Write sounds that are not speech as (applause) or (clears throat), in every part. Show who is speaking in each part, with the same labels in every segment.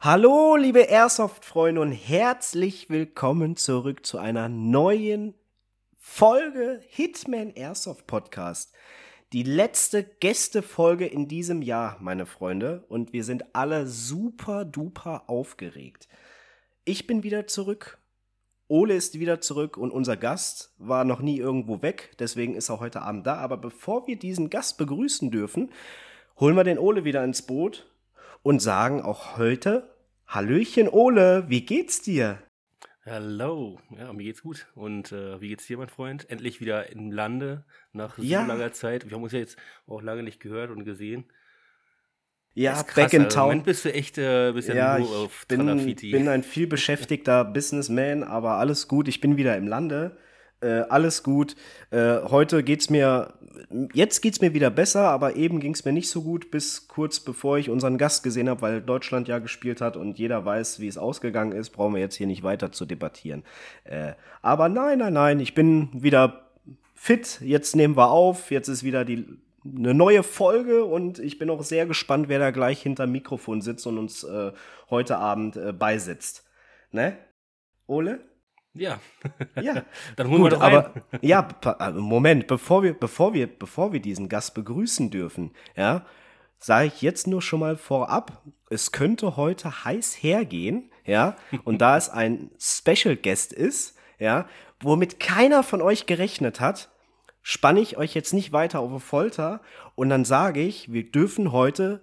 Speaker 1: Hallo, liebe Airsoft-Freunde und herzlich willkommen zurück zu einer neuen Folge Hitman Airsoft Podcast. Die letzte Gästefolge in diesem Jahr, meine Freunde, und wir sind alle super duper aufgeregt. Ich bin wieder zurück. Ole ist wieder zurück und unser Gast war noch nie irgendwo weg, deswegen ist er heute Abend da. Aber bevor wir diesen Gast begrüßen dürfen, holen wir den Ole wieder ins Boot und sagen auch heute Hallöchen Ole, wie geht's dir?
Speaker 2: Hallo, ja, mir geht's gut. Und äh, wie geht's dir, mein Freund? Endlich wieder im Lande nach
Speaker 1: Ja.
Speaker 2: so langer Zeit. Wir haben uns ja jetzt auch lange nicht gehört und gesehen.
Speaker 1: Ja,
Speaker 2: krass,
Speaker 1: back in
Speaker 2: also, Im Moment
Speaker 1: town.
Speaker 2: bist du echt, äh, bist ja,
Speaker 1: Ja,
Speaker 2: nur
Speaker 1: ich
Speaker 2: auf
Speaker 1: bin,
Speaker 2: Tralafiti.
Speaker 1: bin ein viel beschäftigter Businessman, aber alles gut. Ich bin wieder im Lande. Äh, alles gut. Äh, heute geht's mir, jetzt geht's mir wieder besser, aber eben ging's mir nicht so gut, bis kurz bevor ich unseren Gast gesehen habe, weil Deutschland ja gespielt hat und jeder weiß, wie es ausgegangen ist, brauchen wir jetzt hier nicht weiter zu debattieren. Äh, aber nein, nein, nein, ich bin wieder fit. Jetzt nehmen wir auf. Jetzt ist wieder die eine neue Folge und ich bin auch sehr gespannt, wer da gleich hinterm Mikrofon sitzt und uns äh, heute Abend äh, beisitzt. Ne? Ole?
Speaker 2: Ja, (laughs)
Speaker 1: Ja.
Speaker 2: dann holen wir
Speaker 1: Gut,
Speaker 2: doch rein.
Speaker 1: aber ja, äh, Moment, bevor wir, bevor wir, bevor wir diesen Gast begrüßen dürfen, ja, sage ich jetzt nur schon mal vorab, es könnte heute heiß hergehen, ja, und da es ein Special Guest ist, ja, womit keiner von euch gerechnet hat, spanne ich euch jetzt nicht weiter auf die Folter und dann sage ich, wir dürfen heute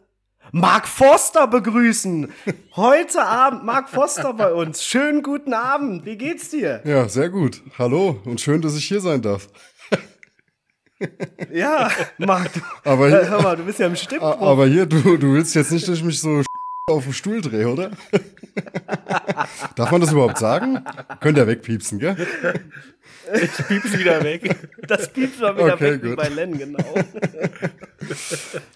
Speaker 1: Mark Forster begrüßen. Heute Abend Mark Forster bei uns. Schönen guten Abend. Wie geht's dir?
Speaker 3: Ja, sehr gut. Hallo und schön, dass ich hier sein darf.
Speaker 1: Ja, Marc,
Speaker 3: Aber hier,
Speaker 1: hör mal, du bist ja im Stimmbruch.
Speaker 3: aber hier du, du willst jetzt nicht, dass ich mich so (laughs) auf den Stuhl drehe, oder? (laughs) Darf man das überhaupt sagen? Könnt ihr wegpiepsen, gell?
Speaker 2: Ich piep's wieder weg. (laughs)
Speaker 1: Das piepst mal wieder
Speaker 3: Okay,
Speaker 1: weg wie
Speaker 3: gut.
Speaker 1: bei Len, genau.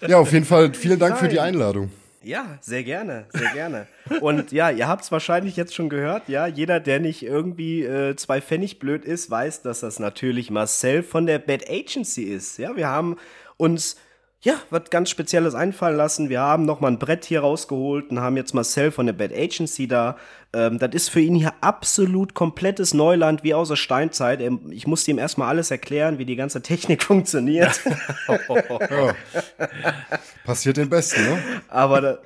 Speaker 3: Ja, auf jeden Fall vielen Dank für die
Speaker 1: Nein.
Speaker 3: Einladung.
Speaker 1: Ja, sehr gerne, sehr gerne. Und ja, ihr habt es wahrscheinlich jetzt schon gehört, ja, jeder, der nicht irgendwie äh, zwei Pfennig blöd ist, weiß, dass das natürlich Marcel von der Bad Agency ist. Ja, wir haben uns ja, was ganz Spezielles einfallen lassen. Wir haben noch mal ein Brett hier rausgeholt und haben jetzt Marcel von der Bad Agency da. Ähm, das ist für ihn hier absolut komplettes Neuland, wie aus der Steinzeit. Er, ich musste ihm erstmal alles erklären, wie die ganze Technik (laughs) funktioniert.
Speaker 3: Ja. (laughs) Passiert den Besten, ne?
Speaker 1: aber, da,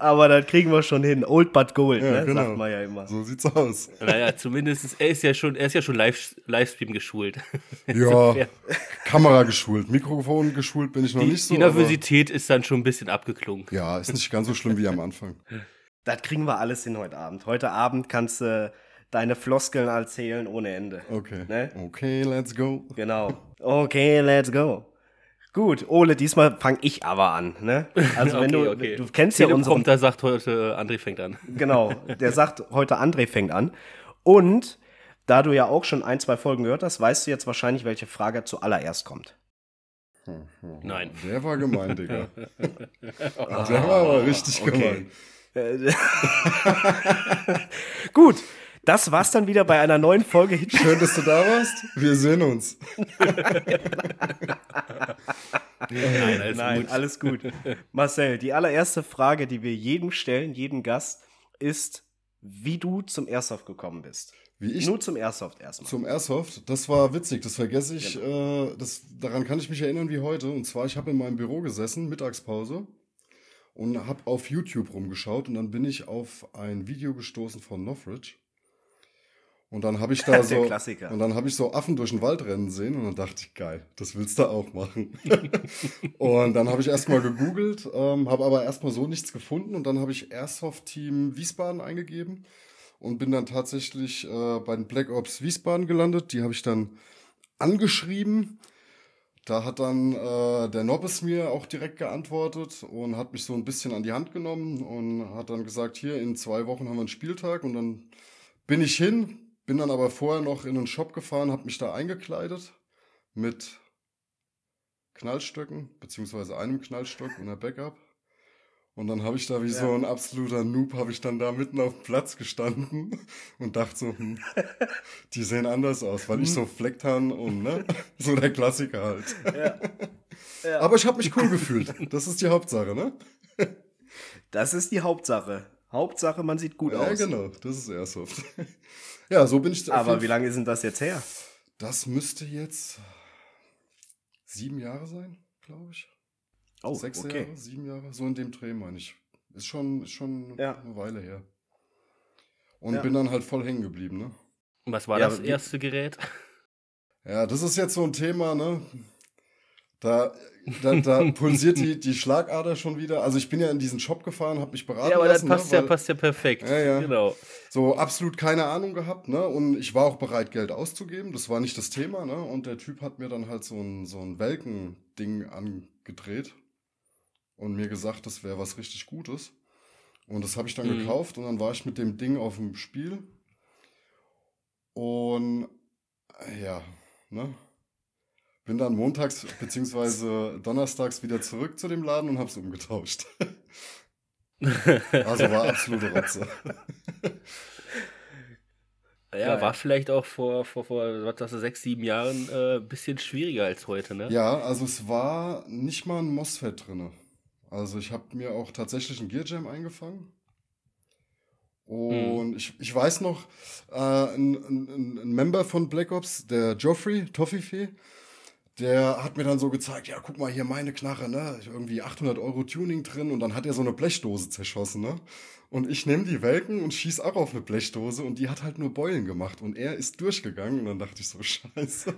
Speaker 1: aber das kriegen wir schon hin. Old but gold,
Speaker 3: Ja,
Speaker 1: ne?
Speaker 3: genau.
Speaker 1: sagt man ja immer.
Speaker 3: So sieht's aus.
Speaker 2: Naja, zumindest, ist, er ist ja schon, er ist ja schon live, Livestream geschult. (laughs)
Speaker 3: Ja, Kamera geschult, Mikrofon geschult bin ich noch
Speaker 2: Die,
Speaker 3: nicht so.
Speaker 2: die Nervosität ist dann schon ein bisschen abgeklungen.
Speaker 3: ja, ist nicht ganz so schlimm wie am Anfang.
Speaker 1: Das kriegen wir alles hin heute Abend. Heute Abend kannst du deine Floskeln erzählen ohne Ende.
Speaker 3: Okay.
Speaker 1: Ne?
Speaker 3: Okay, let's go.
Speaker 1: Genau. Okay, let's go. Gut, Ole, diesmal fange ich aber an. Ne? Also (laughs) wenn du, du kennst ja unseren,
Speaker 2: Teleprompter sagt heute, André fängt an. (laughs)
Speaker 1: genau, der sagt heute André fängt an. Und da du ja auch schon ein, zwei Folgen gehört hast, weißt du jetzt wahrscheinlich, welche Frage zuallererst kommt.
Speaker 2: Nein.
Speaker 3: Der war gemein, Digga. (laughs) Der war aber richtig
Speaker 1: okay.
Speaker 3: gemein. (laughs)
Speaker 1: Gut, das war's dann wieder bei einer neuen Folge Hit
Speaker 3: Schön, dass du da warst. Wir sehen uns.
Speaker 2: Nein, alles
Speaker 1: Nein,
Speaker 2: gut.
Speaker 1: alles gut. Marcel, die allererste Frage, die wir jedem stellen, jedem Gast, ist, wie du zum Airsoft gekommen bist.
Speaker 3: Wie ich
Speaker 1: Nur zum Airsoft erstmal.
Speaker 3: zum Airsoft, das war witzig, das vergesse ich, äh, das, daran kann ich mich erinnern wie heute. Und zwar, ich habe in meinem Büro gesessen, Mittagspause, und habe auf YouTube rumgeschaut und dann bin ich auf ein Video gestoßen von Northridge. Und dann habe ich da (laughs) so
Speaker 1: Klassiker.
Speaker 3: und dann habe ich so Affen durch den Wald rennen sehen und dann dachte ich, geil, das willst du auch machen. (laughs) und dann habe ich erstmal gegoogelt, ähm, habe aber erstmal so nichts gefunden und dann habe ich Airsoft Team Wiesbaden eingegeben und bin dann tatsächlich äh, bei den Black Ops Wiesbaden gelandet. Die habe ich dann angeschrieben. Da hat dann äh, der Nobbes mir auch direkt geantwortet und hat mich so ein bisschen an die Hand genommen und hat dann gesagt, hier in zwei Wochen haben wir einen Spieltag und dann bin ich hin, bin dann aber vorher noch in einen Shop gefahren, habe mich da eingekleidet mit Knallstöcken, beziehungsweise einem Knallstock und einer Backup. Und dann habe ich da wie so ein absoluter Noob, habe ich dann da mitten auf dem Platz gestanden (laughs) und dachte so, hm, (laughs) die sehen anders aus, weil ich so Flecktarn und ne, (laughs) so der Klassiker halt. Aber ich habe mich cool gefühlt. Das ist die Hauptsache, ne?
Speaker 1: Das ist die Hauptsache. Hauptsache, man sieht gut
Speaker 3: ja,
Speaker 1: aus.
Speaker 3: Ja, genau, das ist Airsoft. ja, so bin ich.
Speaker 1: Aber wie lange ist denn das jetzt her?
Speaker 3: Das müsste jetzt sieben Jahre sein, glaube ich. Oh, Sechs okay. Jahre, sieben Jahre, so in dem Dreh meine ich. Ist schon, ist schon ja. eine Weile her. Und ja. bin dann halt voll hängen geblieben, ne?
Speaker 2: Was war ja, das erste Gerät?
Speaker 3: Ja, das ist jetzt so ein Thema, ne? Da, da, da (laughs) pulsiert die, die Schlagader schon wieder. Also ich bin ja in diesen Shop gefahren, habe mich beraten
Speaker 2: Ja, aber
Speaker 3: lassen,
Speaker 2: das passt,
Speaker 3: ne?
Speaker 2: ja, passt ja perfekt.
Speaker 3: Ja, ja.
Speaker 2: Genau.
Speaker 3: So absolut keine Ahnung gehabt, ne? Und ich war auch bereit, Geld auszugeben. Das war nicht das Thema, ne? Und der Typ hat mir dann halt so ein, so ein Welken-Ding angedreht und mir gesagt, das wäre was richtig Gutes. Und das habe ich dann mhm. gekauft und dann war ich mit dem Ding auf dem Spiel. Und ja, ne? Bin dann montags bzw. donnerstags wieder zurück zu dem Laden und hab's umgetauscht. (laughs) also war absolute Rotze.
Speaker 2: Ja, war vielleicht auch vor, vor, vor was das, sechs, sieben Jahren ein äh, bisschen schwieriger als heute, ne?
Speaker 3: Ja, also es war nicht mal ein MOSFET drin. Also ich habe mir auch tatsächlich ein Gear Jam eingefangen. Und hm. ich, ich weiß noch, äh, ein, ein, ein Member von Black Ops, der Joffrey Toffifee, der hat mir dann so gezeigt, ja, guck mal hier meine Knarre, ne, irgendwie 800 Euro Tuning drin und dann hat er so eine Blechdose zerschossen, ne. Und ich nehme die Welken und schieß auch auf eine Blechdose und die hat halt nur Beulen gemacht und er ist durchgegangen und dann dachte ich so, (laughs) scheiße.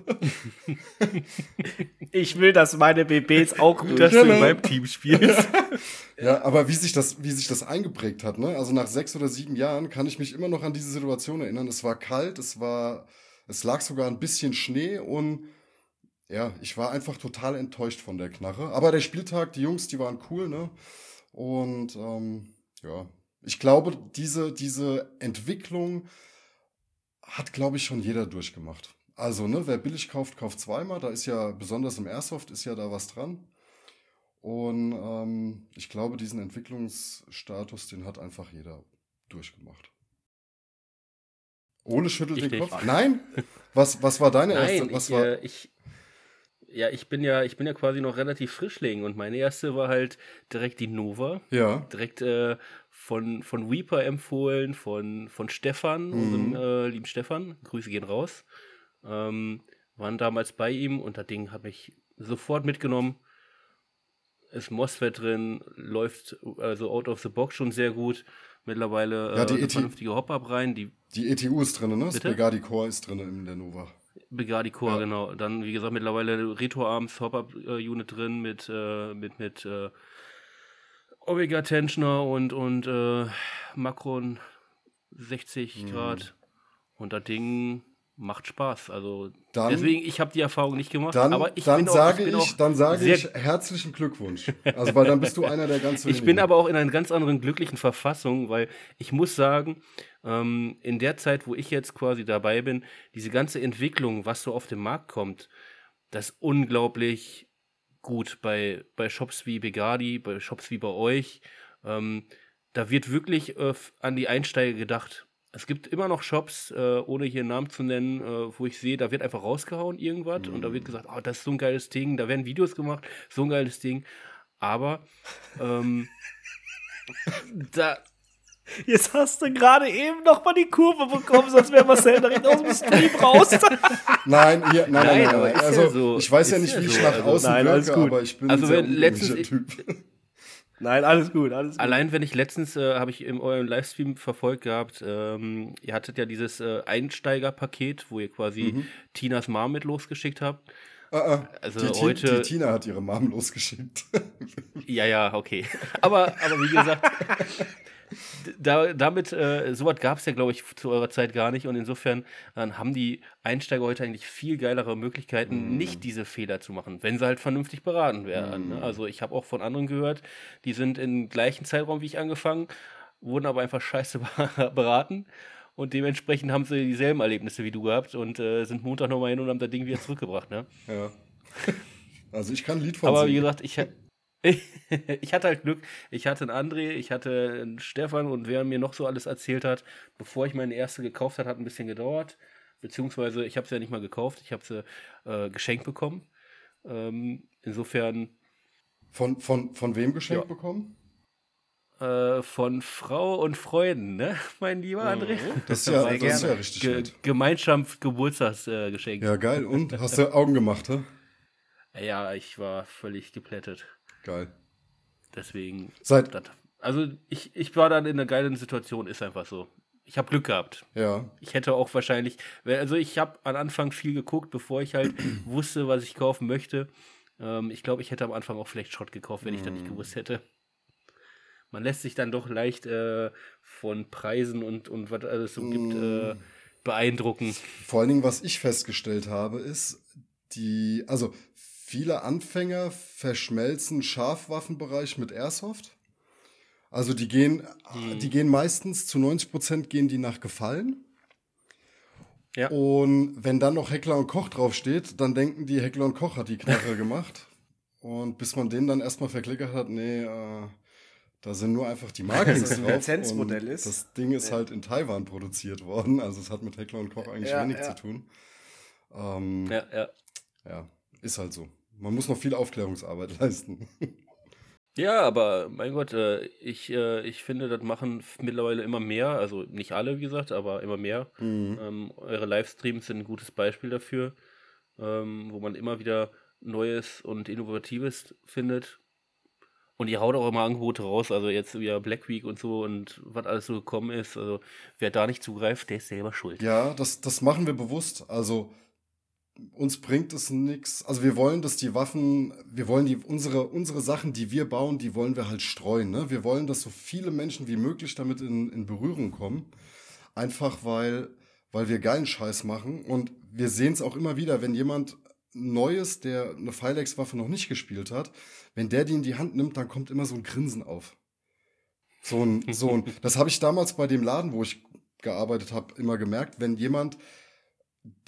Speaker 1: ich will, dass meine BBs auch
Speaker 2: gut, dass genau. du in meinem Team spielst. (laughs)
Speaker 3: ja, aber wie sich das, wie sich das eingeprägt hat, ne, also nach sechs oder sieben Jahren kann ich mich immer noch an diese Situation erinnern. Es war kalt, es war, es lag sogar ein bisschen Schnee und ja, ich war einfach total enttäuscht von der Knarre. Aber der Spieltag, die Jungs, die waren cool, ne? Und ähm, ja, ich glaube, diese, diese Entwicklung hat, glaube ich, schon jeder durchgemacht. Also, ne, wer billig kauft, kauft zweimal. Da ist ja, besonders im Airsoft, ist ja da was dran. Und ähm, ich glaube, diesen Entwicklungsstatus, den hat einfach jeder durchgemacht. Ole schüttelt ich den Kopf. Nein? Was, was war deine
Speaker 2: Nein,
Speaker 3: erste? Was
Speaker 2: ich,
Speaker 3: war?
Speaker 2: Äh, ich, ja, ich bin ja, ich bin ja quasi noch relativ frischling und meine erste war halt direkt die Nova.
Speaker 3: Ja.
Speaker 2: Direkt äh, von, von Reaper empfohlen, von, von Stefan, mhm. unserem äh, lieben Stefan. Grüße gehen raus. Ähm, waren damals bei ihm und das Ding hat mich sofort mitgenommen. Ist MOSFET drin, läuft also out of the box schon sehr gut. Mittlerweile
Speaker 3: ja, die
Speaker 2: äh,
Speaker 3: ET
Speaker 2: vernünftige Hop-Up rein. Die,
Speaker 3: die ETU ist drin, ne? Das Begadi Core ist drin in der Nova.
Speaker 2: Begadi Core, ja. genau. Dann, wie gesagt, mittlerweile Retro-Arms Hop-Up-Unit drin mit, äh, mit, mit äh, Omega Tensioner und, und äh, Makron 60 mhm. Grad. Und das Ding macht Spaß. Also dann, deswegen, ich habe die Erfahrung nicht gemacht.
Speaker 3: Dann,
Speaker 2: aber ich
Speaker 3: dann
Speaker 2: bin
Speaker 3: sage
Speaker 2: auch, ich,
Speaker 3: ich, dann sage ich herzlichen Glückwunsch. Also weil dann bist du einer der ganz
Speaker 2: Ich bin aber auch in einer ganz anderen glücklichen Verfassung, weil ich muss sagen, ähm, in der Zeit, wo ich jetzt quasi dabei bin, diese ganze Entwicklung, was so auf den Markt kommt, das ist unglaublich gut bei, bei Shops wie Begadi, bei Shops wie bei euch. Ähm, da wird wirklich äh, an die Einsteiger gedacht. Es gibt immer noch Shops, äh, ohne hier Namen zu nennen, äh, wo ich sehe, da wird einfach rausgehauen irgendwas mhm. und da wird mhm. gesagt, oh, das ist so ein geiles Ding, da werden Videos gemacht, so ein geiles Ding. Aber ähm, (laughs) da,
Speaker 1: Jetzt hast du gerade eben noch mal die Kurve bekommen, sonst wäre Marcel direkt aus dem Stream raus. (laughs)
Speaker 3: nein, hier, nein, nein, nein, nein. Also, ja so. ich weiß ja nicht, wie ich so. nach also, außen nein, wirke, aber ich bin
Speaker 2: also, ein sehr letztens, Typ.
Speaker 1: Nein, alles gut, alles gut.
Speaker 2: Allein wenn ich letztens, äh, habe ich in eurem Livestream verfolgt gehabt, ähm, ihr hattet ja dieses äh, Einsteigerpaket, wo ihr quasi mhm. Tinas Mom mit losgeschickt habt.
Speaker 3: Ah, ah. Also die, heute, die Tina hat ihre Mom losgeschickt. (laughs)
Speaker 2: ja, ja, okay. Aber, aber wie gesagt, da, damit, äh, sowas gab es ja, glaube ich, zu eurer Zeit gar nicht. Und insofern äh, haben die Einsteiger heute eigentlich viel geilere Möglichkeiten, mm. nicht diese Fehler zu machen, wenn sie halt vernünftig beraten werden. Mm. Also ich habe auch von anderen gehört, die sind im gleichen Zeitraum wie ich angefangen, wurden aber einfach scheiße (laughs) beraten. Und dementsprechend haben sie dieselben Erlebnisse wie du gehabt und äh, sind Montag nochmal hin und haben das Ding wieder zurückgebracht. Ne?
Speaker 3: Ja. (laughs) Also ich kann ein Lied von
Speaker 2: Aber singen. wie gesagt, ich, (laughs) ich hatte halt Glück. Ich hatte einen André, ich hatte einen Stefan und wer mir noch so alles erzählt hat, bevor ich meine erste gekauft hat, hat ein bisschen gedauert. Beziehungsweise ich habe sie ja nicht mal gekauft, ich habe sie äh, geschenkt bekommen. Ähm, insofern.
Speaker 3: Von, von, von wem geschenkt ja. bekommen?
Speaker 2: Äh, von Frau und Freunden, ne, (laughs) mein lieber André?
Speaker 3: Das ist (laughs) ja, das ist ja richtig
Speaker 2: Ge
Speaker 3: nett.
Speaker 2: Gemeinschaftsgeburtstagsgeschenk.
Speaker 3: Ja, geil. Und? Hast du Augen gemacht, hä?
Speaker 2: ja, ich war völlig geplättet.
Speaker 3: Geil.
Speaker 2: Deswegen.
Speaker 3: Seit,
Speaker 2: also ich, ich war dann in einer geilen Situation, ist einfach so. Ich habe Glück gehabt.
Speaker 3: ja.
Speaker 2: Ich hätte auch wahrscheinlich, also ich habe am Anfang viel geguckt, bevor ich halt wusste, was ich kaufen möchte. Ähm, ich glaube, ich hätte am Anfang auch vielleicht Schrott gekauft, wenn ich das nicht gewusst hätte. Man lässt sich dann doch leicht äh, von Preisen und, und was alles so gibt äh, beeindrucken.
Speaker 3: Vor allen Dingen, was ich festgestellt habe, ist, die, also viele Anfänger verschmelzen Scharfwaffenbereich mit Airsoft. Also die gehen, die gehen meistens zu 90 Prozent gehen die nach Gefallen.
Speaker 2: Ja.
Speaker 3: Und wenn dann noch Heckler und Koch draufsteht, dann denken die, Heckler und Koch hat die Knarre (laughs) gemacht. Und bis man den dann erstmal verklickert hat, nee, äh, da sind nur einfach die Markings (laughs)
Speaker 1: Dass es ein
Speaker 3: drauf.
Speaker 1: Lizenzmodell ist.
Speaker 3: Das Ding ist halt in Taiwan produziert worden, also es hat mit Heckler und Koch eigentlich
Speaker 1: Ja,
Speaker 3: wenig
Speaker 1: ja.
Speaker 3: zu tun. Ähm,
Speaker 2: Ja, ja.
Speaker 3: ja, ist halt so. Man muss noch viel Aufklärungsarbeit (laughs) leisten.
Speaker 2: Ja, aber mein Gott, äh, ich, äh, ich finde, das machen mittlerweile immer mehr. Also nicht alle, wie gesagt, aber immer mehr.
Speaker 3: Mhm.
Speaker 2: Ähm, eure Livestreams sind ein gutes Beispiel dafür, ähm, wo man immer wieder Neues und Innovatives findet. Und ihr haut auch immer Angebote raus, also jetzt wieder Black Week und so und was alles so gekommen ist. Also wer da nicht zugreift, der ist selber schuld.
Speaker 3: Ja, das, das machen wir bewusst. Also uns bringt es nichts. Also wir wollen, dass die Waffen, wir wollen die unsere unsere Sachen, die wir bauen, die wollen wir halt streuen. Ne? Wir wollen, dass so viele Menschen wie möglich damit in, in Berührung kommen. Einfach weil weil wir geilen Scheiß machen und wir sehen es auch immer wieder, wenn jemand Neues, der eine Filex-Waffe noch nicht gespielt hat, wenn der die in die Hand nimmt, dann kommt immer so ein Grinsen auf. So ein, so ein, (laughs) das habe ich damals bei dem Laden, wo ich gearbeitet habe, immer gemerkt, wenn jemand,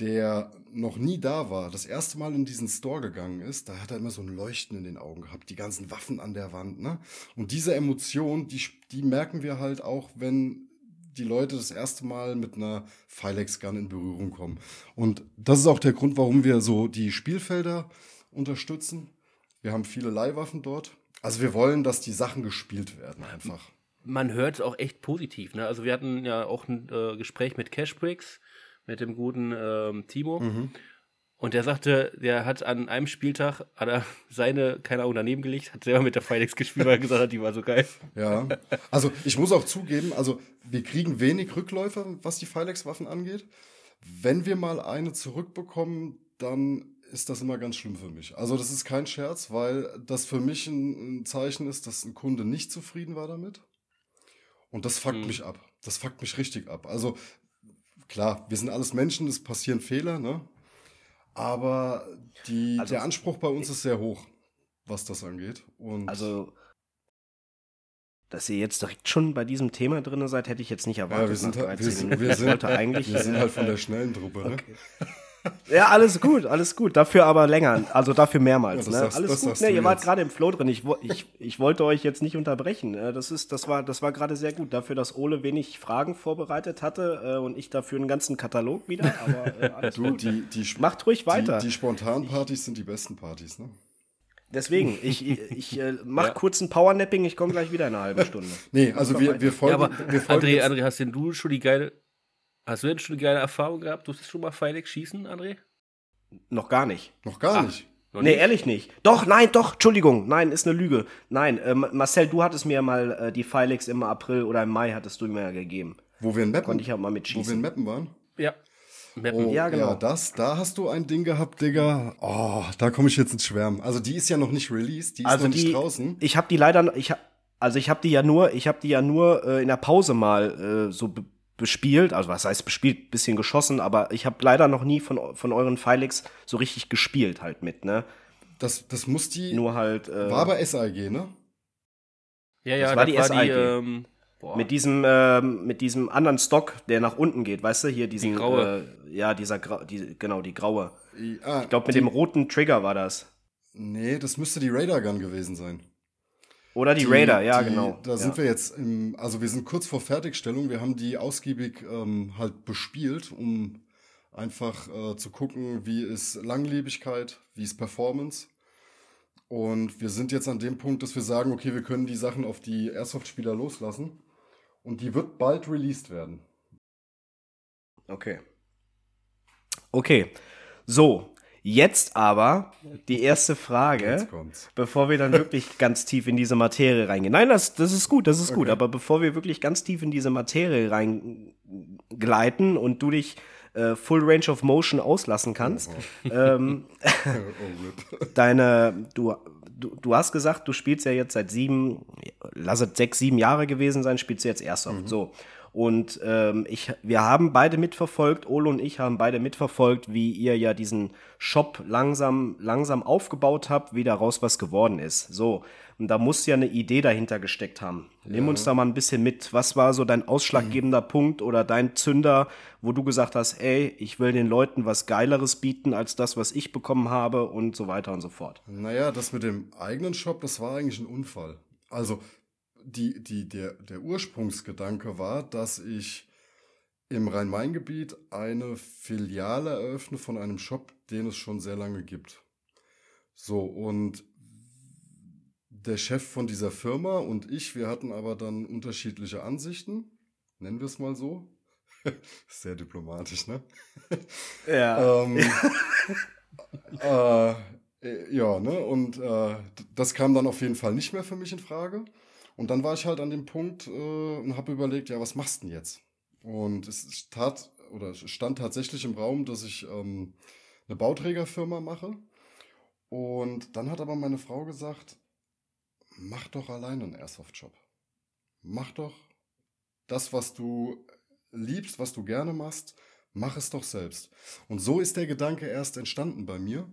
Speaker 3: der noch nie da war, das erste Mal in diesen Store gegangen ist, da hat er immer so ein Leuchten in den Augen gehabt, die ganzen Waffen an der Wand, ne? Und diese Emotion, die, die merken wir halt auch, wenn die Leute das erste Mal mit einer Filex-Gun in Berührung kommen. Und das ist auch der Grund, warum wir so die Spielfelder unterstützen. Wir haben viele Leihwaffen dort. Also wir wollen, dass die Sachen gespielt werden einfach.
Speaker 2: man hört es auch echt positiv. Ne? Also wir hatten ja auch ein äh, Gespräch mit Cashbricks, mit dem guten ähm, Timo.
Speaker 3: Mhm.
Speaker 2: Und der sagte, der hat an einem Spieltag hat er (laughs) seine, keine Ahnung, daneben gelegt, hat selber mit der Filex gespielt, weil er gesagt hat, die war so geil.
Speaker 3: Ja, also ich muss auch zugeben, also wir kriegen wenig Rückläufer, was die Filex-Waffen angeht. Wenn wir mal eine zurückbekommen, dann ist das immer ganz schlimm für mich. Also das ist kein Scherz, weil das für mich ein, ein Zeichen ist, dass ein Kunde nicht zufrieden war damit. Und das fuckt
Speaker 2: Mhm.
Speaker 3: mich ab. Das fuckt mich richtig ab. Also klar, wir sind alles Menschen, es passieren Fehler, ne? Aber die,
Speaker 1: Also-
Speaker 3: der Anspruch bei uns ist sehr hoch, was das angeht. Und
Speaker 1: Also, dass ihr jetzt direkt schon bei diesem Thema drin seid, hätte ich jetzt nicht erwartet.
Speaker 3: Ja, wir sind, halt,
Speaker 1: 13 (laughs)
Speaker 3: wir, sind, wir, sind, wir sind halt von der schnellen Truppe, ne? (laughs) (laughs)
Speaker 1: Ja, alles gut, alles gut. Dafür aber länger, also dafür mehrmals.
Speaker 3: Ja,
Speaker 1: ne?
Speaker 3: sagst-
Speaker 1: alles gut. Ne, ihr wart
Speaker 3: jetzt.
Speaker 1: gerade im Flow drin. Ich, ich, ich wollte euch jetzt nicht unterbrechen. Äh, Das ist, das war, das war gerade sehr gut. Dafür, dass Ole wenig Fragen vorbereitet hatte äh, und ich dafür einen ganzen Katalog wieder. Aber äh, (laughs) alles
Speaker 3: Du,
Speaker 1: gut.
Speaker 3: die, die,
Speaker 1: Macht ruhig weiter.
Speaker 3: Die, die spontanen Partys sind die besten Partys, ne?
Speaker 1: Deswegen, ich, ich, ich äh, mach
Speaker 2: Ja.
Speaker 1: kurz ein Powernapping. Ich komme gleich wieder in einer halben (laughs) Stunde.
Speaker 3: Nee, also wir, wir
Speaker 2: Ja,
Speaker 3: folgen,
Speaker 2: aber
Speaker 3: wir folgen
Speaker 2: André, André, hast denn du schon die geile, hast du denn schon die geile Erfahrung gehabt? Durftest du schon mal Filex schießen, André?
Speaker 1: Noch gar nicht.
Speaker 3: noch gar
Speaker 2: Ach.
Speaker 3: nicht.
Speaker 2: Noch
Speaker 1: nee,
Speaker 2: nicht?
Speaker 1: ehrlich nicht. Doch, nein, doch, Entschuldigung. Nein, ist eine Lüge. Nein, äh, Marcel, du hattest mir mal äh, die Filex im April oder im Mai hattest du mir ja gegeben.
Speaker 3: Wo wir in Meppen,
Speaker 1: Konnte ich auch mal
Speaker 3: wo wir
Speaker 1: mitschießen.
Speaker 3: in Meppen waren.
Speaker 2: Ja. Mappen.
Speaker 3: Oh,
Speaker 1: Ja, genau.
Speaker 3: Ja, das, da hast du ein Ding gehabt, Digga. Oh, da komme ich jetzt ins Schwärmen. Also die ist ja noch nicht released, die ist
Speaker 1: also
Speaker 3: noch nicht
Speaker 1: die,
Speaker 3: draußen.
Speaker 1: ich habe die leider, ich hab, also ich habe die ja nur, ich habe die ja nur äh, in der Pause mal äh, so be bespielt. Also was heißt bespielt, bisschen geschossen, aber ich habe leider noch nie von, von euren Filex so richtig gespielt halt mit, ne?
Speaker 3: Das, das muss die,
Speaker 1: Nur halt äh,
Speaker 3: war aber SAG, ne?
Speaker 2: Ja, ja,
Speaker 1: Das war die SIG.
Speaker 2: ähm, boah,
Speaker 1: Mit diesem, ähm, mit diesem anderen Stock, der nach unten geht, weißt du, hier diesen,
Speaker 2: Die graue.
Speaker 1: Äh, ja, dieser, Grau, die, genau, die graue.
Speaker 3: Ah,
Speaker 1: Ich glaube, mit
Speaker 3: die,
Speaker 1: dem roten Trigger war das.
Speaker 3: Nee, das müsste die Radar Gun gewesen sein.
Speaker 1: Oder die, Raider, ja,
Speaker 3: die-
Speaker 1: genau.
Speaker 3: Da
Speaker 1: ja.
Speaker 3: sind wir jetzt im, also wir sind kurz vor Fertigstellung. Wir haben die ausgiebig ähm, halt bespielt, um einfach äh, zu gucken, wie ist Langlebigkeit, wie ist Performance. Und wir sind jetzt an dem Punkt, dass wir sagen, okay, wir können die Sachen auf die Airsoft-Spieler loslassen. Und die wird bald released werden.
Speaker 1: Okay. Okay. So, jetzt aber die erste Frage, bevor wir dann wirklich ganz tief in diese Materie reingehen. Nein, das, das ist gut, das ist gut,
Speaker 3: Okay.
Speaker 1: aber bevor wir wirklich ganz tief in diese Materie reingleiten und du dich äh, Full Range of Motion auslassen kannst, ähm, (laughs) (laughs)
Speaker 3: oh, RIP.
Speaker 1: deine, du, du, du hast gesagt, du spielst ja jetzt seit sieben, lass es sechs, sieben Jahre gewesen sein, spielst du jetzt Airsoft. So. Und ähm, ich, wir haben beide mitverfolgt, Olo und ich haben beide mitverfolgt, wie ihr ja diesen Shop langsam, langsam aufgebaut habt, wie daraus was geworden ist. So. Und da muss ja eine Idee dahinter gesteckt haben. Nimm uns da mal ein bisschen mit. Was war so dein ausschlaggebender Punkt oder dein Zünder, wo du gesagt hast, ey, ich will den Leuten was Geileres bieten als das, was ich bekommen habe und so weiter und so fort.
Speaker 3: Naja, das mit dem eigenen Shop, das war eigentlich ein Unfall. Also die, die, der, der Ursprungsgedanke war, dass ich im Rhein-Main-Gebiet eine Filiale eröffne von einem Shop, den es schon sehr lange gibt. So, und der Chef von dieser Firma und ich, wir hatten aber dann unterschiedliche Ansichten, nennen wir es mal so. (laughs) Sehr diplomatisch, ne?
Speaker 1: Ja. (laughs)
Speaker 3: Ähm, äh, äh, ja, ne? Und äh, das kam dann auf jeden Fall nicht mehr für mich in Frage. Und dann war ich halt an dem Punkt äh, und habe überlegt, ja, was machst du denn jetzt? Und es tat oder es stand tatsächlich im Raum, dass ich ähm, eine Bauträgerfirma mache. Und dann hat aber meine Frau gesagt, mach doch alleine einen Airsoft-Shop. Mach doch das, was du liebst, was du gerne machst, mach es doch selbst. Und so ist der Gedanke erst entstanden bei mir.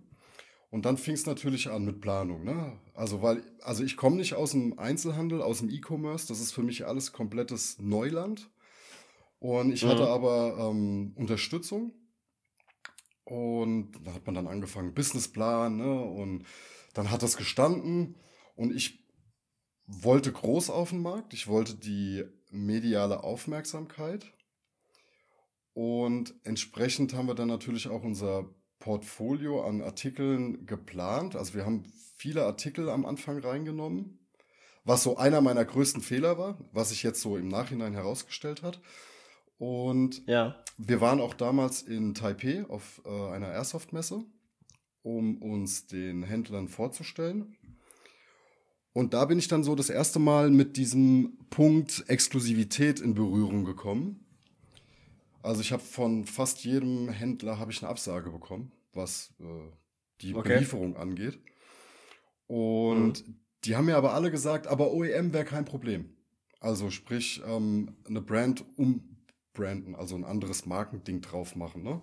Speaker 3: Und dann fing es natürlich an mit Planung. Ne? Also, weil, also ich komme nicht aus dem Einzelhandel, aus dem E-Commerce. Das ist für mich alles komplettes Neuland. Und ich
Speaker 1: Mhm.
Speaker 3: hatte aber ähm, Unterstützung. Und da hat man dann angefangen, Businessplan, ne? Und dann hat das gestanden. Und ich wollte groß auf den Markt. Ich wollte die mediale Aufmerksamkeit. Und entsprechend haben wir dann natürlich auch unser Portfolio an Artikeln geplant. Also wir haben viele Artikel am Anfang reingenommen, was so einer meiner größten Fehler war, was sich jetzt so im Nachhinein herausgestellt hat. Und
Speaker 1: Ja.
Speaker 3: wir waren auch damals in Taipei auf äh, einer Airsoft-Messe, um uns den Händlern vorzustellen. Und da bin ich dann so das erste Mal mit diesem Punkt Exklusivität in Berührung gekommen. Also ich habe von fast jedem Händler habe ich eine Absage bekommen, was äh, die
Speaker 1: Okay.
Speaker 3: Belieferung angeht. Und die haben mir aber alle gesagt, aber OEM wäre kein Problem. Also sprich, ähm, eine Brand umbranden, also ein anderes Markending drauf machen. Ne?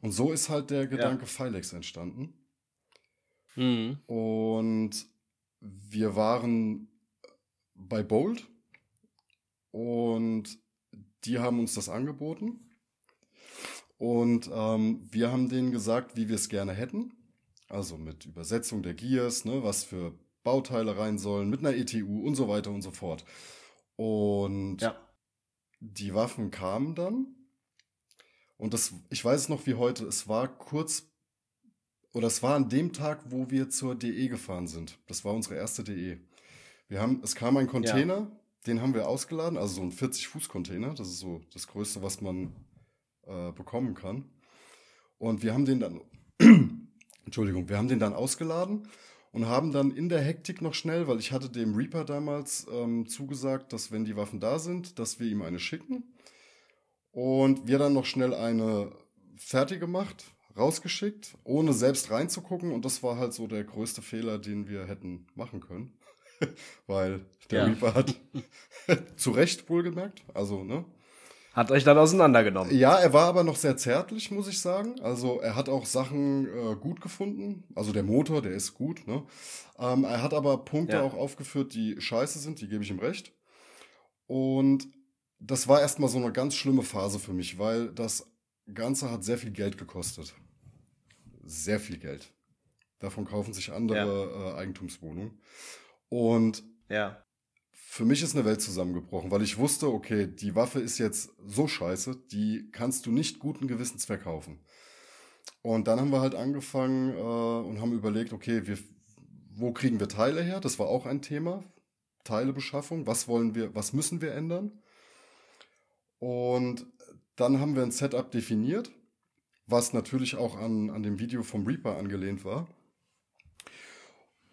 Speaker 3: Und so ist halt der Gedanke Filex entstanden.
Speaker 2: Mhm.
Speaker 3: Und wir waren bei Bold und die haben uns das angeboten. Und ähm, wir haben denen gesagt, wie wir es gerne hätten. Also mit Übersetzung der Gears, ne, was für Bauteile rein sollen, mit einer ETU und so weiter und so fort. Und
Speaker 1: Ja.
Speaker 3: die Waffen kamen dann. Und das, ich weiß es noch wie heute, es war kurz, oder es war an dem Tag, wo wir zur DE gefahren sind. Das war unsere erste DE. Wir haben, es kam ein Container, den haben wir ausgeladen, also so ein 40-Fuß-Container. Das ist so das Größte, was man äh, bekommen kann. Und wir haben den dann, (clears throat) Entschuldigung, wir haben den dann ausgeladen und haben dann in der Hektik noch schnell, weil ich hatte dem Reaper damals ähm, zugesagt, dass wenn die Waffen da sind, dass wir ihm eine schicken. Und wir dann noch schnell eine fertig gemacht, rausgeschickt, ohne selbst reinzugucken. Und das war halt so der größte Fehler, den wir hätten machen können. (laughs) weil der
Speaker 1: Ja.
Speaker 3: Reaper hat (laughs) zu Recht wohlgemerkt, also, ne?
Speaker 1: Hat euch dann auseinandergenommen.
Speaker 3: Ja, er war aber noch sehr zärtlich, muss ich sagen. Also er hat auch Sachen äh, gut gefunden. Also der Motor, der ist gut. Ne? Ähm, er hat aber Punkte
Speaker 1: Ja.
Speaker 3: auch aufgeführt, die scheiße sind, die gebe ich ihm recht. Und das war erstmal so eine ganz schlimme Phase für mich, weil das Ganze hat sehr viel Geld gekostet. Sehr viel Geld. Davon kaufen sich andere äh, Eigentumswohnungen. Und
Speaker 1: Ja.
Speaker 3: Für mich ist eine Welt zusammengebrochen, weil ich wusste, okay, die Waffe ist jetzt so scheiße, die kannst du nicht guten Gewissens verkaufen. Und dann haben wir halt angefangen äh, und haben überlegt, okay, wir wo kriegen wir Teile her? Das war auch ein Thema. Teilebeschaffung. Was wollen wir, was müssen wir ändern? Und dann haben wir ein Setup definiert, was natürlich auch an, an dem Video vom Reaper angelehnt war.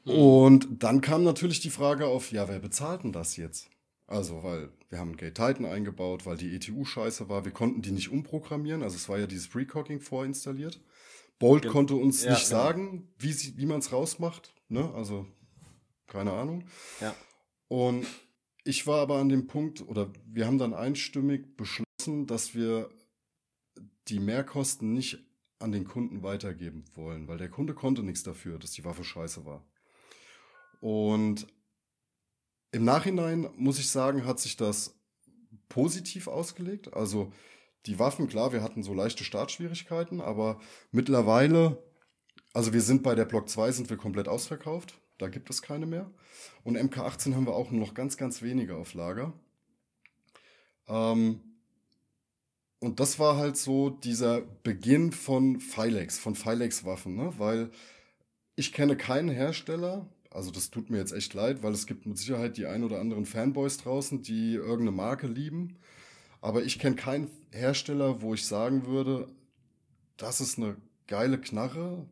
Speaker 3: Und dann kam natürlich die Frage auf, ja, wer bezahlt denn das jetzt? Also, weil wir haben Gate Titan eingebaut, weil die ETU scheiße war. Wir konnten die nicht umprogrammieren. Also es war ja dieses Precocking vorinstalliert. Bolt
Speaker 1: Gen-
Speaker 3: konnte uns
Speaker 1: ja,
Speaker 3: nicht
Speaker 1: genau.
Speaker 3: sagen, wie, sie- wie man es rausmacht. Ne? Also, keine Ahnung.
Speaker 1: Ja.
Speaker 3: Und ich war aber an dem Punkt, oder wir haben dann einstimmig beschlossen, dass wir die Mehrkosten nicht an den Kunden weitergeben wollen, weil der Kunde konnte nichts dafür, dass die Waffe scheiße war. Und im Nachhinein muss ich sagen, hat sich das positiv ausgelegt. Also die Waffen, klar, wir hatten so leichte Startschwierigkeiten, aber mittlerweile, also wir sind bei der Block 2 sind wir komplett ausverkauft. Da gibt es keine mehr. Und MK18 haben wir auch nur noch ganz, ganz wenige auf Lager. Ähm, und das war halt so dieser Beginn von Filex, von Filex-Waffen, ne? Weil ich kenne keinen Hersteller, also das tut mir jetzt echt leid, weil es gibt mit Sicherheit die ein oder anderen Fanboys draußen, die irgendeine Marke lieben. Aber ich kenne keinen Hersteller, wo ich sagen würde, das ist eine geile Knarre,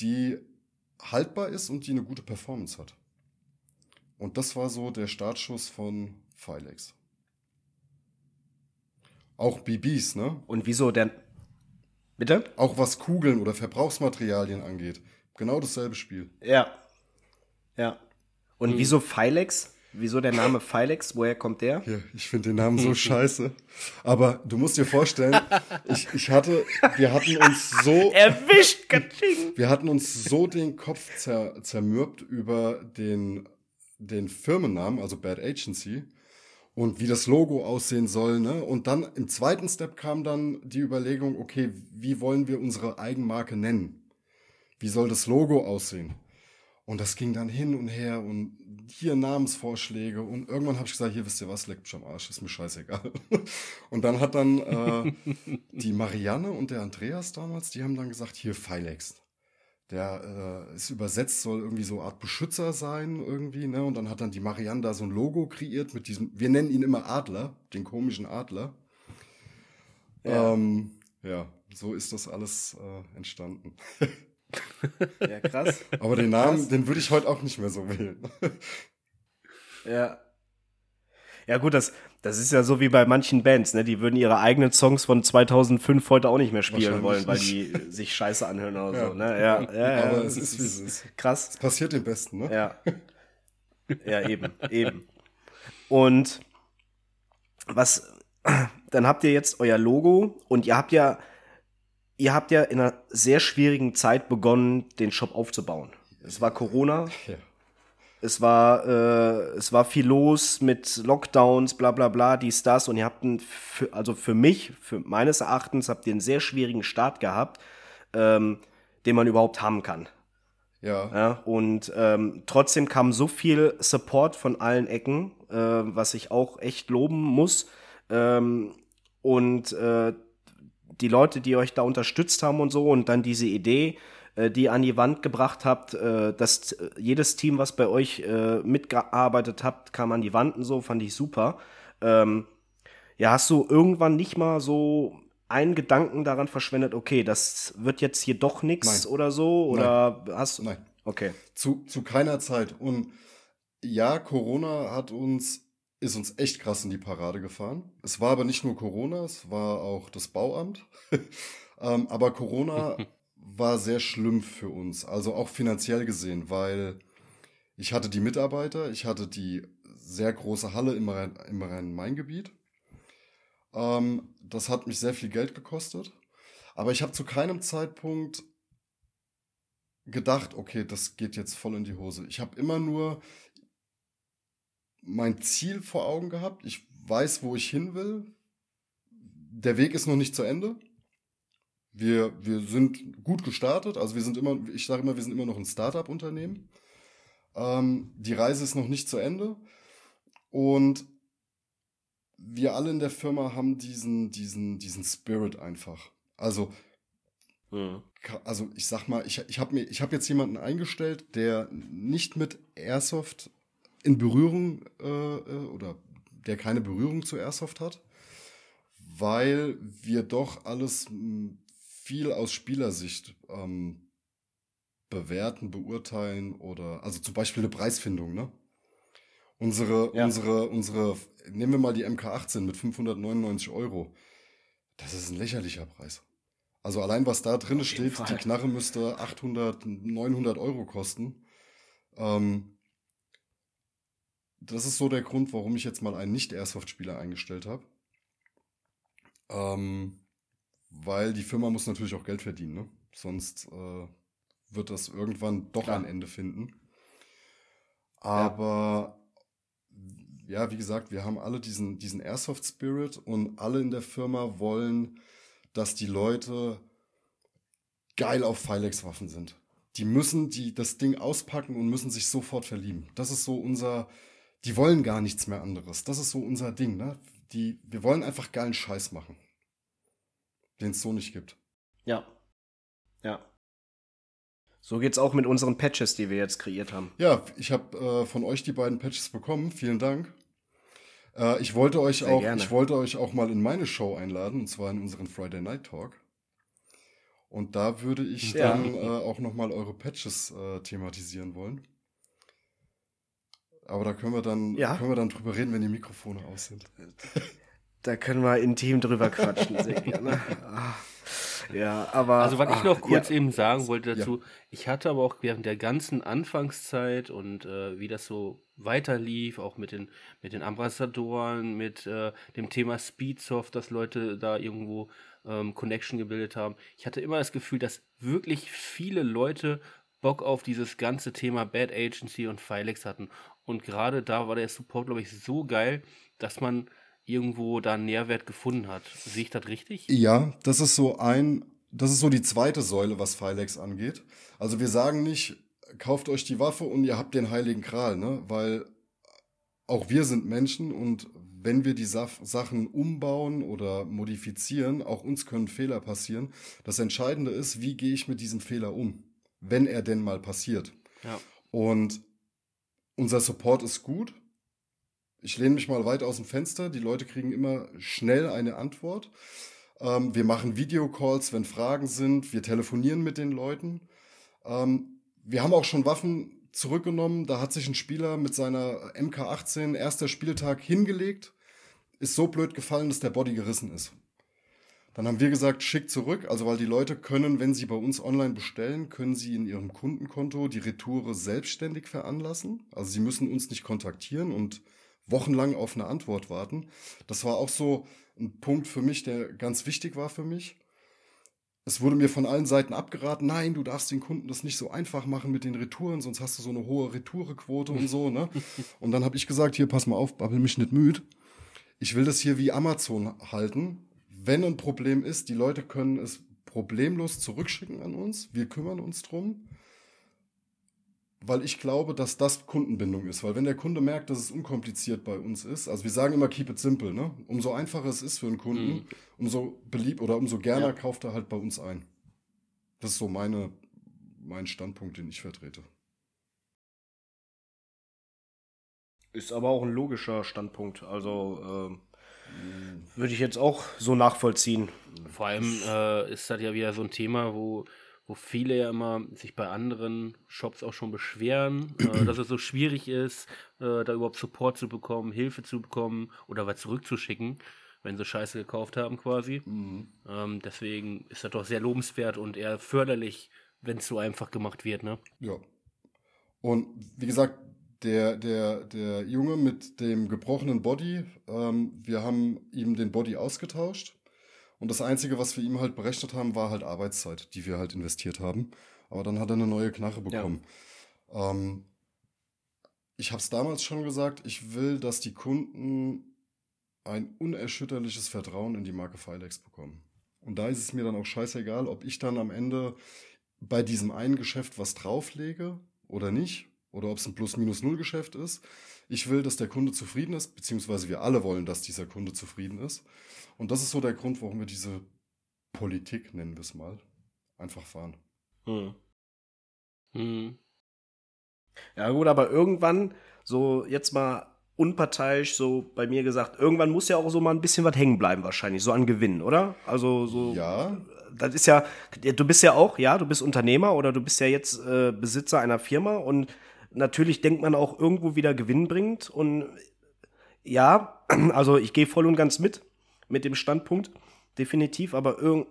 Speaker 3: die haltbar ist und die eine gute Performance hat. Und das war so der Startschuss von Filex. Auch BBs, ne?
Speaker 1: Und wieso denn? Bitte?
Speaker 3: Auch was Kugeln oder Verbrauchsmaterialien angeht. Genau dasselbe Spiel.
Speaker 1: Ja. Ja.
Speaker 3: Hm.
Speaker 1: Und wieso Filex? Wieso der Name Filex? Woher kommt der?
Speaker 3: Ja, ich finde den Namen so scheiße. Aber du musst dir vorstellen, (laughs) ich, ich hatte, wir hatten uns so,
Speaker 1: Erwischt, Katsching!
Speaker 3: wir hatten uns so den Kopf zer, zermürbt über den, den Firmennamen, also Bad Agency, und wie das Logo aussehen soll, ne? Und dann im zweiten Step kam dann die Überlegung, okay, wie wollen wir unsere Eigenmarke nennen? Wie soll das Logo aussehen? Und das ging dann hin und her und hier Namensvorschläge und irgendwann habe ich gesagt, hier wisst ihr was, leckt mich am Arsch, ist mir scheißegal. (laughs) Und dann hat dann äh, (laughs) die Marianne und der Andreas damals, die haben dann gesagt, hier Filex. Der äh, ist übersetzt, soll irgendwie so eine Art Beschützer sein irgendwie, ne? Und dann hat dann die Marianne da so ein Logo kreiert mit diesem, wir nennen ihn immer Adler, den komischen Adler.
Speaker 1: Ja.
Speaker 3: Ähm, ja, so ist das alles äh, entstanden. (laughs)
Speaker 1: Ja, krass.
Speaker 3: Aber den Namen,
Speaker 1: Krass.
Speaker 3: den würde ich heute auch nicht mehr so wählen.
Speaker 1: Ja. Ja, gut, das, das ist ja so wie bei manchen Bands, ne? Die würden ihre eigenen Songs von 2005 heute auch nicht mehr spielen wollen, weil die sich scheiße anhören oder
Speaker 3: Ja.
Speaker 1: so, ne? Ja, (laughs) ja, ja.
Speaker 3: Aber es ist, wie es ist.
Speaker 1: Krass.
Speaker 3: Es passiert dem Besten, ne?
Speaker 1: Ja. Ja, eben, eben. Und was, dann habt ihr jetzt euer Logo und ihr habt ja, ihr habt ja in einer sehr schwierigen Zeit begonnen, den Shop aufzubauen. Es war Corona,
Speaker 3: Ja.
Speaker 1: es war, äh, es war viel los mit Lockdowns, bla bla bla, dies, das. Und ihr habt einen, für, also für mich, für meines Erachtens, habt ihr einen sehr schwierigen Start gehabt, ähm, den man überhaupt haben kann.
Speaker 3: Ja.
Speaker 1: Ja, und ähm, trotzdem kam so viel Support von allen Ecken, äh, was ich auch echt loben muss. Ähm, und äh, die Leute, die euch da unterstützt haben und so, und dann diese Idee, äh, die ihr an die Wand gebracht habt, äh, dass äh, jedes Team, was bei euch äh, mitgearbeitet habt, kam an die Wand und so, fand ich super. Ähm, ja, hast du irgendwann nicht mal so einen Gedanken daran verschwendet, okay, das wird jetzt hier doch nichts
Speaker 3: Nein.
Speaker 1: oder so? Oder hast du.
Speaker 3: Nein.
Speaker 1: Okay.
Speaker 3: Zu, zu keiner Zeit. Und ja, Corona hat uns, ist uns echt krass in die Parade gefahren. Es war aber nicht nur Corona, es war auch das Bauamt. (laughs) ähm, aber Corona (laughs) war sehr schlimm für uns, also auch finanziell gesehen, weil ich hatte die Mitarbeiter, ich hatte die sehr große Halle im Rhein- im Rhein-Main-Gebiet. Ähm, das hat mich sehr viel Geld gekostet. Aber ich habe zu keinem Zeitpunkt gedacht, okay, das geht jetzt voll in die Hose. Ich habe immer nur mein Ziel vor Augen gehabt. Ich weiß, wo ich hin will. Der Weg ist noch nicht zu Ende. Wir, wir sind gut gestartet. Also wir sind immer, ich sage immer, wir sind immer noch ein Startup-Unternehmen. Ähm, die Reise ist noch nicht zu Ende. Und wir alle in der Firma haben diesen, diesen, diesen Spirit einfach. Also Mhm. Also ich sag mal, ich, ich habe hab jetzt jemanden eingestellt, der nicht mit Airsoft in Berührung äh, äh, oder der keine Berührung zu Airsoft hat, weil wir doch alles hm, viel aus Spielersicht ähm, bewerten, beurteilen oder also zum Beispiel eine Preisfindung, ne? Unsere, ja. unsere, unsere, nehmen wir mal die MK18 mit 599 Euro. Das ist ein lächerlicher Preis. Also allein was da drin steht, Fall. die Knarre müsste 800, 900 Euro kosten. Ähm, das ist so der Grund, warum ich jetzt mal einen Nicht-Airsoft-Spieler eingestellt habe. Ähm, weil die Firma muss natürlich auch Geld verdienen, ne? Sonst äh, wird das irgendwann doch Klar. ein Ende finden. Aber ja. ja, wie gesagt, wir haben alle diesen, diesen Airsoft-Spirit und alle in der Firma wollen, dass die Leute geil auf Filex-Waffen sind. Die müssen die, das Ding auspacken und müssen sich sofort verlieben. Das ist so unser, die wollen gar nichts mehr anderes. Das ist so unser Ding, ne? Die, wir wollen einfach geilen Scheiß machen. Den es so nicht gibt.
Speaker 1: Ja. Ja. So geht's auch mit unseren Patches, die wir jetzt kreiert haben.
Speaker 3: Ja, ich habe äh, von euch die beiden Patches bekommen. Vielen Dank. Äh, ich wollte euch Sehr auch, gerne. ich wollte euch auch mal in meine Show einladen, und zwar in unseren Friday Night Talk. Und da würde ich ja. dann äh, auch noch mal eure Patches äh, thematisieren wollen. Aber da können wir dann, ja. können wir dann drüber reden, wenn die Mikrofone aus sind. (laughs)
Speaker 1: Da können wir intim drüber quatschen, sehr gerne. Ah. Ja, aber.
Speaker 2: Also, was ach, ich noch kurz ja. eben sagen wollte dazu, ja. ich hatte aber auch während der ganzen Anfangszeit und äh, wie das so weiterlief, auch mit den, mit den Ambassadoren, mit äh, dem Thema Speedsoft, dass Leute da irgendwo ähm, Connection gebildet haben. Ich hatte immer das Gefühl, dass wirklich viele Leute Bock auf dieses ganze Thema Bad Agency und Filex hatten. Und gerade da war der Support, glaube ich, so geil, dass man irgendwo da einen Nährwert gefunden hat. Sehe ich das richtig?
Speaker 3: Ja, das ist so ein, das ist so die zweite Säule, was Filex angeht. Also wir sagen nicht, kauft euch die Waffe und ihr habt den heiligen Kral, ne? Weil auch wir sind Menschen und wenn wir die Sachen umbauen oder modifizieren, auch uns können Fehler passieren. Das Entscheidende ist, wie gehe ich mit diesem Fehler um, wenn er denn mal passiert. Ja. Und unser Support ist gut, ich lehne mich mal weit aus dem Fenster. Die Leute kriegen immer schnell eine Antwort. Ähm, wir machen Videocalls, wenn Fragen sind. Wir telefonieren mit den Leuten. Ähm, wir haben auch schon Waffen zurückgenommen. Da hat sich ein Spieler mit seiner MK18 erster Spieltag hingelegt. Ist so blöd gefallen, dass der Body gerissen ist. Dann haben wir gesagt, schick zurück. Also, weil die Leute können, wenn sie bei uns online bestellen, können sie in ihrem Kundenkonto die Retoure selbstständig veranlassen. Also, sie müssen uns nicht kontaktieren und wochenlang auf eine Antwort warten. Das war auch so ein Punkt für mich, der ganz wichtig war für mich. Es wurde mir von allen Seiten abgeraten, nein, du darfst den Kunden das nicht so einfach machen mit den Retouren, sonst hast du so eine hohe Retourequote und so, ne? (laughs) Und dann habe ich gesagt, hier, pass mal auf, babbel mich nicht müde. Ich will das hier wie Amazon halten. Wenn ein Problem ist, die Leute können es problemlos zurückschicken an uns. Wir kümmern uns drum weil ich glaube, dass das Kundenbindung ist. Weil wenn der Kunde merkt, dass es unkompliziert bei uns ist, also wir sagen immer keep it simple, ne? Umso einfacher es ist für einen Kunden, mhm. umso beliebt oder umso gerne ja. kauft er halt bei uns ein. Das ist so meine, mein Standpunkt, den ich vertrete.
Speaker 1: Ist aber auch ein logischer Standpunkt. Also äh, würde ich jetzt auch so nachvollziehen.
Speaker 2: Vor allem äh, ist das ja wieder so ein Thema, wo wo viele ja immer sich bei anderen Shops auch schon beschweren, äh, (clears throat) dass es so schwierig ist, äh, da überhaupt Support zu bekommen, Hilfe zu bekommen oder was zurückzuschicken, wenn sie Scheiße gekauft haben quasi. Mhm. Ähm, deswegen ist das doch sehr lobenswert und eher förderlich, wenn es so einfach gemacht wird, ne?
Speaker 3: Ja. Und wie gesagt, der, der, der Junge mit dem gebrochenen Body, ähm, wir haben ihm den Body ausgetauscht und das Einzige, was wir ihm halt berechnet haben, war halt Arbeitszeit, die wir halt investiert haben. Aber dann hat er eine neue Knarre bekommen. Ja. Ähm, ich habe es damals schon gesagt, ich will, dass die Kunden ein unerschütterliches Vertrauen in die Marke Filex bekommen. Und da ist es mir dann auch scheißegal, ob ich dann am Ende bei diesem einen Geschäft was drauflege oder nicht, oder ob es ein Plus-Minus-Null-Geschäft ist. Ich will, dass der Kunde zufrieden ist, beziehungsweise wir alle wollen, dass dieser Kunde zufrieden ist. Und das ist so der Grund, warum wir diese Politik, nennen wir es mal, einfach fahren.
Speaker 1: Hm.
Speaker 2: Hm.
Speaker 1: Ja, gut, aber irgendwann, so jetzt mal unparteiisch, so bei mir gesagt, irgendwann muss ja auch so mal ein bisschen was hängen bleiben, wahrscheinlich, so an Gewinn, oder? Also so.
Speaker 3: Ja.
Speaker 1: Das ist ja, du bist ja auch, ja, du bist Unternehmer oder du bist ja jetzt äh, Besitzer einer Firma und natürlich denkt man auch irgendwo wieder gewinnbringend und ja, (clears throat) also ich gehe voll und ganz mit, mit dem Standpunkt, definitiv, aber irg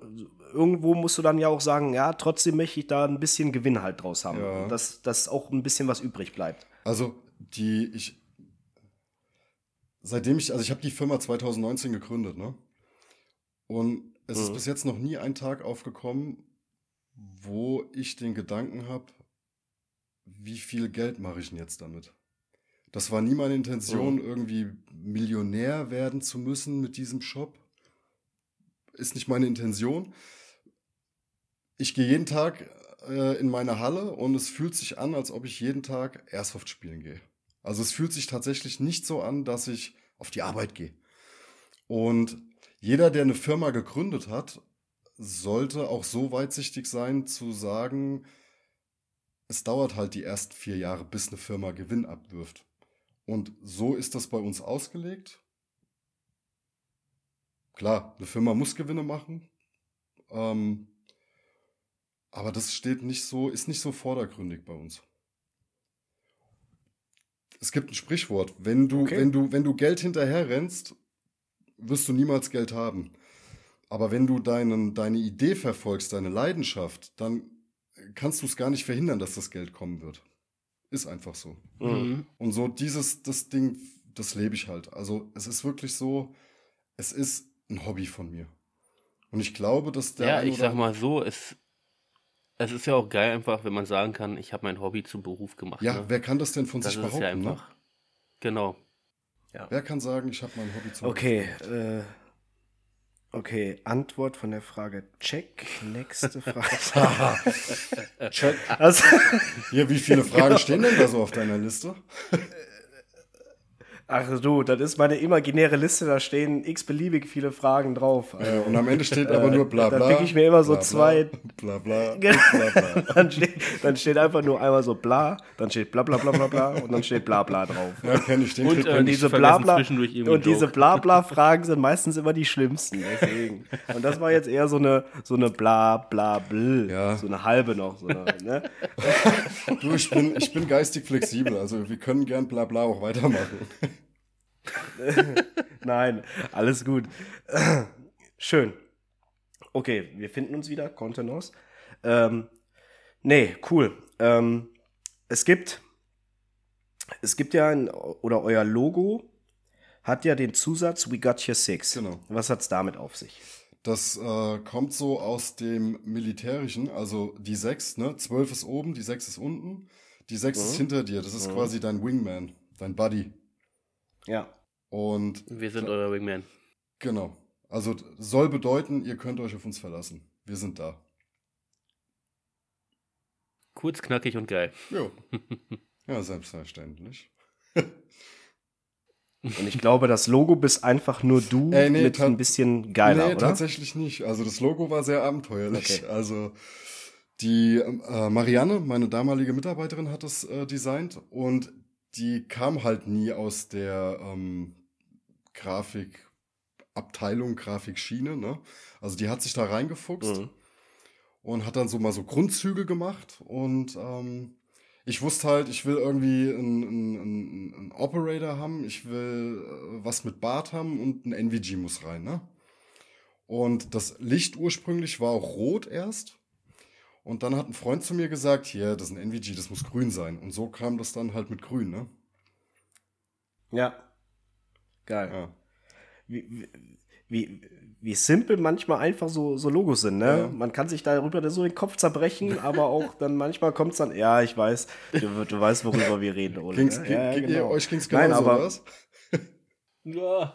Speaker 1: irgendwo musst du dann ja auch sagen, ja, trotzdem möchte ich da ein bisschen Gewinn halt draus haben,
Speaker 3: Ja.
Speaker 1: dass, dass auch ein bisschen was übrig bleibt.
Speaker 3: Also die, ich, seitdem ich, also ich habe die Firma 2019 gegründet, ne? Und es ist
Speaker 1: Mhm.
Speaker 3: bis jetzt noch nie ein Tag aufgekommen, wo ich den Gedanken habe, wie viel Geld mache ich denn jetzt damit? Das war nie meine Intention, irgendwie Millionär werden zu müssen mit diesem Shop. Ist nicht meine Intention. Ich gehe jeden Tag äh, in meine Halle und es fühlt sich an, als ob ich jeden Tag Airsoft spielen gehe. Also es fühlt sich tatsächlich nicht so an, dass ich auf die Arbeit gehe. Und jeder, der eine Firma gegründet hat, sollte auch so weitsichtig sein zu sagen, es dauert halt die ersten vier Jahre, bis eine Firma Gewinn abwirft. Und so ist das bei uns ausgelegt. Klar, eine Firma muss Gewinne machen. Ähm, aber das steht nicht so, ist nicht so vordergründig bei uns. Es gibt ein Sprichwort. Wenn du,
Speaker 1: Okay.
Speaker 3: wenn du, wenn du Geld hinterher rennst, wirst du niemals Geld haben. Aber wenn du deinen, deine Idee verfolgst, deine Leidenschaft, dann kannst du es gar nicht verhindern, dass das Geld kommen wird. Ist einfach so.
Speaker 2: Mhm.
Speaker 3: Und so dieses, das Ding, das lebe ich halt. Also es ist wirklich so, es ist ein Hobby von mir. Und ich glaube, dass der.
Speaker 2: Ja, ich sag mal so, es, es ist ja auch geil einfach, wenn man sagen kann, ich habe mein Hobby zum Beruf gemacht.
Speaker 3: Ja,
Speaker 2: ne?
Speaker 3: wer kann das denn von
Speaker 2: das
Speaker 3: sich behaupten?
Speaker 2: ja
Speaker 3: ne?
Speaker 2: einfach. Genau.
Speaker 3: Wer kann sagen, ich habe mein Hobby zum
Speaker 1: Okay, äh, okay, Antwort von der Frage check. Nächste (laughs) Frage.
Speaker 3: Check.
Speaker 1: also,
Speaker 3: Hier, wie viele Fragen stehen denn da so auf deiner Liste? (laughs)
Speaker 1: ach du, das ist meine imaginäre Liste, da stehen x-beliebig viele Fragen drauf.
Speaker 3: Äh, und am Ende steht aber nur bla
Speaker 1: da
Speaker 3: bla.
Speaker 1: pick ich mir immer so
Speaker 3: bla,
Speaker 1: zwei-
Speaker 3: Bla bla. (laughs) Bla, bla.
Speaker 1: Dann steht, dann steht einfach nur einmal so bla, dann steht bla bla bla bla bla und dann steht bla bla drauf.
Speaker 3: Ja, kenn ich den
Speaker 2: Und, äh,
Speaker 1: diese
Speaker 2: zwischendurch irgendwie
Speaker 1: und diese
Speaker 2: Joke.
Speaker 1: Blabla-Fragen sind meistens immer die schlimmsten. Deswegen. Und das war jetzt eher so eine so eine Bla Bla Bl,
Speaker 3: Ja.
Speaker 1: so eine halbe noch. So eine, ne?
Speaker 3: Du, ich bin, ich bin geistig flexibel, also wir können gern bla bla auch weitermachen. (laughs)
Speaker 1: Nein, alles gut. (clears throat) Schön. Okay, wir finden uns wieder. Contenance. Ähm, nee, cool. Ähm, es gibt, es gibt ja ein, oder euer Logo hat ja den Zusatz We Got Your Six.
Speaker 3: Genau.
Speaker 1: Was hat's damit auf sich?
Speaker 3: Das äh, kommt so aus dem Militärischen, also die 6, ne? 12 ist oben, die 6 ist unten, die 6 ist
Speaker 1: Mhm.
Speaker 3: hinter dir, das ist quasi dein Wingman, dein Buddy.
Speaker 1: Ja.
Speaker 3: Und
Speaker 2: Wir sind euer Wingman.
Speaker 3: genau, also soll bedeuten, ihr könnt euch auf uns verlassen. Wir sind da.
Speaker 2: Kurz, knackig und geil.
Speaker 3: Jo. (laughs) ja, selbstverständlich.
Speaker 1: Und ich glaube, das Logo bist einfach nur du
Speaker 3: Ey, nee,
Speaker 1: mit ein bisschen geiler,
Speaker 3: nee,
Speaker 1: oder?
Speaker 3: tatsächlich nicht. Also das Logo war sehr abenteuerlich.
Speaker 1: Okay.
Speaker 3: Also die äh, Marianne, meine damalige Mitarbeiterin, hat das äh, designt und die kam halt nie aus der ähm, Grafikabteilung, Grafikschiene. Ne? Also die hat sich da reingefuchst
Speaker 1: Mhm.
Speaker 3: und hat dann so mal so Grundzüge gemacht und ähm, ich wusste halt, ich will irgendwie einen, einen, einen, Operator haben, ich will äh, was mit Bart haben und ein NVG muss rein, ne? Und das Licht ursprünglich war auch rot erst. Und dann hat ein Freund zu mir gesagt, hier, das ist ein NVG, das muss grün sein. Und so kam das dann halt mit grün, ne?
Speaker 1: Ja. Geil.
Speaker 3: Ja.
Speaker 1: Wie, wie, wie simpel manchmal einfach so, so Logos sind, ne?
Speaker 3: Ja.
Speaker 1: Man kann sich darüber so den Kopf zerbrechen, (laughs) aber auch dann manchmal kommt es dann, ja, ich weiß, du, du weißt, worüber wir reden, Ole.
Speaker 3: Ging's,
Speaker 1: ne? ja,
Speaker 3: ging,
Speaker 1: genau.
Speaker 3: euch ging's
Speaker 1: Nein,
Speaker 3: genauso,
Speaker 1: aber-
Speaker 3: was? (laughs)
Speaker 2: Ja.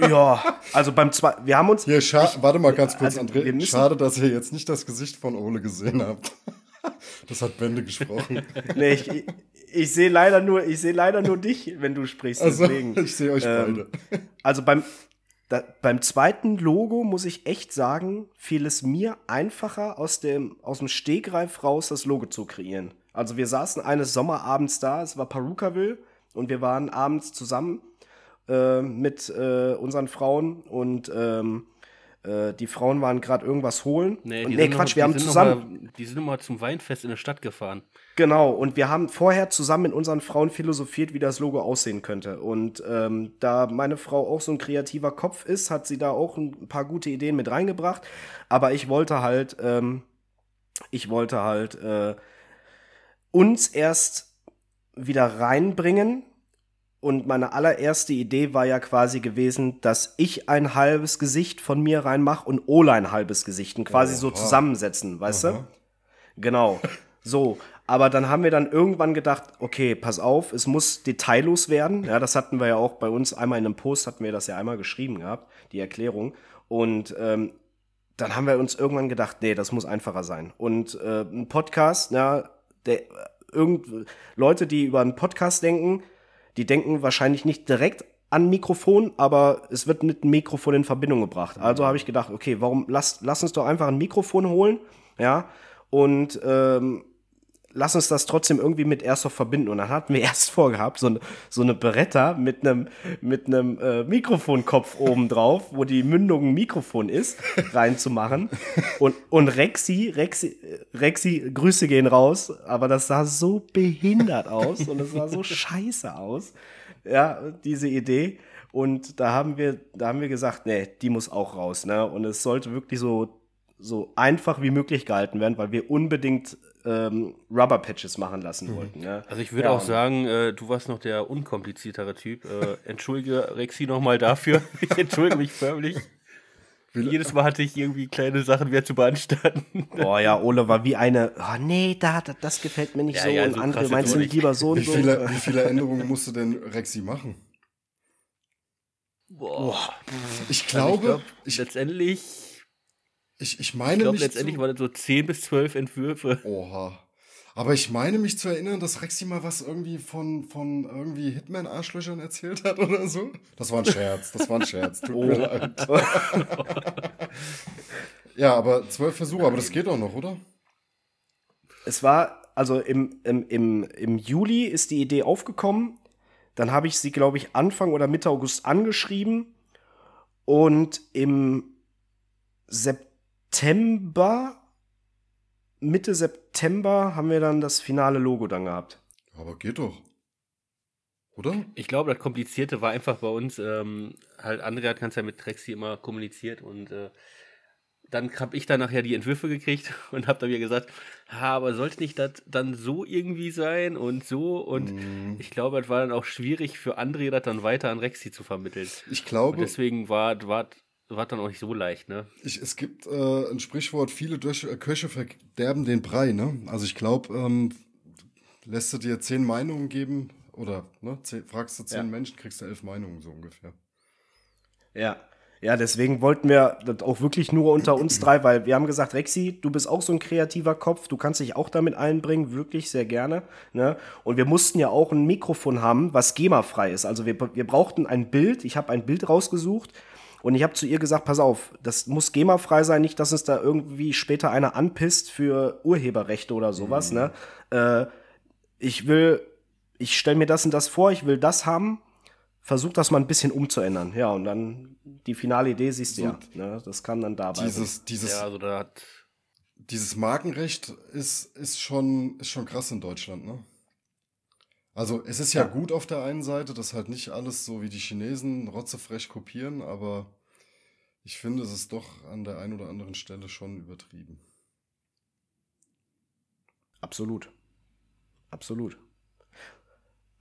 Speaker 1: Ja, also beim zwei, wir haben uns,
Speaker 3: Hier, scha warte mal ganz kurz,
Speaker 1: also,
Speaker 3: André. Schade, dass ihr jetzt nicht das Gesicht von Ole gesehen habt. (laughs) Das hat Bände gesprochen. (laughs)
Speaker 1: nee, ich, ich, ich sehe leider nur, ich sehe leider nur dich, wenn du sprichst,
Speaker 3: Also,
Speaker 1: deswegen.
Speaker 3: ich sehe euch
Speaker 1: Ähm,
Speaker 3: beide.
Speaker 1: Also beim, da, beim zweiten Logo muss ich echt sagen, fiel es mir einfacher, aus dem, aus dem Stegreif raus das Logo zu kreieren. Also wir saßen eines Sommerabends da, es war Perukaville und wir waren abends zusammen äh, mit äh, unseren Frauen und ähm, äh, die Frauen waren gerade irgendwas holen.
Speaker 2: Nee,
Speaker 1: und, nee Quatsch,
Speaker 2: noch,
Speaker 1: wir haben zusammen.
Speaker 2: Mal, die sind immer zum Weinfest in der Stadt gefahren.
Speaker 1: Genau, und wir haben vorher zusammen mit unseren Frauen philosophiert, wie das Logo aussehen könnte. Und ähm, da meine Frau auch so ein kreativer Kopf ist, hat sie da auch ein paar gute Ideen mit reingebracht. Aber ich wollte halt, ähm, ich wollte halt äh, uns erst wieder reinbringen. Und meine allererste Idee war ja quasi gewesen, dass ich ein halbes Gesicht von mir reinmache und Ola ein halbes Gesicht und quasi so
Speaker 3: Oha.
Speaker 1: zusammensetzen, weißt
Speaker 3: Aha.
Speaker 1: du? Genau. So, aber dann haben wir dann irgendwann gedacht, okay, pass auf, es muss detaillos werden. Ja, das hatten wir ja auch bei uns einmal in einem Post, hatten wir das ja einmal geschrieben gehabt, die Erklärung. Und ähm, dann haben wir uns irgendwann gedacht, nee, das muss einfacher sein. Und äh, ein Podcast, ja, der irgend Leute, die über einen Podcast denken, die denken wahrscheinlich nicht direkt an Mikrofon, aber es wird mit einem Mikrofon in Verbindung gebracht. Also habe ich gedacht, okay, warum lass, lass uns doch einfach ein Mikrofon holen, ja, und ähm, lass uns das trotzdem irgendwie mit Airsoft verbinden. Und dann hatten wir (laughs) erst vorgehabt, so, eine so eine Beretta mit einem mit einem äh, Mikrofonkopf oben drauf, wo die Mündung ein Mikrofon ist, (laughs) reinzumachen. Und, und Rexi, Rexi, Rexi, Grüße gehen raus, aber das sah so behindert aus und es sah so (laughs) scheiße aus. Ja, diese Idee. Und da haben wir, da haben wir gesagt, nee, die muss auch raus, ne? Und es sollte wirklich so, so einfach wie möglich gehalten werden, weil wir unbedingt ähm, Rubber Patches machen lassen wollten. Ne?
Speaker 2: Also ich würde
Speaker 1: Ja,
Speaker 2: auch sagen, äh, du warst noch der unkompliziertere Typ. Äh, entschuldige Rexi nochmal dafür. (laughs) Ich entschuldige mich förmlich. Jedes Mal hatte ich irgendwie kleine Sachen wieder zu beanstanden.
Speaker 1: Boah, ja, Ole war wie eine, oh nee, da, da, das gefällt mir nicht
Speaker 2: Ja,
Speaker 1: so.
Speaker 2: ja,
Speaker 1: und
Speaker 2: so
Speaker 1: andere meinst du nicht lieber so und
Speaker 3: Wie
Speaker 1: so.
Speaker 3: viele, wie viele Änderungen musste denn Rexi machen?
Speaker 2: Boah.
Speaker 3: Ich
Speaker 2: Also
Speaker 3: glaube,
Speaker 2: glaub,
Speaker 3: ich,
Speaker 2: letztendlich,
Speaker 3: ich, ich
Speaker 2: ich
Speaker 3: meine
Speaker 2: glaube,
Speaker 3: mich
Speaker 2: letztendlich waren das so 10 bis 12 Entwürfe.
Speaker 3: Oha. Aber ich meine mich zu erinnern, dass Rexi mal was irgendwie von, von irgendwie Hitman-Arschlöchern erzählt hat oder so. Das war ein Scherz, das war ein Scherz. Tut mir leid. ja, aber zwölf Versuche, aber das geht doch noch, oder?
Speaker 1: Es war, also im, im, im, im Juli ist die Idee aufgekommen. Dann habe ich sie, glaube ich, Anfang oder Mitte August angeschrieben. Und im September, Mitte September, haben wir dann das finale Logo dann gehabt.
Speaker 3: Aber geht doch. Oder?
Speaker 2: Ich glaube, das Komplizierte war einfach bei uns, ähm, halt, André hat ganz ja mit Rexi immer kommuniziert und äh, dann habe ich dann nachher die Entwürfe gekriegt (laughs) und habe dann wieder gesagt, ha, aber sollte nicht das dann so irgendwie sein und so und
Speaker 3: Mhm.
Speaker 2: ich glaube, es war dann auch schwierig für André, das dann weiter an Rexi zu vermitteln.
Speaker 3: Ich
Speaker 2: Und
Speaker 3: glaube,
Speaker 2: deswegen war, war, war dann auch nicht so leicht, ne?
Speaker 3: ich, es gibt äh, ein Sprichwort, viele Döche, äh, Köche verderben den Brei, ne? Also ich glaube, ähm, lässt du dir zehn Meinungen geben oder ne, zehn, fragst du zehn
Speaker 1: Ja.
Speaker 3: Menschen, kriegst du elf Meinungen so ungefähr.
Speaker 1: Ja. Ja, deswegen wollten wir das auch wirklich nur unter uns drei, weil wir haben gesagt, Rexi, du bist auch so ein kreativer Kopf, du kannst dich auch damit einbringen, wirklich sehr gerne. Ne? Und wir mussten ja auch ein Mikrofon haben, was GEMA-frei ist. Also wir, wir brauchten ein Bild, ich habe ein Bild rausgesucht und ich habe zu ihr gesagt, pass auf, das muss GEMA-frei sein, nicht, dass uns da irgendwie später einer anpisst für Urheberrechte oder sowas. Ne? Äh, ich will, ich stelle mir das und das vor, ich will das haben versuch das mal ein bisschen umzuändern. Ja, und dann die finale Idee siehst du ja. Ne? Das kam dann dabei.
Speaker 3: Dieses, dieses,
Speaker 2: Ja, also da hat
Speaker 3: dieses Markenrecht ist, ist, schon, ist schon krass in Deutschland, ne? Also es ist ja,
Speaker 1: Ja.
Speaker 3: gut auf der einen Seite, dass halt nicht alles so wie die Chinesen rotzefrech kopieren, aber ich finde, es ist doch an der einen oder anderen Stelle schon übertrieben.
Speaker 1: Absolut. Absolut.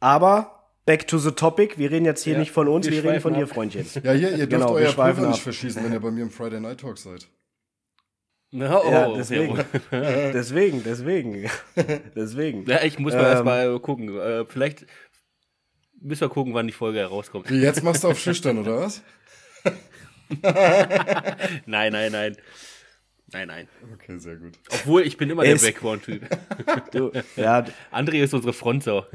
Speaker 1: Aber back to the topic. Wir reden jetzt hier
Speaker 2: Ja,
Speaker 1: nicht von uns,
Speaker 2: wir
Speaker 1: wir, reden von
Speaker 2: schweifen
Speaker 1: dir,
Speaker 2: ab.
Speaker 1: Freundchen.
Speaker 3: Ja, hier, ihr dürft
Speaker 1: Genau,
Speaker 3: euer Pulver nicht
Speaker 1: ab.
Speaker 3: verschießen, wenn ihr bei mir im Friday Night Talk seid.
Speaker 2: Na, oh,
Speaker 1: Ja, (laughs) deswegen. deswegen, deswegen. (laughs) deswegen.
Speaker 2: Ja, ich muss mal
Speaker 1: Ähm,
Speaker 2: erstmal gucken. Äh, vielleicht müssen wir gucken, wann die Folge herauskommt.
Speaker 3: Jetzt machst du auf schüchtern, oder was? (laughs)
Speaker 2: Nein, nein, nein. Nein, nein.
Speaker 3: Okay, sehr gut.
Speaker 2: Obwohl, ich bin immer
Speaker 1: Es-
Speaker 2: der Background-Typ.
Speaker 1: Du, ja,
Speaker 2: André ist unsere Frontsau.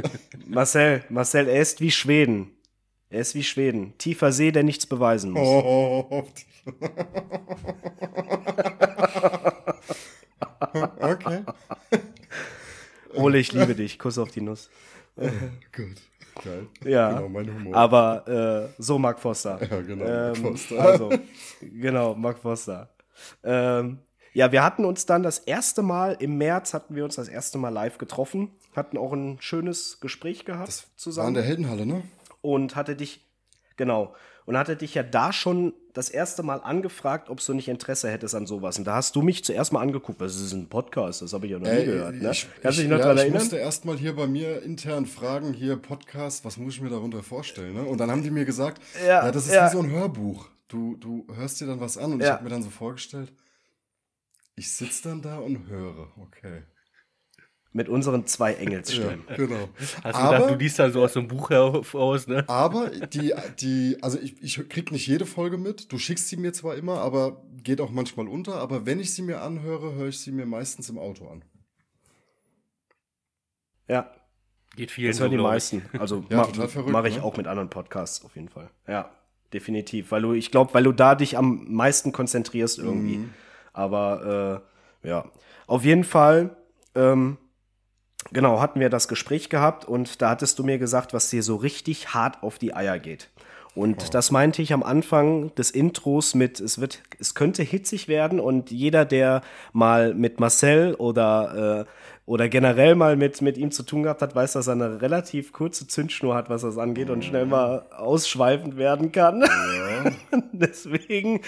Speaker 1: Marcel, Marcel, er ist wie Schweden. Er ist wie Schweden. Tiefer See, der nichts beweisen muss.
Speaker 3: Oh, okay.
Speaker 1: Ole, ich liebe dich. Kuss auf die Nuss.
Speaker 3: Gut. Geil.
Speaker 1: Ja,
Speaker 3: Genau, mein Humor.
Speaker 1: aber äh, so Mark Foster.
Speaker 3: Ja, genau, Mark
Speaker 1: Ähm,
Speaker 3: Foster.
Speaker 1: Also, genau, Mark Foster. Ähm, ja, wir hatten uns dann das erste Mal, im März hatten wir uns das erste Mal live getroffen, hatten auch ein schönes Gespräch gehabt
Speaker 3: das war in
Speaker 1: zusammen
Speaker 3: der Heldenhalle, ne?
Speaker 1: Und hatte dich, genau, und hatte dich ja da schon das erste Mal angefragt, ob du nicht Interesse hättest an sowas. Und da hast du mich zuerst mal angeguckt, das ist ein Podcast, das habe ich ja noch nie
Speaker 3: Ey,
Speaker 1: gehört. Ne?
Speaker 3: ich,
Speaker 1: Kannst du
Speaker 3: ich,
Speaker 1: dich noch
Speaker 3: ja,
Speaker 1: daran
Speaker 3: ich
Speaker 1: erinnern?
Speaker 3: musste erstmal hier bei mir intern fragen, hier Podcast, was muss ich mir darunter vorstellen? Ne? Und dann haben die mir gesagt,
Speaker 1: Ja,
Speaker 3: ja, das ist
Speaker 1: ja.
Speaker 3: wie so ein Hörbuch. Du, du hörst dir dann was an und ich habe mir dann so vorgestellt, ich sitze dann da und höre. Okay.
Speaker 1: Mit unseren zwei
Speaker 3: Ja,
Speaker 1: Engelsstimmen.
Speaker 3: genau.
Speaker 2: Hast du gedacht,
Speaker 3: Aber,
Speaker 2: du liest da so aus dem Buch heraus, ne?
Speaker 3: aber die, die, also ich, ich krieg nicht jede Folge mit. Du schickst sie mir zwar immer, aber geht auch manchmal unter. Aber wenn ich sie mir anhöre, höre ich sie mir meistens im Auto an.
Speaker 1: Ja,
Speaker 2: Geht vielen
Speaker 1: das hören die
Speaker 2: glaub ich.
Speaker 1: meisten. Also
Speaker 3: Ja,
Speaker 1: mache ich
Speaker 3: ne?
Speaker 1: auch mit anderen Podcasts auf jeden Fall. Ja, definitiv. Weil du, ich glaube, weil du da dich am meisten konzentrierst irgendwie.
Speaker 3: Mhm.
Speaker 1: Aber äh, ja, auf jeden Fall, ähm, genau, hatten wir das Gespräch gehabt und da hattest du mir gesagt, was dir so richtig hart auf die Eier geht. Und das meinte ich am Anfang des Intros mit, es wird, es könnte hitzig werden und jeder, der mal mit Marcel oder, äh, oder generell mal mit, mit ihm zu tun gehabt hat, weiß, dass er eine relativ kurze Zündschnur hat, was das angeht und schnell mal ausschweifend werden kann. (laughs) deswegen,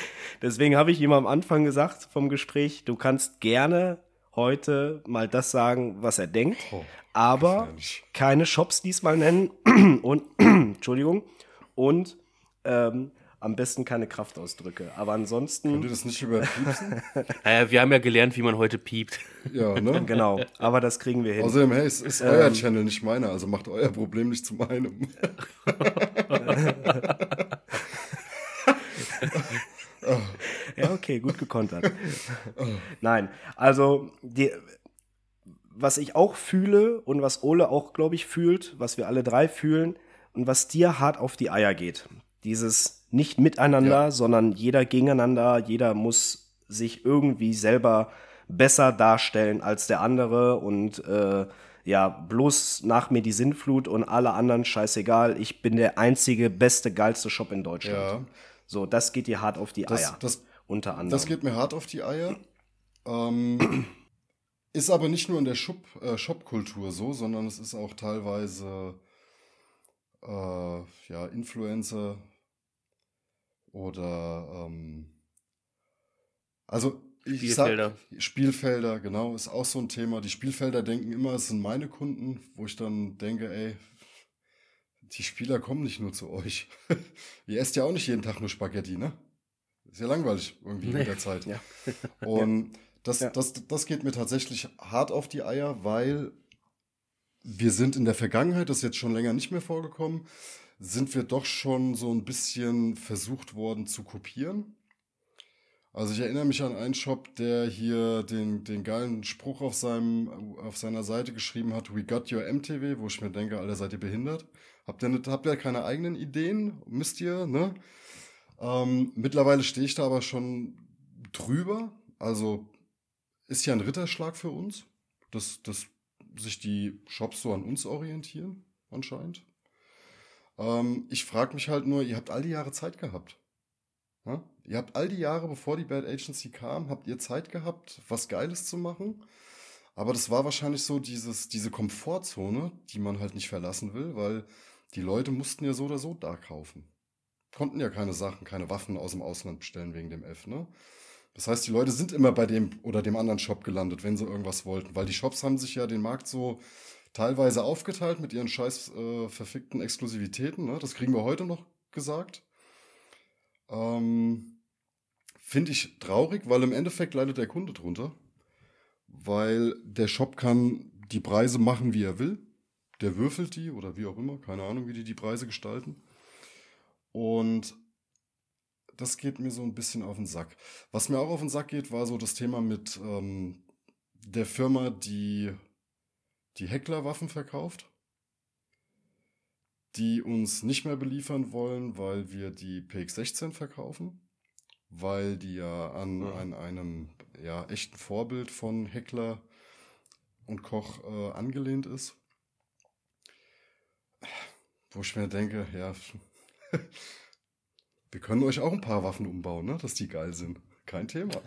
Speaker 1: deswegen habe ich ihm am Anfang gesagt vom Gespräch, du kannst gerne heute mal das sagen, was er denkt,
Speaker 3: Oh,
Speaker 1: aber keine Shops diesmal nennen (clears throat) und (clears throat) Entschuldigung und ähm, am besten keine Kraftausdrücke. Aber
Speaker 3: Könnt
Speaker 1: ansonsten
Speaker 3: ihr das nicht überpiepsen? (laughs)
Speaker 2: Naja, wir haben ja gelernt, wie man heute piept.
Speaker 3: ja, ne? (laughs)
Speaker 1: genau. Aber das kriegen wir hin.
Speaker 3: Außerdem, hey, es ist euer Channel, nicht meiner, also macht euer Problem nicht zu meinem. (laughs) (laughs)
Speaker 1: Ja, okay, gut gekontert. (laughs) Nein, also die, was ich auch fühle und was Ole auch, glaube ich, fühlt, was wir alle drei fühlen und was dir hart auf die Eier geht. Dieses nicht miteinander,
Speaker 3: Ja.
Speaker 1: sondern jeder gegeneinander, jeder muss sich irgendwie selber besser darstellen als der andere und äh, ja, bloß nach mir die Sinnflut und alle anderen scheißegal. Ich bin der einzige, beste, geilste Shop in Deutschland.
Speaker 3: Ja.
Speaker 1: So, das geht dir hart auf die
Speaker 3: Das,
Speaker 1: Eier.
Speaker 3: das,
Speaker 1: unter anderem.
Speaker 3: das geht mir hart auf die Eier. Ähm, ist aber nicht nur in der Shop, äh, Shop-Kultur so, sondern es ist auch teilweise äh, ja, Influencer oder ähm, also ich
Speaker 2: Spielfelder.
Speaker 3: Sag, Spielfelder, genau, ist auch so ein Thema. Die Spielfelder denken immer, es sind meine Kunden, wo ich dann denke, ey, die Spieler kommen nicht nur zu euch. (laughs) Ihr esst ja auch nicht jeden Tag nur Spaghetti, ne? Ist ja langweilig irgendwie
Speaker 2: Nee.
Speaker 3: mit der Zeit. (laughs)
Speaker 1: Ja.
Speaker 3: Und das,
Speaker 1: Ja.
Speaker 3: das, das geht mir tatsächlich hart auf die Eier, weil wir sind in der Vergangenheit, das ist jetzt schon länger nicht mehr vorgekommen, sind wir doch schon so ein bisschen versucht worden zu kopieren. Also ich erinnere mich an einen Shop, der hier den, den geilen Spruch auf, seinem, auf seiner Seite geschrieben hat, We got your MTV, wo ich mir denke, Alter, seid ihr behindert? Habt ihr, nicht, habt ihr keine eigenen Ideen? Müsst ihr, ne? Ähm, mittlerweile stehe ich da aber schon drüber. Also ist ja ein Ritterschlag für uns, dass, dass sich die Shops so an uns orientieren, anscheinend. Ähm, ich frage mich halt nur, ihr habt all die Jahre Zeit gehabt. Ja? Ihr habt all die Jahre, bevor die Bad Agency kam, habt ihr Zeit gehabt, was Geiles zu machen. Aber das war wahrscheinlich so dieses, diese Komfortzone, die man halt nicht verlassen will, weil die Leute mussten ja so oder so da kaufen. Konnten ja keine Sachen, keine Waffen aus dem Ausland bestellen wegen dem F, ne? Das heißt, die Leute sind immer bei dem oder dem anderen Shop gelandet, wenn sie irgendwas wollten, weil die Shops haben sich ja den Markt so teilweise aufgeteilt mit ihren scheiß äh, verfickten Exklusivitäten, ne? Das kriegen wir heute noch gesagt. Ähm, Finde ich traurig, weil im Endeffekt leidet der Kunde drunter. Weil der Shop kann die Preise machen, wie er will. Der würfelt die oder wie auch immer. Keine Ahnung, wie die die Preise gestalten. Und das geht mir so ein bisschen auf den Sack. Was mir auch auf den Sack geht, war so das Thema mit ähm, der Firma, die die Hecklerwaffen verkauft. die uns nicht mehr beliefern wollen, weil wir die PX16 verkaufen, weil die ja an,
Speaker 1: Mhm.
Speaker 3: an einem ja, echten Vorbild von Heckler und Koch äh, angelehnt ist. Wo ich mir denke, ja, (laughs) wir können euch auch ein paar Waffen umbauen, ne, dass die geil sind. Kein Thema.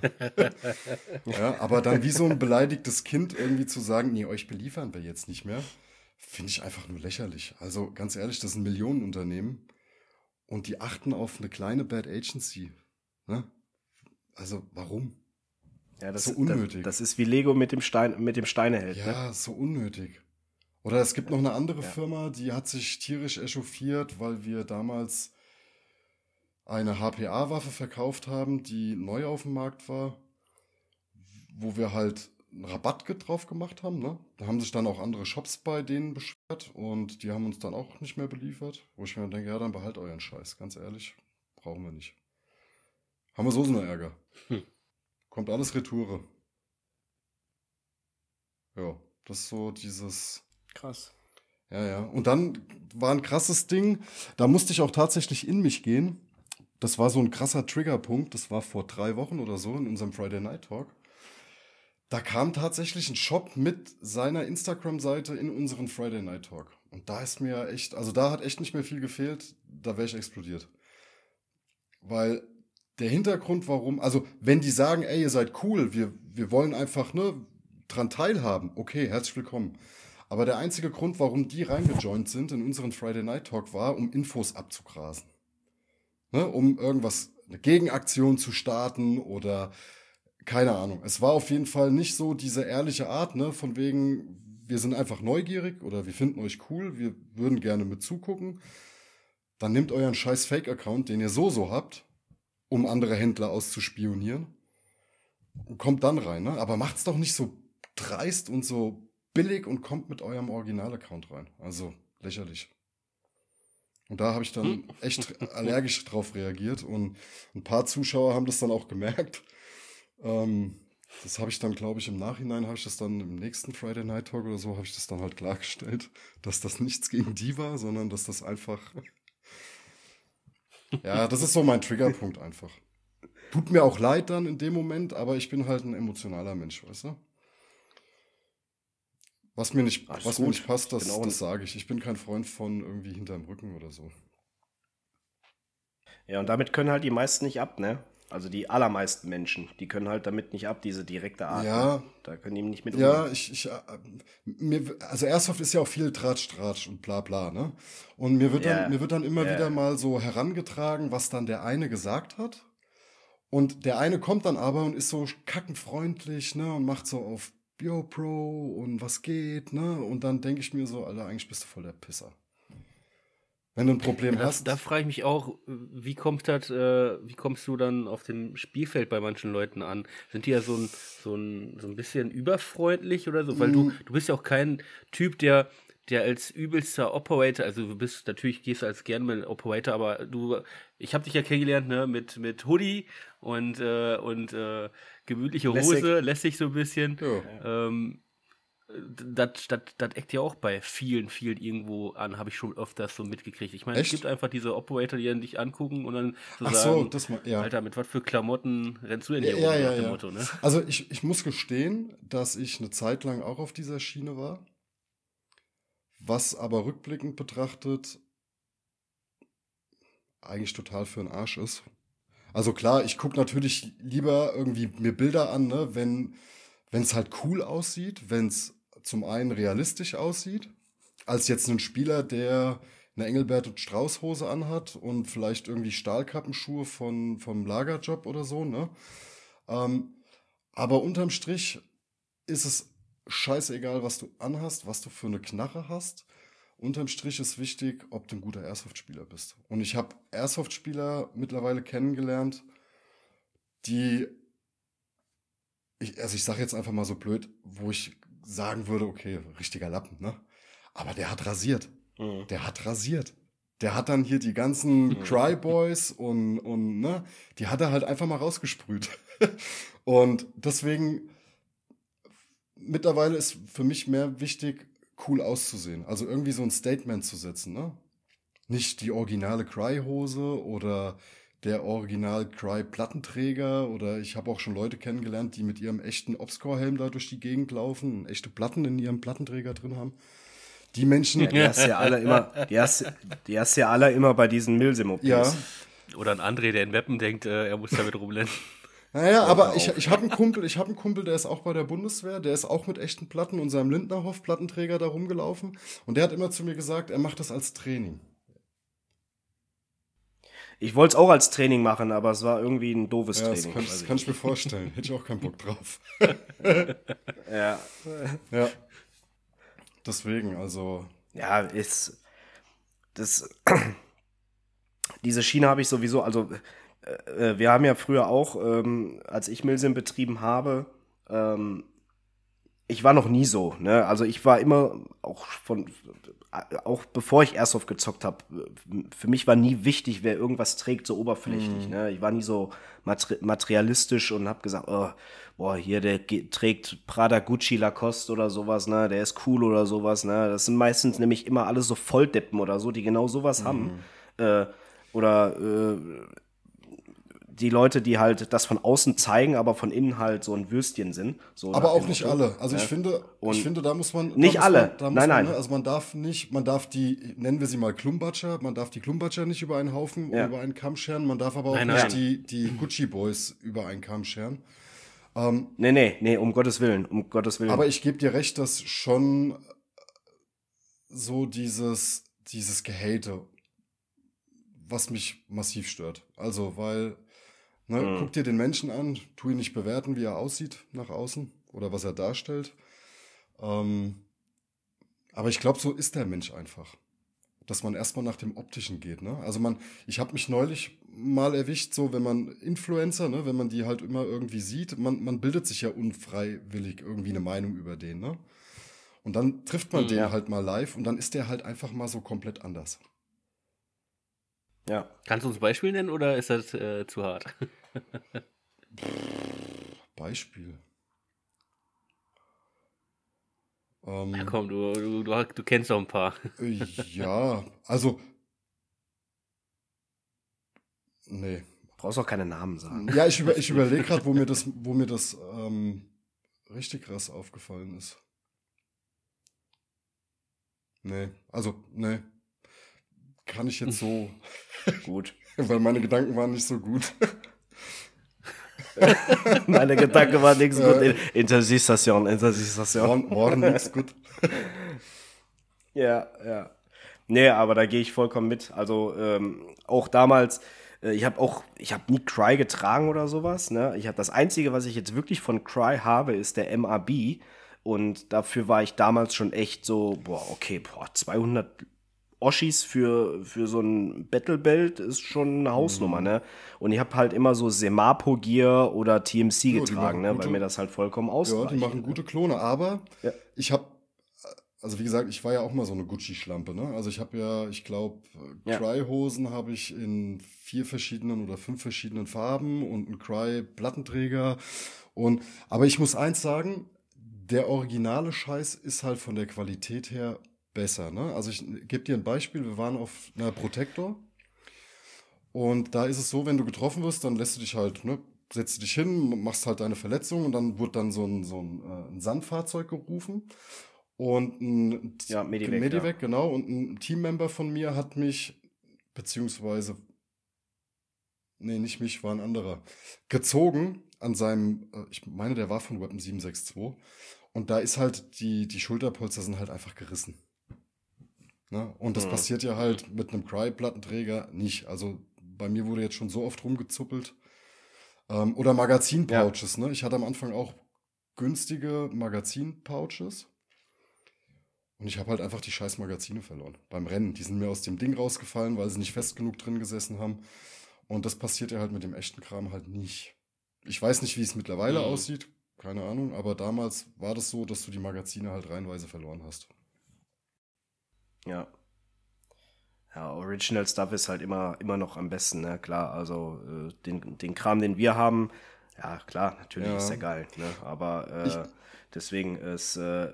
Speaker 3: (laughs) ja, aber dann wie so ein beleidigtes Kind irgendwie zu sagen, nee, euch beliefern wir jetzt nicht mehr, finde ich einfach nur lächerlich. Also ganz ehrlich, das ein Millionenunternehmen und die achten auf eine kleine Bad Agency. Ne? Also warum?
Speaker 1: Ja, das,
Speaker 3: So unnötig.
Speaker 1: Das, das ist wie Lego mit dem Stein, mit dem Steineheld. Ne?
Speaker 3: Ja, so unnötig. Oder es gibt noch eine andere
Speaker 1: Ja.
Speaker 3: Firma, die hat sich tierisch echauffiert, weil wir damals eine HPA-Waffe verkauft haben, die neu auf dem Markt war, wo wir halt einen Rabatt drauf gemacht haben. Ne? Da haben sich dann auch andere Shops bei denen beschwert und die haben uns dann auch nicht mehr beliefert. Wo ich mir denke, ja, dann behalt euren Scheiß, ganz ehrlich. Brauchen wir nicht. Haben wir so so einen Ärger.
Speaker 2: Hm.
Speaker 3: Kommt alles Retoure. Ja, das ist so dieses.
Speaker 1: Krass.
Speaker 3: Ja, ja. Und dann war ein krasses Ding. Da musste ich auch tatsächlich in mich gehen. Das war so ein krasser Triggerpunkt. Das war vor drei Wochen oder so in unserem Friday Night Talk. Da kam tatsächlich ein Shop mit seiner Instagram-Seite in unseren Friday Night Talk. Und da ist mir echt, also da hat echt nicht mehr viel gefehlt. Da wäre ich explodiert. Weil der Hintergrund, warum, also wenn die sagen, ey, ihr seid cool, wir, wir wollen einfach ne, dran teilhaben, okay, herzlich willkommen. Aber der einzige Grund, warum die reingejoint sind in unseren Friday Night Talk, war, um Infos abzugrasen. Ne, um irgendwas, eine Gegenaktion zu starten oder keine Ahnung. Es war auf jeden Fall nicht so diese ehrliche Art, ne, von wegen, wir sind einfach neugierig oder wir finden euch cool, wir würden gerne mit zugucken. Dann nehmt euren scheiß Fake-Account, den ihr so so habt, um andere Händler auszuspionieren. Kommt dann rein, ne? Aber macht's doch nicht so dreist und so billig und kommt mit eurem Original-Account rein. Also lächerlich. Und da habe ich dann echt allergisch drauf reagiert und ein paar Zuschauer haben das dann auch gemerkt. Ähm, das habe ich dann, glaube ich, im Nachhinein habe ich das dann im nächsten Friday Night Talk oder so habe ich das dann halt klargestellt, dass das nichts gegen die war, sondern dass das einfach (laughs) ja, das ist so mein Triggerpunkt einfach. Tut mir auch leid dann in dem Moment, aber ich bin halt ein emotionaler Mensch, weißt du? Was mir nicht, was mir nicht passt, das, das sage ich. Ich bin kein Freund von irgendwie hinterm Rücken oder so.
Speaker 1: Ja, und damit können halt die meisten nicht ab, ne? Also die allermeisten Menschen, die können halt damit nicht ab, diese direkte Art.
Speaker 3: Ja.
Speaker 1: Ne? Da können die nicht mit
Speaker 3: Ja, ich, ich, äh, mir, also Airsoft ist ja auch viel Tratsch, Tratsch und bla bla, ne? Und mir wird dann,
Speaker 1: Ja.
Speaker 3: mir wird dann immer
Speaker 1: Ja.
Speaker 3: wieder mal so herangetragen, was dann der eine gesagt hat. Und der eine kommt dann aber und ist so kackenfreundlich, ne? Und macht so auf Yo, Pro und was geht, ne? Und dann denke ich mir so, Alter, eigentlich bist du voll der Pisser. Wenn du ein Problem
Speaker 2: Da,
Speaker 3: hast.
Speaker 2: da frage ich mich auch, wie kommt das, äh, wie kommst du dann auf dem Spielfeld bei manchen Leuten an? Sind die ja so ein, so ein, so ein bisschen überfreundlich oder so? Weil du,
Speaker 3: Mm.
Speaker 2: du bist ja auch kein Typ, der, der als übelster Operator, also du bist, natürlich gehst du als gern mal Operator, aber du, ich habe dich ja kennengelernt, ne, mit, mit Hoodie und, äh, und äh, gemütliche
Speaker 1: Lässig.
Speaker 2: Hose, lässig so ein bisschen.
Speaker 3: ja.
Speaker 2: Ähm, das, das, das eckt ja auch bei vielen, vielen irgendwo an, habe ich schon öfters so mitgekriegt. Ich meine, es gibt einfach diese Operator, die dann dich angucken und dann so
Speaker 3: Ach so,
Speaker 2: sagen,
Speaker 3: das mal, ja.
Speaker 2: Alter, mit was für Klamotten rennst du denn hier
Speaker 3: ja,
Speaker 2: rum,
Speaker 3: ja,
Speaker 2: nach dem
Speaker 3: ja.
Speaker 2: Motto, ne?
Speaker 3: Also ich, ich muss gestehen, dass ich eine Zeit lang auch auf dieser Schiene war. Was aber rückblickend betrachtet eigentlich total für den Arsch ist. Also klar, ich gucke natürlich lieber irgendwie mir Bilder an, ne, wenn es halt cool aussieht, wenn es zum einen realistisch aussieht, als jetzt ein Spieler, der eine Engelbert und Strauß Hose anhat und vielleicht irgendwie Stahlkappenschuhe von vom Lagerjob oder so, ne? Ähm, aber unterm Strich ist es scheißegal, was du anhast, was du für eine Knarre hast. Unterm Strich ist wichtig, ob du ein guter Airsoft-Spieler bist. Und ich habe Airsoft-Spieler mittlerweile kennengelernt, die, ich, also ich sage jetzt einfach mal so blöd, wo ich sagen würde, okay, richtiger Lappen, ne? Aber der hat rasiert.
Speaker 1: Mhm.
Speaker 3: Der hat rasiert. Der hat dann hier die ganzen
Speaker 1: Mhm.
Speaker 3: Cry-Boys und, und, ne, die hat er halt einfach mal rausgesprüht. (laughs) und deswegen, mittlerweile ist für mich mehr wichtig, cool auszusehen. Also irgendwie so ein Statement zu setzen, ne? nicht die originale Cry-Hose oder der Original Cry-Plattenträger oder ich habe auch schon Leute kennengelernt, die mit ihrem echten Obscore-Helm da durch die Gegend laufen, echte Platten in ihrem Plattenträger drin haben. Die Menschen.
Speaker 1: Ja, die hast ja alle immer, die hast, die hast ja alle immer bei diesen Milsim-OPs.
Speaker 3: Ja.
Speaker 2: Oder ein André, der in Weppen denkt, äh, er muss damit rumrennen.
Speaker 3: Naja, aber ich, ich habe einen Kumpel, ich habe einen Kumpel, der ist auch bei der Bundeswehr, der ist auch mit echten Platten und seinem Lindnerhoff Plattenträger da rumgelaufen und der hat immer zu mir gesagt, er macht das als Training.
Speaker 1: Ich wollte es auch als Training machen, aber es war irgendwie ein doofes
Speaker 3: Ja, das
Speaker 1: Training.
Speaker 3: kann,
Speaker 1: weiß
Speaker 3: das kann ich mir vorstellen. Hätte ich auch keinen Bock drauf. (laughs)
Speaker 1: ja.
Speaker 3: Ja. Deswegen, also.
Speaker 1: ja, ist das (clears throat) diese Schiene habe ich sowieso, also äh, wir haben ja früher auch, ähm, als ich Milsim betrieben habe, ähm, ich war noch nie so, ne? Also ich war immer auch von auch bevor ich Airsoft gezockt habe, für mich war nie wichtig, wer irgendwas trägt, so oberflächlich. Ne? Ich war nie so materi materialistisch und habe gesagt, oh, boah, hier, der trägt Prada, Gucci, Lacoste oder sowas, ne? der ist cool oder sowas. Ne? Das sind meistens nämlich immer alle so Volldeppen oder so, die genau sowas haben. Äh, oder äh, die Leute, die halt das von außen zeigen, aber von innen halt so ein Würstchen sind. So
Speaker 3: Aber auch nicht alle. Also ich
Speaker 1: Ja.
Speaker 3: finde,
Speaker 1: Und
Speaker 3: ich finde, da muss man.
Speaker 1: nicht
Speaker 3: muss
Speaker 1: alle.
Speaker 3: Man,
Speaker 1: Nein,
Speaker 3: man,
Speaker 1: nein.
Speaker 3: Ne, also man darf nicht, man darf die, nennen wir sie mal Klumbatscher, man darf die Klumbatscher nicht über einen Haufen,
Speaker 1: Ja.
Speaker 3: über einen Kamm scheren, man darf aber auch
Speaker 2: Nein,
Speaker 3: nicht
Speaker 2: nein.
Speaker 3: die, die Gucci Boys über einen Kamm scheren.
Speaker 1: Nee, nee, nee, um Gottes Willen, um Gottes Willen.
Speaker 3: Aber ich gebe dir recht, dass schon so dieses, dieses Gehate, was mich massiv stört. Also, weil, ne,
Speaker 1: Mhm.
Speaker 3: guck dir den Menschen an, tu ihn nicht bewerten, wie er aussieht nach außen oder was er darstellt. Ähm, aber ich glaube, so ist der Mensch einfach. Dass man erstmal nach dem Optischen geht, ne? Also man, ich habe mich neulich mal erwischt, so wenn man Influencer, ne, wenn man die halt immer irgendwie sieht, man, man bildet sich ja unfreiwillig irgendwie eine Meinung über den, ne? Und dann trifft man
Speaker 2: Mhm.
Speaker 3: den halt mal live und dann ist der halt einfach mal so komplett anders.
Speaker 1: Ja.
Speaker 2: Kannst du uns ein Beispiel nennen oder ist das äh, zu hart?
Speaker 3: Beispiel. Ähm,
Speaker 2: Ja, komm, du, du, du, du kennst doch ein paar.
Speaker 3: Äh, Ja, also. Nee.
Speaker 1: Brauchst auch keine Namen sagen.
Speaker 3: Ja, ich, über, ich überlege gerade, wo mir das, wo mir das ähm, richtig krass aufgefallen ist. Nee, also, nee. Kann ich jetzt so, (laughs)
Speaker 1: Gut. (laughs)
Speaker 3: weil meine Gedanken waren nicht so gut. (laughs)
Speaker 1: Meine Gedanken waren nichts gut. Intersistation, Intersistation.
Speaker 3: War, war nix gut.
Speaker 1: Ja, ja. Nee, aber da gehe ich vollkommen mit. Also ähm, auch damals, äh, ich habe auch, ich habe nie Cry getragen oder sowas. Ne? Ich habe das Einzige, was ich jetzt wirklich von Cry habe, ist der MAB. Und dafür war ich damals schon echt so, boah, okay, boah, 200 Oschis für, für so ein Battle-Belt ist schon eine Hausnummer, ne? Und ich habe halt immer so Semapo-Gear oder TMC
Speaker 3: die
Speaker 1: getragen, ne?
Speaker 3: gute-
Speaker 1: Weil mir das halt vollkommen
Speaker 3: Ja,
Speaker 1: ausreicht.
Speaker 3: die machen gute Klone, aber
Speaker 1: Ja.
Speaker 3: ich habe, also wie gesagt, ich war ja auch mal so eine Gucci-Schlampe, ne? Also ich habe ja, ich glaube,
Speaker 1: Ja.
Speaker 3: Cry-Hosen habe ich in vier verschiedenen oder fünf verschiedenen Farben und einen Cry-Plattenträger. Und, aber ich muss eins sagen, der originale Scheiß ist halt von der Qualität her besser, ne? Also ich gebe dir ein Beispiel, wir waren auf einer Protector. Und da ist es so, wenn du getroffen wirst, dann lässt du dich halt, ne, setzt dich hin, machst halt deine Verletzung und dann wird dann so ein, so ein, äh, ein Sandfahrzeug gerufen. Und ein
Speaker 1: Ja, Medivac,
Speaker 3: Medivac genau. Und ein Teammember von mir hat mich, beziehungsweise, nee, nicht mich, war ein anderer, gezogen an seinem, äh, ich meine, der war von Weapon 762. Und da ist halt, die, die Schulterpolster sind halt einfach gerissen. Ne? Und das
Speaker 1: Mhm.
Speaker 3: passiert ja halt mit einem Cry-Plattenträger nicht. Also bei mir wurde jetzt schon so oft rumgezuppelt. Ähm, oder Magazin-Pouches. Ne? Ich hatte am Anfang auch günstige Magazin-Pouches. Und ich habe halt einfach die scheiß Magazine verloren. Beim Rennen. Die sind mir aus dem Ding rausgefallen, weil sie nicht fest genug drin gesessen haben. Und das passiert ja halt mit dem echten Kram halt nicht. Ich weiß nicht, wie es mittlerweile
Speaker 2: Mhm.
Speaker 3: aussieht. Keine Ahnung. Aber damals war das so, dass du die Magazine halt reihenweise verloren hast.
Speaker 1: Ja. Ja, Original Stuff ist halt immer, immer noch am besten, ne? Klar, also äh, den, den Kram, den wir haben, ja klar, natürlich
Speaker 3: Ja.
Speaker 1: ist der geil, ne? Aber äh,
Speaker 3: Ich-
Speaker 1: deswegen ist, äh,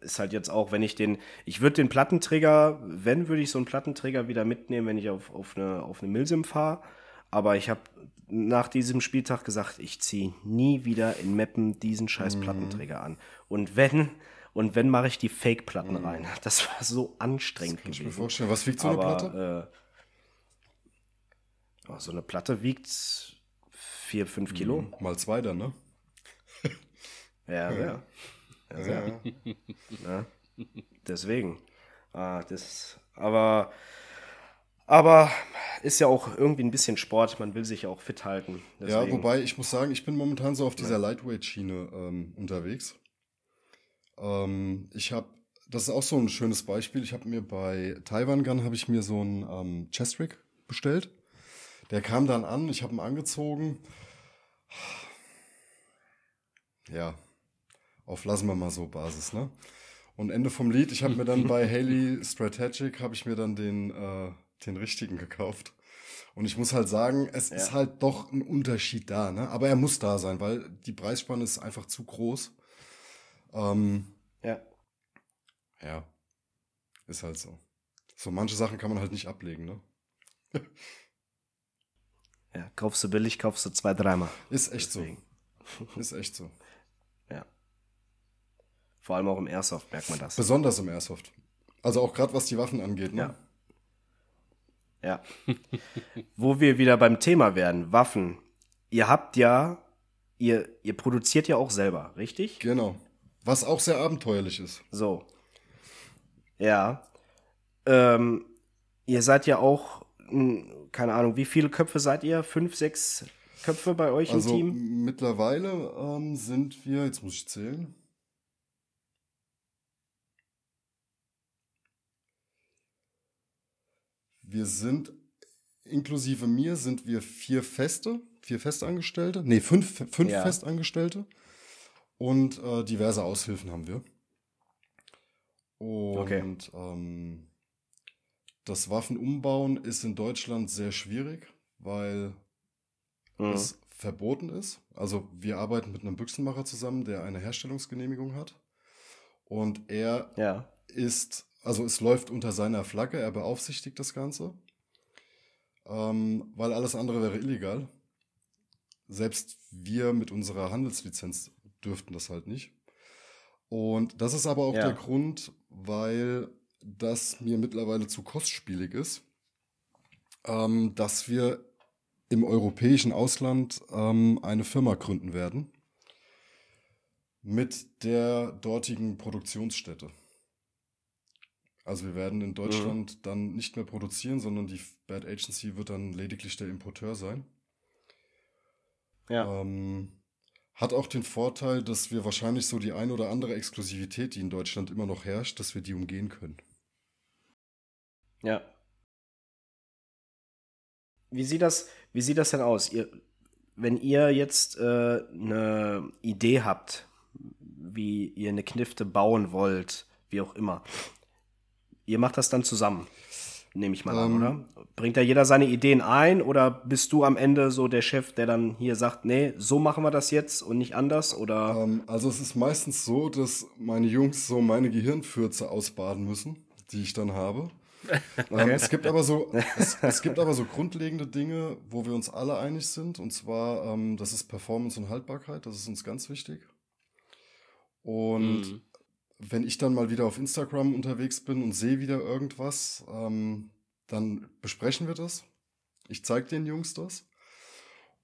Speaker 1: ist halt jetzt auch, wenn ich den, ich würde den Plattenträger, wenn, würde ich so einen Plattenträger wieder mitnehmen, wenn ich auf, auf eine, auf eine Milsim fahre. Aber ich habe nach diesem Spieltag gesagt, ich ziehe nie wieder in Meppen diesen scheiß
Speaker 3: Mhm.
Speaker 1: Plattenträger an. Und wenn, und wenn mache ich die Fake-Platten rein. Das war so anstrengend
Speaker 3: Mhm. Kann ich mir
Speaker 1: gewesen.
Speaker 3: vorstellen. Was wiegt so eine Platte?
Speaker 1: Äh, oh, so eine Platte wiegt 4, 5 Kilo.
Speaker 3: Mal zwei dann, ne?
Speaker 1: Ja, ja. (laughs) ja, ja. ja. Deswegen. Ah, das, aber, aber ist ja auch irgendwie ein bisschen Sport. Man will sich ja auch fit halten.
Speaker 3: Ja,
Speaker 1: Deswegen.
Speaker 3: wobei ich muss sagen, ich bin momentan so auf dieser Lightweight-Schiene ähm, unterwegs. Ähm, ich habe, das ist auch so ein schönes Beispiel. Ich habe mir bei Taiwan Gun habe ich mir so einen ähm, Chest Rig bestellt. Der kam dann an, ich habe ihn angezogen. Ja, auf lassen wir mal so Basis, ne? Und Ende vom Lied, ich habe mir dann bei (laughs) Haley Strategic habe ich mir dann den äh, den richtigen gekauft. Und ich muss halt sagen, es ist halt doch ein Unterschied da, ne? Aber er muss da sein, weil die Preisspanne ist einfach zu groß. Ähm,
Speaker 1: Ja.
Speaker 3: ja, ist halt so. So manche Sachen kann man halt nicht ablegen, ne? (laughs)
Speaker 1: ja. Kaufst du billig, kaufst du zwei, dreimal.
Speaker 3: Ist echt
Speaker 1: Deswegen.
Speaker 3: so. (laughs) Ist echt so.
Speaker 1: Ja. Vor allem auch im Airsoft merkt man das.
Speaker 3: Besonders im Airsoft. Also auch gerade was die Waffen angeht, ne?
Speaker 1: Ja. Ja. Wo wir wieder beim Thema werden, Waffen. Ihr habt ja, ihr, ihr produziert ja auch selber, richtig?
Speaker 3: Genau. Was auch sehr abenteuerlich ist.
Speaker 1: So. Ja. Ähm, ihr seid ja auch, keine Ahnung, wie viele Köpfe seid ihr? Fünf, sechs Köpfe bei euch
Speaker 3: Also
Speaker 1: im Team?
Speaker 3: mittlerweile ähm, sind wir, jetzt muss ich zählen. Wir sind, inklusive mir, sind wir vier Feste, vier Festangestellte, nee, fünf, fünf
Speaker 1: Ja.
Speaker 3: Festangestellte und äh, diverse Aushilfen haben wir. Und
Speaker 1: Okay.
Speaker 3: ähm, das Waffenumbauen ist in Deutschland sehr schwierig, weil
Speaker 1: Mhm.
Speaker 3: es verboten ist. Also wir arbeiten mit einem Büchsenmacher zusammen, der eine Herstellungsgenehmigung hat. Und er
Speaker 1: Ja.
Speaker 3: ist, also es läuft unter seiner Flagge, er beaufsichtigt das Ganze. Ähm, weil alles andere wäre illegal. Selbst wir mit unserer Handelslizenz dürften das halt nicht. Und das ist aber auch
Speaker 1: Ja.
Speaker 3: der Grund, weil das mir mittlerweile zu kostspielig ist, ähm, dass wir im europäischen Ausland ähm, eine Firma gründen werden mit der dortigen Produktionsstätte. Also wir werden in Deutschland dann nicht mehr produzieren, sondern die Bad Agency wird dann lediglich der Importeur sein.
Speaker 1: Ja.
Speaker 3: Ähm, hat auch den Vorteil, dass wir wahrscheinlich so die ein oder andere Exklusivität, die in Deutschland immer noch herrscht, dass wir die umgehen können.
Speaker 1: Ja. Wie sieht das, wie sieht das denn aus? Ihr, wenn ihr jetzt äh, eine Idee habt, wie ihr eine Knifte bauen wollt, wie auch immer, ihr macht das dann zusammen, nehme ich mal an,
Speaker 3: Ähm.
Speaker 1: oder? Bringt da jeder seine Ideen ein oder bist du am Ende so der Chef, der dann hier sagt, nee, so machen wir das jetzt und nicht anders? Oder
Speaker 3: Ähm, also es ist meistens so, dass meine Jungs so meine Gehirnfürze ausbaden müssen, die ich dann habe. (laughs) Ähm, es, gibt aber so, (laughs) es, es gibt aber so grundlegende Dinge, wo wir uns alle einig sind. Und zwar, ähm, das ist Performance und Haltbarkeit. Das ist uns ganz wichtig. Und
Speaker 2: Mhm.
Speaker 3: Wenn ich dann mal wieder auf Instagram unterwegs bin und sehe wieder irgendwas, ähm, dann besprechen wir das. Ich zeige den Jungs das.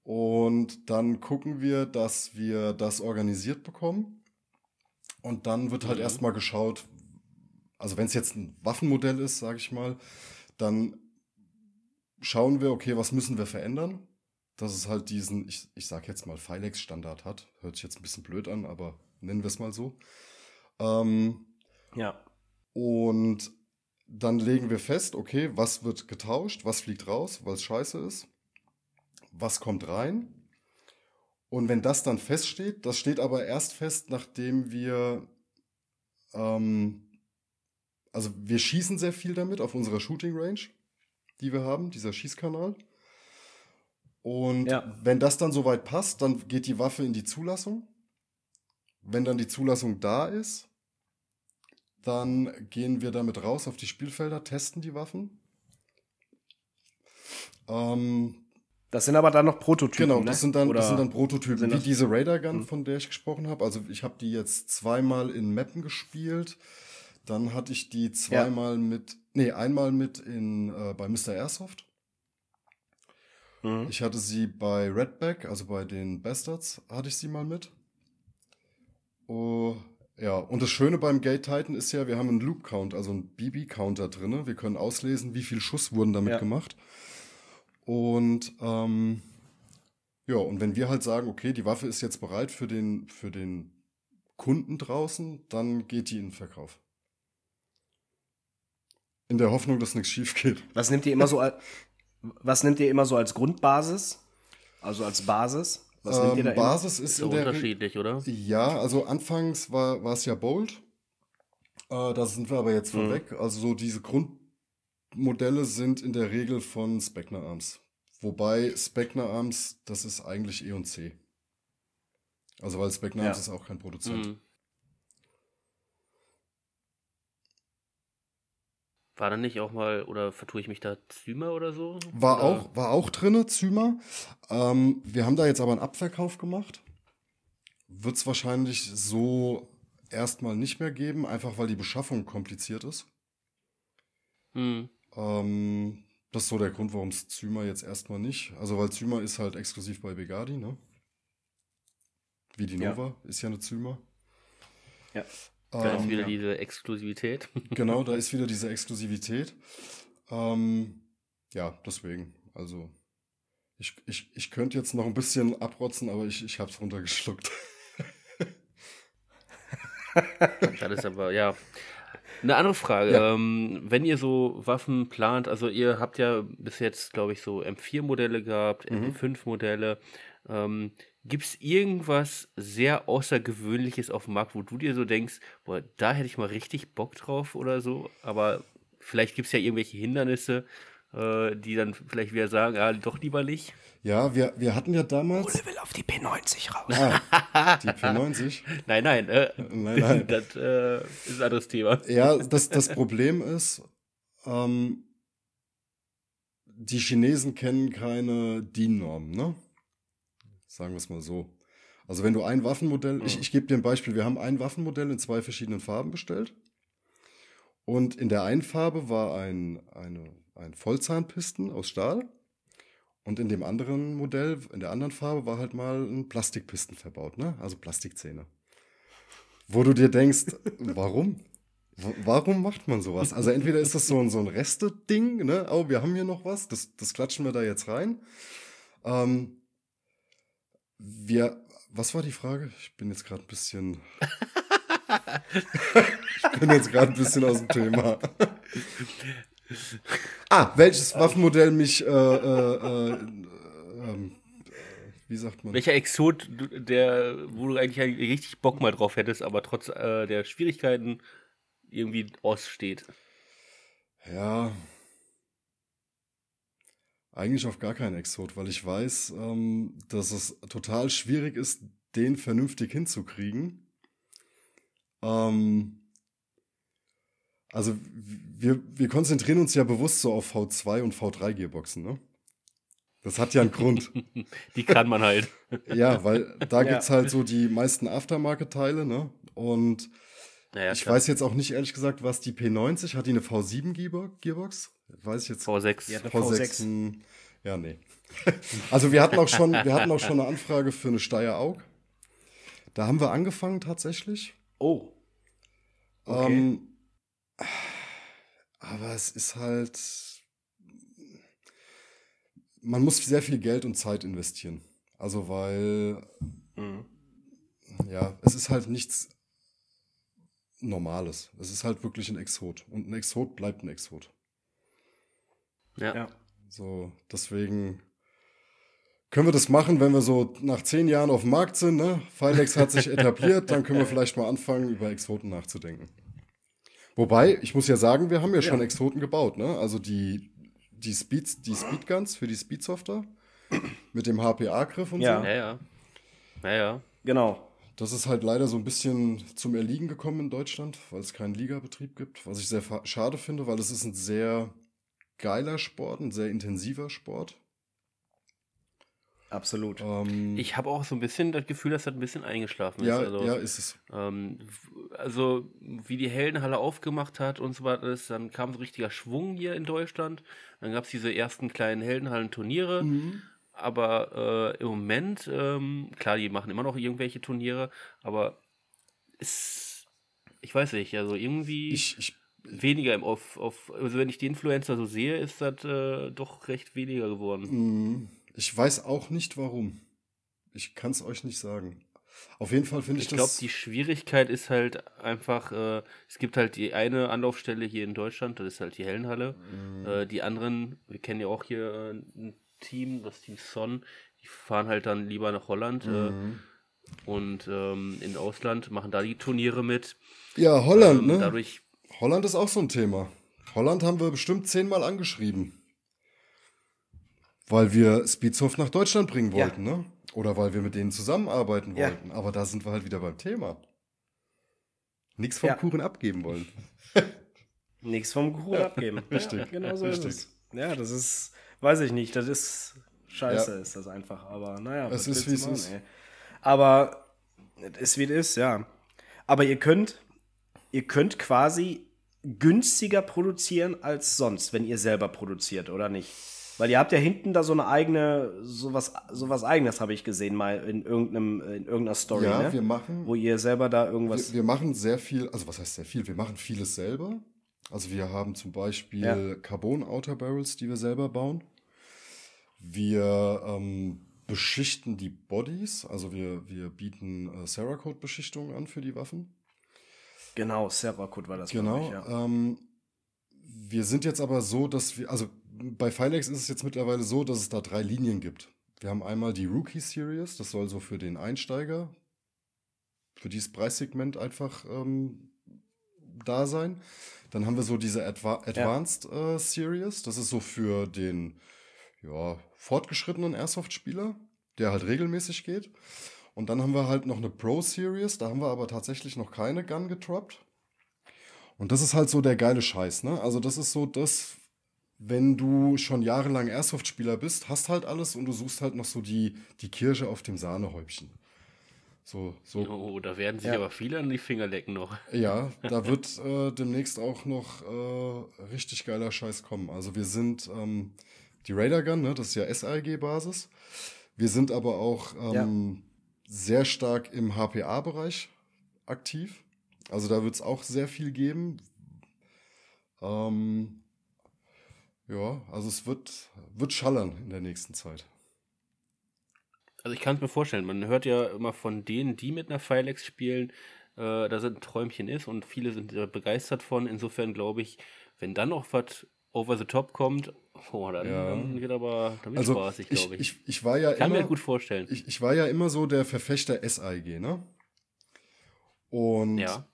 Speaker 3: Und dann gucken wir, dass wir das organisiert bekommen. Und dann wird halt
Speaker 2: Mhm.
Speaker 3: erstmal geschaut, also wenn es jetzt ein Waffenmodell ist, sage ich mal, dann schauen wir, okay, was müssen wir verändern, dass es halt diesen, ich, ich sage jetzt mal, Filex-Standard hat. Hört sich jetzt ein bisschen blöd an, aber nennen wir es mal so. Ähm,
Speaker 1: ja.
Speaker 3: und dann legen wir fest, okay, was wird getauscht, was fliegt raus, weil es scheiße ist, was kommt rein. Und wenn das dann feststeht, das steht aber erst fest, nachdem wir, ähm, also wir schießen sehr viel damit auf unserer Shooting Range, die wir haben, dieser Schießkanal. Und
Speaker 1: Ja.
Speaker 3: wenn das dann soweit passt, dann geht die Waffe in die Zulassung. Wenn dann die Zulassung da ist, dann gehen wir damit raus auf die Spielfelder, testen die Waffen. Ähm,
Speaker 1: das sind aber dann noch Prototypen.
Speaker 3: Genau, das,
Speaker 1: ne?
Speaker 3: sind, dann,
Speaker 1: Oder
Speaker 3: das sind dann Prototypen, wie
Speaker 1: das-
Speaker 3: diese Raider Gun, von der ich gesprochen habe. Also ich habe die jetzt zweimal in Mappen gespielt. Dann hatte ich die zweimal mit, nee, einmal mit in, äh, bei Mr. Airsoft.
Speaker 1: Mhm.
Speaker 3: Ich hatte sie bei Redback, also bei den Bastards, hatte ich sie mal mit. Oh, ja, und das Schöne beim Gate Titan ist ja, wir haben einen Loop Count, also einen BB Counter drinne. Wir können auslesen, wie viel Schuss wurden damit
Speaker 1: Ja.
Speaker 3: gemacht. Und ähm, ja, und wenn wir halt sagen, okay, die Waffe ist jetzt bereit für den, für den Kunden draußen, dann geht die in den Verkauf. In der Hoffnung, dass nichts schief geht.
Speaker 1: Was nimmt ihr immer so (laughs) als, was nimmt ihr immer so als Grundbasis? Also als Basis? Was da
Speaker 3: Ähm,
Speaker 1: immer?
Speaker 3: Basis ist
Speaker 2: Ist
Speaker 3: in der Re-
Speaker 2: unterschiedlich, oder?
Speaker 3: Ja, also anfangs war war es ja Bold. Äh, da sind wir aber jetzt von
Speaker 1: Mhm.
Speaker 3: weg. Also so diese Grundmodelle sind in der Regel von Specna Arms. Wobei Specna Arms, das ist eigentlich E und C. Also weil Specna
Speaker 1: Ja.
Speaker 3: Arms ist auch kein Produzent.
Speaker 2: Mhm. War da nicht auch mal, oder vertue ich mich da Zymer oder so?
Speaker 3: War
Speaker 2: oder?
Speaker 3: auch, war auch drinne, Zyma. Ähm, wir haben da jetzt aber einen Abverkauf gemacht. Wird es wahrscheinlich so erstmal nicht mehr geben, einfach weil die Beschaffung kompliziert ist.
Speaker 2: Mhm.
Speaker 3: Ähm, das ist so der Grund, warum es Zyma jetzt erstmal nicht. Also, weil Zyma ist halt exklusiv bei Begadi, ne? Wie die
Speaker 1: Ja.
Speaker 3: Nova ist ja eine Zyma.
Speaker 1: Ja.
Speaker 2: Da ist
Speaker 3: Ähm,
Speaker 2: wieder
Speaker 1: ja.
Speaker 2: diese Exklusivität. (laughs)
Speaker 3: genau, da ist wieder diese Exklusivität. Ähm, ja, deswegen. Also, ich, ich, ich könnte jetzt noch ein bisschen abrotzen, aber ich, ich hab's runtergeschluckt. (laughs)
Speaker 2: Das ist aber, ja. Eine andere Frage.
Speaker 3: Ja.
Speaker 2: Ähm, wenn ihr so Waffen plant, also ihr habt ja bis jetzt, glaube ich, so M4-Modelle gehabt,
Speaker 3: Mhm.
Speaker 2: MP5-Modelle. Ähm, Gibt es irgendwas sehr Außergewöhnliches auf dem Markt, wo du dir so denkst, boah, da hätte ich mal richtig Bock drauf oder so, aber vielleicht gibt es ja irgendwelche Hindernisse, äh, die dann vielleicht wieder sagen, ah, doch lieber nicht.
Speaker 3: Ja, wir, wir hatten ja damals.
Speaker 1: Ole will auf die P90 raus.
Speaker 3: Ah, (laughs) die P90.
Speaker 2: Nein, nein, äh,
Speaker 3: Nein, nein. (laughs)
Speaker 2: das äh, ist ein anderes Thema.
Speaker 3: Ja, das, das Problem ist, ähm, die Chinesen kennen keine DIN-Normen, ne? Sagen wir es mal so. Also wenn du ein Waffenmodell, ich, ich gebe dir ein Beispiel, wir haben ein Waffenmodell in zwei verschiedenen Farben bestellt. Und in der einen Farbe war ein, eine, ein Vollzahnpisten aus Stahl. Und in dem anderen Modell, in der anderen Farbe, war halt mal ein Plastikpisten verbaut, ne? Also Plastikzähne. Wo du dir denkst, (laughs) warum? Warum macht man sowas? Also entweder ist das so ein, so ein Reste-Ding, ne? Oh, wir haben hier noch was, das, das klatschen wir da jetzt rein. Ähm, wir, was war die Frage? Ich bin jetzt gerade ein bisschen. (laughs) ich bin jetzt gerade ein bisschen aus dem Thema. ah, welches Waffenmodell mich, äh, äh, äh, ähm, äh, wie sagt man?
Speaker 2: Welcher Exot, der, wo du eigentlich richtig Bock mal drauf hättest, aber trotz äh, der Schwierigkeiten irgendwie aussteht?
Speaker 3: Ja. Eigentlich auf gar keinen Exot, weil ich weiß, ähm, dass es total schwierig ist, den vernünftig hinzukriegen. Ähm, also wir, wir konzentrieren uns ja bewusst so auf V2 und V3 Gearboxen, ne? Das hat ja einen Grund. (laughs)
Speaker 2: Die kann man halt. (laughs)
Speaker 3: ja, weil da
Speaker 1: Ja.
Speaker 3: gibt's halt so die meisten Aftermarket-Teile, ne? Und
Speaker 2: Naja,
Speaker 3: ich
Speaker 2: klar.
Speaker 3: weiß jetzt auch nicht ehrlich gesagt, was die P90 hat. Die eine V7 Gearbo- Gearbox? Weiß ich jetzt
Speaker 2: V6.
Speaker 1: Ja, Eine
Speaker 3: V6.
Speaker 1: V6.
Speaker 3: hm, Ja, nee. (laughs) Also wir hatten auch schon, wir hatten auch schon eine Anfrage für eine Steyr Aug. Da haben wir angefangen tatsächlich.
Speaker 1: Oh. Okay.
Speaker 3: Ähm, aber es ist halt, man muss sehr viel Geld und Zeit investieren. Also weil,
Speaker 1: Mhm.
Speaker 3: ja, es ist halt nichts Normales. Es ist halt wirklich ein Exot. Und ein Exot bleibt ein Exot.
Speaker 2: Ja.
Speaker 1: Ja.
Speaker 3: So, deswegen können wir das machen, wenn wir so nach zehn Jahren auf dem Markt sind. Ne? Filex hat sich (laughs) etabliert, dann können wir vielleicht mal anfangen, über Exoten nachzudenken. Wobei, ich muss ja sagen, wir haben ja schon Exoten gebaut. Ne? Also die, die, Speeds, die Speedguns für die Speedsofter mit dem HPA-Griff und
Speaker 1: Ja.
Speaker 3: so.
Speaker 2: Ja, ja. Ja, ja.
Speaker 1: Genau.
Speaker 3: Das ist halt leider so ein bisschen zum Erliegen gekommen in Deutschland, weil es keinen Ligabetrieb gibt, was ich sehr schade finde, weil es ist ein sehr geiler Sport, ein sehr intensiver Sport.
Speaker 1: Absolut.
Speaker 2: Ähm, ich habe auch so ein bisschen das Gefühl, dass das ein bisschen eingeschlafen
Speaker 3: ja,
Speaker 2: ist. Also,
Speaker 3: ja, ist es.
Speaker 2: Ähm, also, wie die Heldenhalle aufgemacht hat und so weiter, dann kam so richtiger Schwung hier in Deutschland. Dann gab es diese ersten kleinen Heldenhallen-Turniere. Mhm. Aber äh, im Moment, ähm, klar, die machen immer noch irgendwelche Turniere, aber ist, ich weiß nicht, also irgendwie
Speaker 3: ich, ich,
Speaker 2: weniger im auf, auf, also wenn ich die Influencer so sehe, ist das äh, doch recht weniger geworden.
Speaker 3: Mhm. Ich weiß auch nicht warum. Ich kann es euch nicht sagen. Auf jeden Fall finde ich,
Speaker 2: ich das. Ich glaube, die Schwierigkeit ist halt einfach, äh, es gibt halt die eine Anlaufstelle hier in Deutschland, das ist halt die Hellenhalle. Mhm. Äh, die anderen, wir kennen ja auch hier äh, ein Team, das Team Son, die fahren halt dann lieber nach Holland äh, mhm. und ähm, in Ausland, machen da die Turniere mit.
Speaker 3: Ja, Holland, ähm, ne?
Speaker 2: Dadurch.
Speaker 3: Holland ist auch so ein Thema. Holland haben wir bestimmt zehnmal angeschrieben. Weil wir Speedsoft nach Deutschland bringen wollten, ja. ne? Oder weil wir mit denen zusammenarbeiten ja. wollten. Aber da sind wir halt wieder beim Thema. Nichts vom ja. Kuchen abgeben wollen. (laughs)
Speaker 1: Nichts vom Kuchen abgeben. (laughs)
Speaker 3: Richtig.
Speaker 1: genau so Richtig. ist es. Ja, das ist, weiß ich nicht, das ist scheiße, ist das einfach. Aber naja,
Speaker 3: es ist wie es ist. Ey.
Speaker 1: Aber es ist wie es ist, ja. Aber ihr könnt, ihr könnt quasi günstiger produzieren als sonst, wenn ihr selber produziert, oder nicht? Weil ihr habt ja hinten da so eine eigene, sowas, sowas eigenes habe ich gesehen mal in irgendeinem, in irgendeiner Story.
Speaker 3: Ja,
Speaker 1: ne?
Speaker 3: wir machen.
Speaker 1: Wo ihr selber da irgendwas.
Speaker 3: Wir, wir, machen sehr viel, also was heißt sehr viel? Wir machen vieles selber. Also wir haben zum Beispiel ja. Carbon Outer Barrels, die wir selber bauen. Wir ähm, beschichten die Bodies, also wir, wir bieten äh, Cerakote-Beschichtungen an für die Waffen.
Speaker 1: Genau, Cerakote war das.
Speaker 3: Genau. Ich, ja. ähm, wir sind jetzt aber so, dass wir, also bei Filex ist es jetzt mittlerweile so, dass es da drei Linien gibt. Wir haben einmal die Rookie Series, das soll so für den Einsteiger, für dieses Preissegment einfach ähm, da sein. Dann haben wir so diese Adva Advanced ja. äh, Series, das ist so für den ja, fortgeschrittenen Airsoft-Spieler, der halt regelmäßig geht. Und dann haben wir halt noch eine Pro Series, da haben wir aber tatsächlich noch keine Gun getroppt. Und das ist halt so der geile Scheiß, ne? Also das ist so das, wenn du schon jahrelang Airsoft-Spieler bist, hast halt alles und du suchst halt noch so die, die Kirsche auf dem Sahnehäubchen. So, so.
Speaker 2: Oh, da werden sich ja. aber viele an die Finger lecken noch.
Speaker 3: Ja, (laughs) da wird äh, demnächst auch noch äh, richtig geiler Scheiß kommen. Also wir sind ähm, die Radar Gun, ne, das ist ja SIG-Basis. Wir sind aber auch ähm, ja. Sehr stark im HPA-Bereich aktiv. Also da wird es auch sehr viel geben. Ähm, ja, also es wird, wird schallern in der nächsten Zeit.
Speaker 2: Also ich kann es mir vorstellen, man hört ja immer von denen, die mit einer Filex spielen, äh, dass es ein Träumchen ist und viele sind äh, begeistert von. Insofern glaube ich, wenn dann noch was over the top kommt, oh, dann, ja. dann wird aber dann wird
Speaker 3: also
Speaker 2: spaßig, glaube
Speaker 3: ich. Ich, ich, war ja
Speaker 2: kann
Speaker 3: immer,
Speaker 2: mir gut vorstellen.
Speaker 3: Ich, ich war ja immer so der Verfechter SIG, ne? Und ja.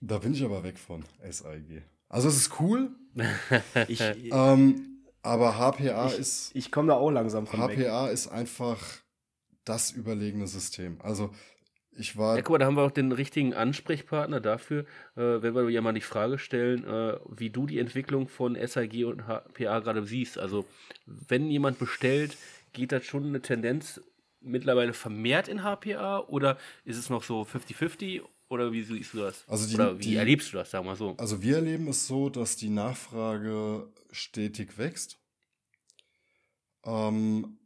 Speaker 3: da bin ich aber weg von SIG. Also es ist cool. (laughs) ich, ähm, aber HPA
Speaker 1: ich,
Speaker 3: ist.
Speaker 1: Ich komme da auch langsam von
Speaker 3: HPA weg. ist einfach das überlegene System. Also ich war.
Speaker 2: Ja, guck mal, da haben wir auch den richtigen Ansprechpartner dafür, äh, wenn wir ja mal die Frage stellen, äh, wie du die Entwicklung von SAG und HPA gerade siehst. Also, wenn jemand bestellt, geht das schon eine Tendenz mittlerweile vermehrt in HPA oder ist es noch so 50-50 oder wie siehst du das?
Speaker 3: Also die,
Speaker 2: Oder wie
Speaker 3: die,
Speaker 2: erlebst du das, sag mal so?
Speaker 3: Also wir erleben es so, dass die Nachfrage stetig wächst. Ähm,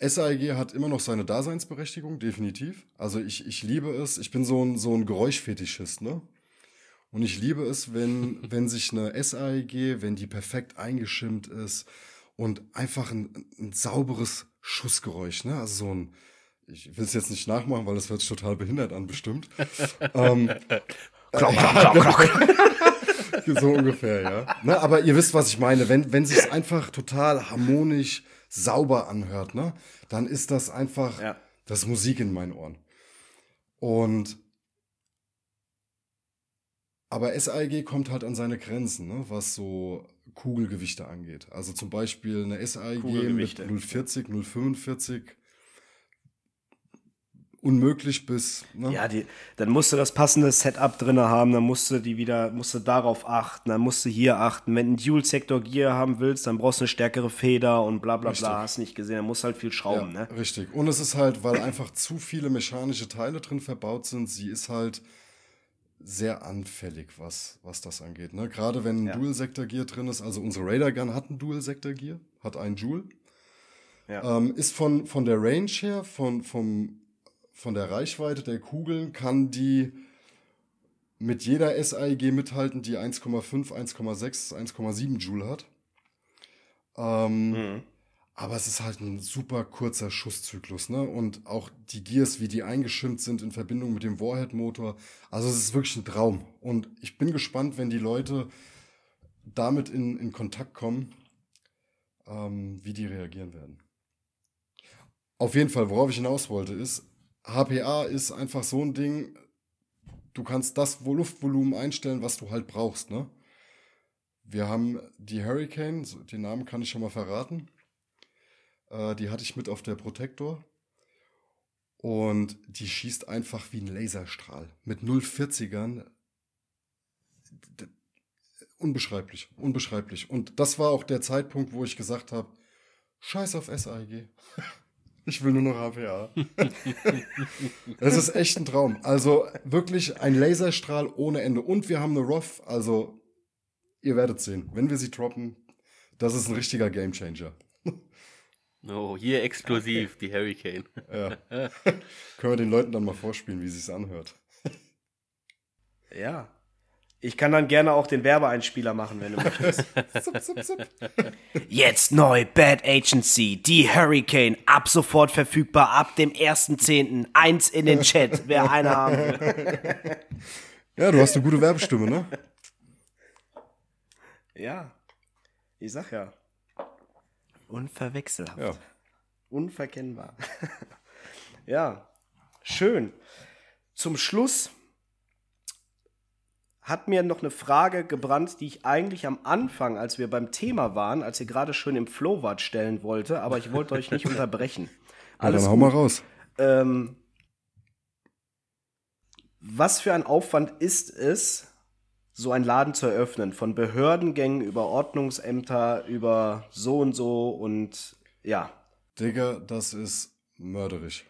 Speaker 3: SAIG hat immer noch seine Daseinsberechtigung, definitiv. Also ich, ich liebe es, ich bin so ein, so ein Geräuschfetischist, ne? Und ich liebe es, wenn, (laughs) wenn sich eine SAIG, wenn die perfekt eingeschimmt ist und einfach ein, ein sauberes Schussgeräusch, ne? Also so ein, ich will es jetzt nicht nachmachen, weil das hört sich total behindert an, bestimmt. (laughs) ähm, klock, (laughs) klock, klock, klock. so ungefähr, ja. Ne, aber ihr wisst, was ich meine. Wenn, wenn sich einfach total harmonisch, sauber anhört, ne, dann ist das einfach ja. das Musik in meinen Ohren. Und aber SAIG kommt halt an seine Grenzen, ne, was so Kugelgewichte angeht. Also zum Beispiel eine SAIG mit 040, 045 unmöglich bis. Ne?
Speaker 1: Ja, die, dann musst du das passende Setup drin haben, dann musst du die wieder, musst du darauf achten, dann musst du hier achten. Wenn du einen Dual-Sector-Gear haben willst, dann brauchst du eine stärkere Feder und bla bla
Speaker 3: Richtig.
Speaker 1: bla, hast nicht gesehen, dann musst du halt viel schrauben,
Speaker 3: ja,
Speaker 1: ne?
Speaker 3: Richtig. Und es ist halt, weil einfach zu viele mechanische Teile drin verbaut sind, sie ist halt sehr anfällig, was, was das angeht. Ne? Gerade wenn ein
Speaker 1: Ja.
Speaker 3: Dual-Sector-Gear drin ist, also unsere Radar-Gun hat ein Dual-Sector-Gear, hat ein Joule.
Speaker 1: Ja.
Speaker 3: Ähm, ist von, von der Range her, von, vom, von der Reichweite der Kugeln, kann die mit jeder SAIG mithalten, die 1,5, 1,6, 1,7 Joule hat. Ähm,
Speaker 1: Mhm.
Speaker 3: aber es ist halt ein super kurzer Schusszyklus, ne? Und auch die Gears, wie die eingeschimmt sind in Verbindung mit dem Warhead-Motor. Also es ist wirklich ein Traum. Und ich bin gespannt, wenn die Leute damit in, in Kontakt kommen, ähm, wie die reagieren werden. Auf jeden Fall, worauf ich hinaus wollte, ist, HPA ist einfach so ein Ding, du kannst das Luftvolumen einstellen, was du halt brauchst, ne? Wir haben die Hurricane, den Namen kann ich schon mal verraten. Äh, die hatte ich mit auf der Protector. Und die schießt einfach wie ein Laserstrahl. Mit 040ern. D- Unbeschreiblich, unbeschreiblich. Und das war auch der Zeitpunkt, wo ich gesagt habe, scheiß auf SAIG. (laughs) Ich will nur noch HPA. Es (laughs) ist echt ein Traum. Also wirklich ein Laserstrahl ohne Ende. Und wir haben eine ROF, also ihr werdet sehen, wenn wir sie droppen, das ist ein richtiger Gamechanger. (laughs)
Speaker 2: Oh, hier exklusiv, die Hurricane.
Speaker 3: Ja. (laughs) Können wir den Leuten dann mal vorspielen, wie sich's anhört.
Speaker 1: Ja. Ich kann dann gerne auch den Werbeeinspieler machen, wenn du (laughs) möchtest. Jetzt neu Bad Agency, die Hurricane, ab sofort verfügbar, ab dem 1.10. Eins in den Chat, wer eine haben will. (laughs)
Speaker 3: Ja, du hast eine gute Werbestimme, ne?
Speaker 1: Ja, ich sag ja. Unverwechselhaft.
Speaker 3: Ja.
Speaker 1: Unverkennbar. (laughs) ja, schön. Zum Schluss hat mir noch eine Frage gebrannt, die ich eigentlich am Anfang, als wir beim Thema waren, als ihr gerade schön im Flow wart, stellen wollte, aber ich wollte euch nicht (laughs) unterbrechen.
Speaker 3: Ja,
Speaker 1: Alles
Speaker 3: dann hau mal raus.
Speaker 1: Ähm, was für ein Aufwand ist es, so einen Laden zu eröffnen? Von Behördengängen über Ordnungsämter, über so und so und ja.
Speaker 3: Digga, das ist mörderisch.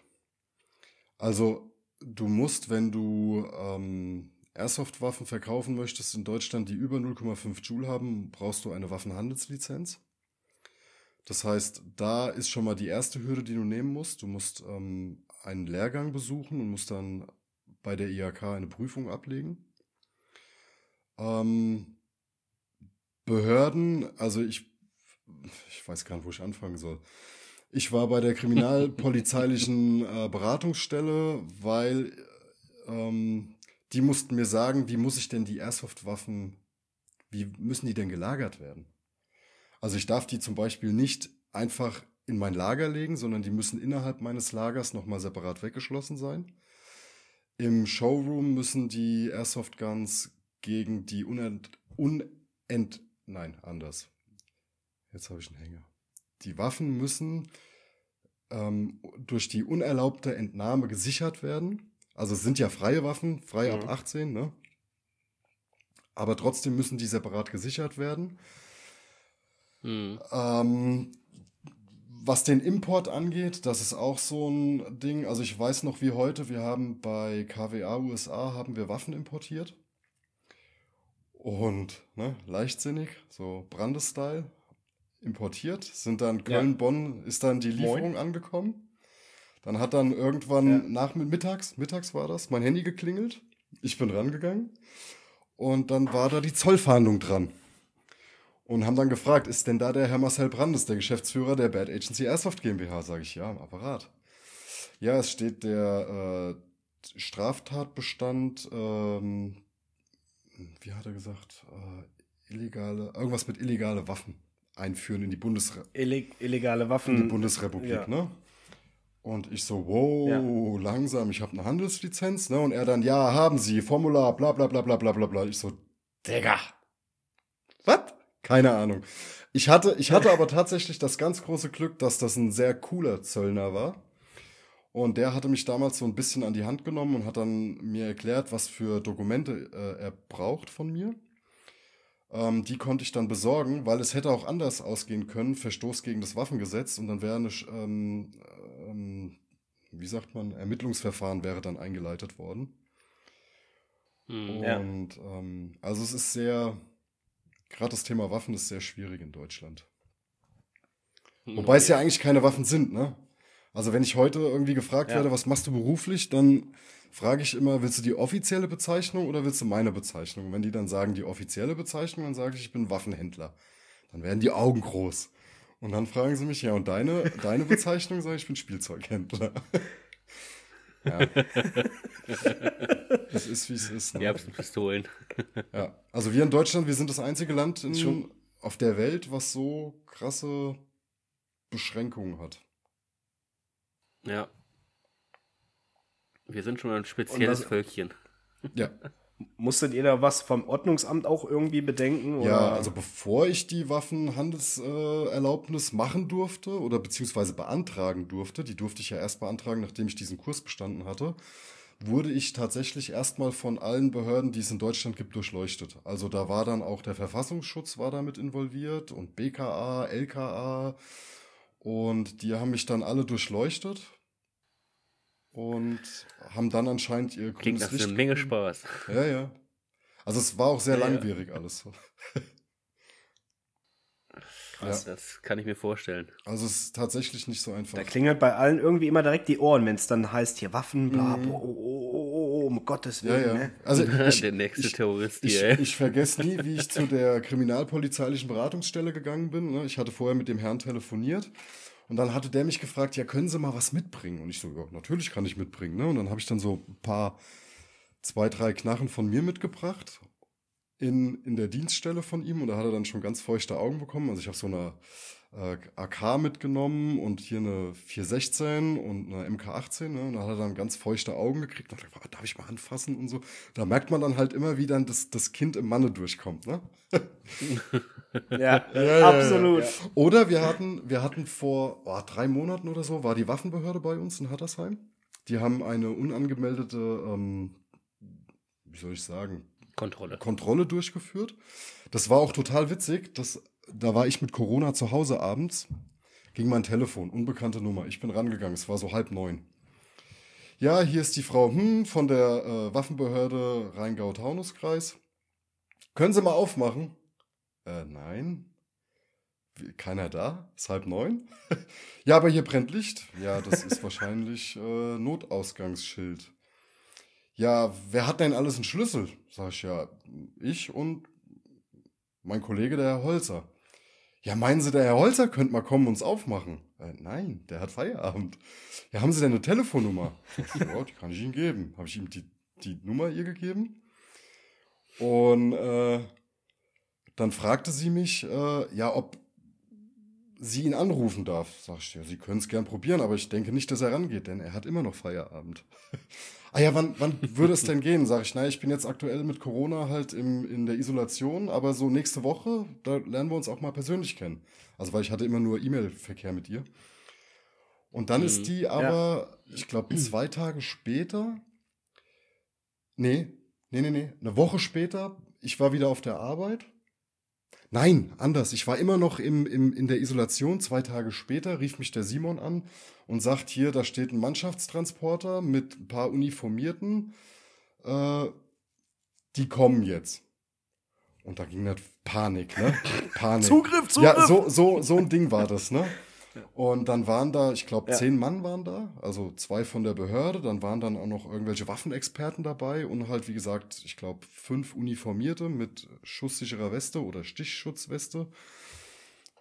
Speaker 3: Also, du musst, wenn du ähm, Airsoft-Waffen verkaufen möchtest in Deutschland, die über 0,5 Joule haben, brauchst du eine Waffenhandelslizenz. Das heißt, da ist schon mal die erste Hürde, die du nehmen musst. Du musst ähm, einen Lehrgang besuchen und musst dann bei der IHK eine Prüfung ablegen. Ähm, Behörden, also ich, ich weiß gar nicht, wo ich anfangen soll. Ich war bei der kriminalpolizeilichen (laughs) äh, Beratungsstelle, weil ähm, die mussten mir sagen, wie muss ich denn die Airsoft-Waffen, wie müssen die denn gelagert werden? Also ich darf die zum Beispiel nicht einfach in mein Lager legen, sondern die müssen innerhalb meines Lagers nochmal separat weggeschlossen sein. Im Showroom müssen die Airsoft Guns gegen die unent, unent nein, anders. Jetzt habe ich einen Hänger. Die Waffen müssen ähm, durch die unerlaubte Entnahme gesichert werden. Also es sind ja freie Waffen, frei ab
Speaker 1: Mhm.
Speaker 3: 18, ne? Aber trotzdem müssen die separat gesichert werden.
Speaker 2: Hm.
Speaker 3: Ähm, was den Import angeht, das ist auch so ein Ding. Also ich weiß noch wie heute, wir haben bei KWA USA haben wir Waffen importiert. Und ne, leichtsinnig, so Brandestyle, importiert. Sind dann Köln-Bonn, ist dann die Lieferung angekommen. Dann hat dann irgendwann
Speaker 1: Ja.
Speaker 3: nach mittags, war das, mein Handy geklingelt. Ich bin rangegangen. Und dann war da die Zollfahndung dran. Und haben dann gefragt, ist denn da der Herr Marcel Brandes, der Geschäftsführer der Bad Agency Airsoft GmbH? Sage ich, ja, im Apparat. Ja, es steht der äh, Straftatbestand, ähm, wie hat er gesagt, äh, illegale, irgendwas mit illegale Waffen einführen in die, Bundesre
Speaker 1: Illeg illegale
Speaker 3: in die
Speaker 1: Waffen.
Speaker 3: Bundesrepublik,
Speaker 1: ja.
Speaker 3: ne? Und ich so, wow, langsam, ich habe eine Handelslizenz, ne? Und er dann, ja, haben Sie, Formular, bla bla bla bla bla bla bla. Ich so, Digga. Was? Keine Ahnung. Ich hatte, ich hatte aber tatsächlich das ganz große Glück, dass das ein sehr cooler Zöllner war. Und der hatte mich damals so ein bisschen an die Hand genommen und hat dann mir erklärt, was für Dokumente äh, er braucht von mir. Ähm, die konnte ich dann besorgen, weil es hätte auch anders ausgehen können, Verstoß gegen das Waffengesetz und dann wäre eine, ähm, ähm, wie sagt man, Ermittlungsverfahren wäre dann eingeleitet worden. Mhm, und ja. ähm, also es ist sehr, gerade das Thema Waffen ist sehr schwierig in Deutschland. Mhm. Wobei es ja eigentlich keine Waffen sind, ne? Also wenn ich heute irgendwie gefragt ja. werde, was machst du beruflich, dann frage ich immer, willst du die offizielle Bezeichnung oder willst du meine Bezeichnung? wenn die dann sagen die offizielle Bezeichnung, dann sage ich, ich bin Waffenhändler. Dann werden die Augen groß. Und dann fragen sie mich, ja, und deine, deine (laughs) Bezeichnung, sage ich, ich bin Spielzeughändler. ja. (laughs) es ist, wie es ist.
Speaker 2: Ne? Pistolen.
Speaker 3: ja, also wir in Deutschland, wir sind das einzige Land in, auf der Welt, was so krasse Beschränkungen hat.
Speaker 2: Ja. Wir sind schon ein spezielles das, Völkchen.
Speaker 1: Ja. (laughs) Musstet ihr da was vom Ordnungsamt auch irgendwie bedenken?
Speaker 3: Oder? Ja, also bevor ich die Waffenhandelserlaubnis machen durfte oder beziehungsweise beantragen durfte, die durfte ich ja erst beantragen, nachdem ich diesen Kurs bestanden hatte, wurde ich tatsächlich erstmal von allen Behörden, die es in Deutschland gibt, durchleuchtet. Also da war dann auch der Verfassungsschutz war damit involviert und BKA, LKA und die haben mich dann alle durchleuchtet und haben dann anscheinend ihr
Speaker 2: Klingt nach eine Menge Spaß.
Speaker 3: Ja, ja. Also es war auch sehr ja, langwierig ja. alles. (laughs)
Speaker 2: Krass, ja. das kann ich mir vorstellen.
Speaker 3: Also es ist tatsächlich nicht so einfach.
Speaker 1: Da klingelt bei allen irgendwie immer direkt die Ohren, wenn es dann heißt, hier Waffen, bla, mhm. oh, oh, oh, oh, um Gottes Willen. Ja, ja. Ne?
Speaker 2: Also (laughs) ich, Der nächste Terrorist
Speaker 3: ich, hier, ich, ich, vergesse nie, wie ich zu der kriminalpolizeilichen Beratungsstelle gegangen bin. Ne? Ich hatte vorher mit dem Herrn telefoniert und dann hatte der mich gefragt, ja, können Sie mal was mitbringen? Und ich so, ja, natürlich kann ich mitbringen. Ne? Und dann habe ich dann so ein paar, zwei, drei Knarren von mir mitgebracht in, in der Dienststelle von ihm. Und da hat er dann schon ganz feuchte Augen bekommen. Also ich habe so eine äh, AK mitgenommen und hier eine 416 und eine MK18. Ne? Und da hat er dann ganz feuchte Augen gekriegt. Und dachte, darf ich mal anfassen und so. Da merkt man dann halt immer, wie dann das, das Kind im Manne durchkommt. Ne? (laughs) (laughs)
Speaker 1: ja, ja, ja, absolut. Ja,
Speaker 3: oder wir hatten, wir hatten vor oh, drei Monaten oder so, war die Waffenbehörde bei uns in Hattersheim. Die haben eine unangemeldete, ähm, wie soll ich sagen,
Speaker 2: Kontrolle.
Speaker 3: Kontrolle durchgeführt. Das war auch total witzig. Das da war ich mit Corona zu Hause abends, ging mein Telefon, unbekannte Nummer. Ich bin rangegangen, es war so halb neun. Ja, hier ist die Frau hm, von der äh, Waffenbehörde Rheingau-Taunus-Kreis. Können Sie mal aufmachen? Äh, nein. Keiner da? Ist halb neun? (laughs) ja, aber hier brennt Licht. Ja, das ist (laughs) wahrscheinlich äh, Notausgangsschild. Ja, wer hat denn alles einen Schlüssel? Sag ich ja, ich und mein Kollege, der Herr Holzer. Ja, meinen Sie, der Herr Holzer könnte mal kommen und uns aufmachen? Äh, nein, der hat Feierabend. Ja, haben Sie denn eine Telefonnummer? ja, die kann ich Ihnen geben. Habe ich ihm die, die Nummer ihr gegeben. Und äh, dann fragte sie mich, äh, ja, ob sie ihn anrufen darf. Sag ich, ja, Sie können es gern probieren, aber ich denke nicht, dass er rangeht, denn er hat immer noch Feierabend. Ah ja, wann, wann würde es denn gehen? Sag ich, naja, ich bin jetzt aktuell mit Corona halt im, in der Isolation, aber so nächste Woche, da lernen wir uns auch mal persönlich kennen. Also, weil ich hatte immer nur E-Mail-Verkehr mit ihr. Und dann mhm. ist die aber, ja. ich glaube, zwei Tage später, nee, nee, nee, nee, eine Woche später, ich war wieder auf der Arbeit Nein, anders. Ich war immer noch im, im, in der Isolation. Zwei Tage später rief mich der Simon an und sagt, hier, da steht ein Mannschaftstransporter mit ein paar Uniformierten. Äh, die kommen jetzt. Und da ging das Panik, ne? (laughs) Panik.
Speaker 1: Zugriff, Zugriff.
Speaker 3: Ja, so, so, so ein Ding war das, ne? Und dann waren da, ich glaube, ja. zehn Mann waren da, also zwei von der Behörde, dann waren dann auch noch irgendwelche Waffenexperten dabei und halt, wie gesagt, ich glaube, fünf Uniformierte mit schusssicherer Weste oder Stichschutzweste.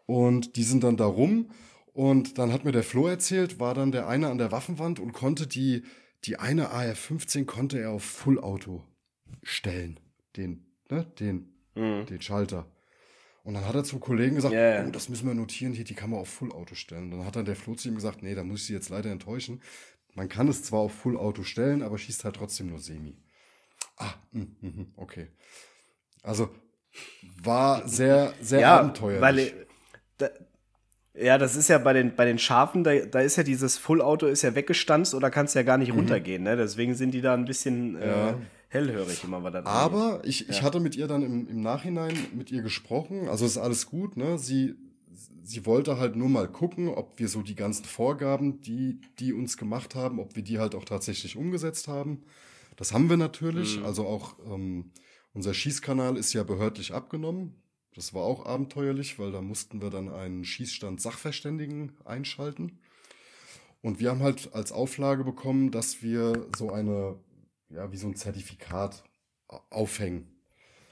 Speaker 3: Und die sind dann da rum und dann hat mir der Flo erzählt, war dann der eine an der Waffenwand und konnte die, die eine AR-15 konnte er auf Full Auto stellen. Den, ne, den, mhm. den Schalter. Und dann hat er zum Kollegen gesagt, yeah. oh, das müssen wir notieren, hier, die kann man auf Full Auto stellen. Und dann hat dann der Flo zu ihm gesagt, nee, da muss ich sie jetzt leider enttäuschen. Man kann es zwar auf Full Auto stellen, aber schießt halt trotzdem nur Semi. Ah, mh, mh, okay. Also war sehr, sehr ja, abenteuerlich.
Speaker 1: Weil, da, Ja, das ist ja bei den, bei den Schafen, da, da ist ja dieses Full-Auto ist ja weggestanzt oder kannst ja gar nicht mhm. runtergehen, ne? Deswegen sind die da ein bisschen ja. äh, hellhörig immer, was da
Speaker 3: Aber ich, ja. ich hatte mit ihr dann im, im Nachhinein mit ihr gesprochen, also ist alles gut, ne? Sie, sie wollte halt nur mal gucken, ob wir so die ganzen Vorgaben, die die uns gemacht haben, ob wir die halt auch tatsächlich umgesetzt haben. Das haben wir natürlich. Mhm. Also auch ähm, unser Schießkanal ist ja behördlich abgenommen. Das war auch abenteuerlich, weil da mussten wir dann einen Schießstand Sachverständigen einschalten. Und wir haben halt als Auflage bekommen, dass wir so eine, ja, wie so ein Zertifikat aufhängen.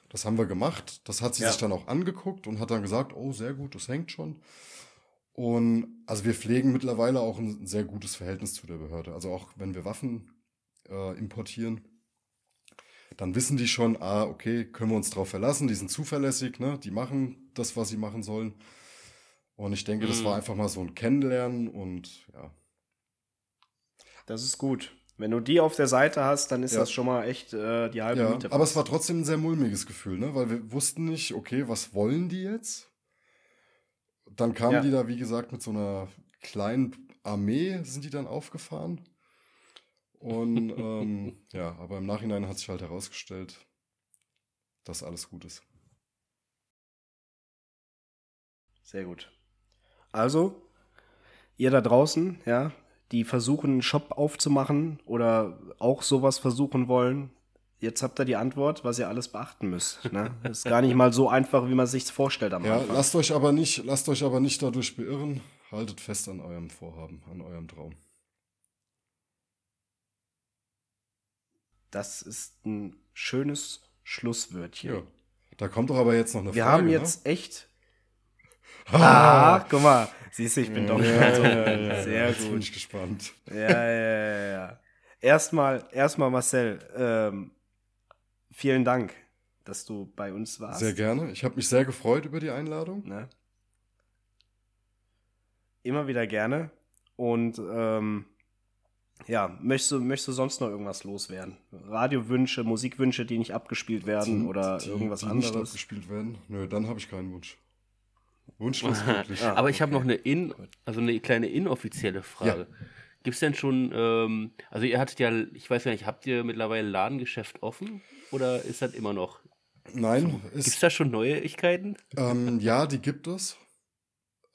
Speaker 3: Das haben wir gemacht. Das hat sie ja. sich dann auch angeguckt und hat dann gesagt, oh, sehr gut, das hängt schon. Und also wir pflegen mittlerweile auch ein sehr gutes Verhältnis zu der Behörde. Also auch wenn wir Waffen äh, importieren, dann wissen die schon, ah, okay, können wir uns darauf verlassen, die sind zuverlässig, ne? die machen das, was sie machen sollen. Und ich denke, das war mhm. einfach mal so ein Kennenlernen und ja.
Speaker 1: Das ist gut. Wenn du die auf der Seite hast, dann ist ja. das schon mal echt äh, die halbe
Speaker 3: ja,
Speaker 1: Miete.
Speaker 3: Aber es war trotzdem ein sehr mulmiges Gefühl, ne? weil wir wussten nicht, okay, was wollen die jetzt? Dann kamen ja. die da, wie gesagt, mit so einer kleinen Armee, sind die dann aufgefahren. Und (laughs) ähm, ja, aber im Nachhinein hat sich halt herausgestellt, dass alles gut ist.
Speaker 1: Sehr gut. Also, ihr da draußen, ja, die versuchen, einen Shop aufzumachen oder auch sowas versuchen wollen, jetzt habt ihr die Antwort, was ihr alles beachten müsst. Ne? (laughs) ist gar nicht mal so einfach, wie man sich vorstellt am
Speaker 3: ja, Anfang. Lasst euch aber nicht, lasst euch aber nicht dadurch beirren. Haltet fest an eurem Vorhaben, an eurem Traum.
Speaker 1: Das ist ein schönes Schlusswörtchen. Ja.
Speaker 3: Da kommt doch aber jetzt noch eine
Speaker 1: Wir
Speaker 3: Frage.
Speaker 1: Wir haben jetzt ne? echt. Ah, guck mal. Siehst du, ich bin ja, doch ja, (laughs) so. Ja, Sehr jetzt gut.
Speaker 3: bin ich gespannt.
Speaker 1: Ja, ja, ja, ja. Erstmal, erstmal Marcel, ähm, vielen Dank, dass du bei uns warst.
Speaker 3: Sehr gerne. Ich habe mich sehr gefreut über die Einladung. Ne?
Speaker 1: Immer wieder gerne. Und ähm, ja, möchtest du, möchtest du sonst noch irgendwas loswerden? Radiowünsche, Musikwünsche, die nicht abgespielt werden die, oder die, irgendwas die anderes? Nicht
Speaker 3: abgespielt werden? Nö, dann habe ich keinen Wunsch.
Speaker 2: Wunschlos (laughs) glücklich. ah, Aber ich habe noch eine in, also eine kleine inoffizielle Frage. Ja. Gibt es denn schon, ähm, also ihr hattet ja, ich weiß ja nicht, habt ihr mittlerweile Ladengeschäft offen oder ist das immer noch?
Speaker 3: Nein.
Speaker 2: Gibt es da schon Neuigkeiten?
Speaker 3: Ähm, ja, die gibt es.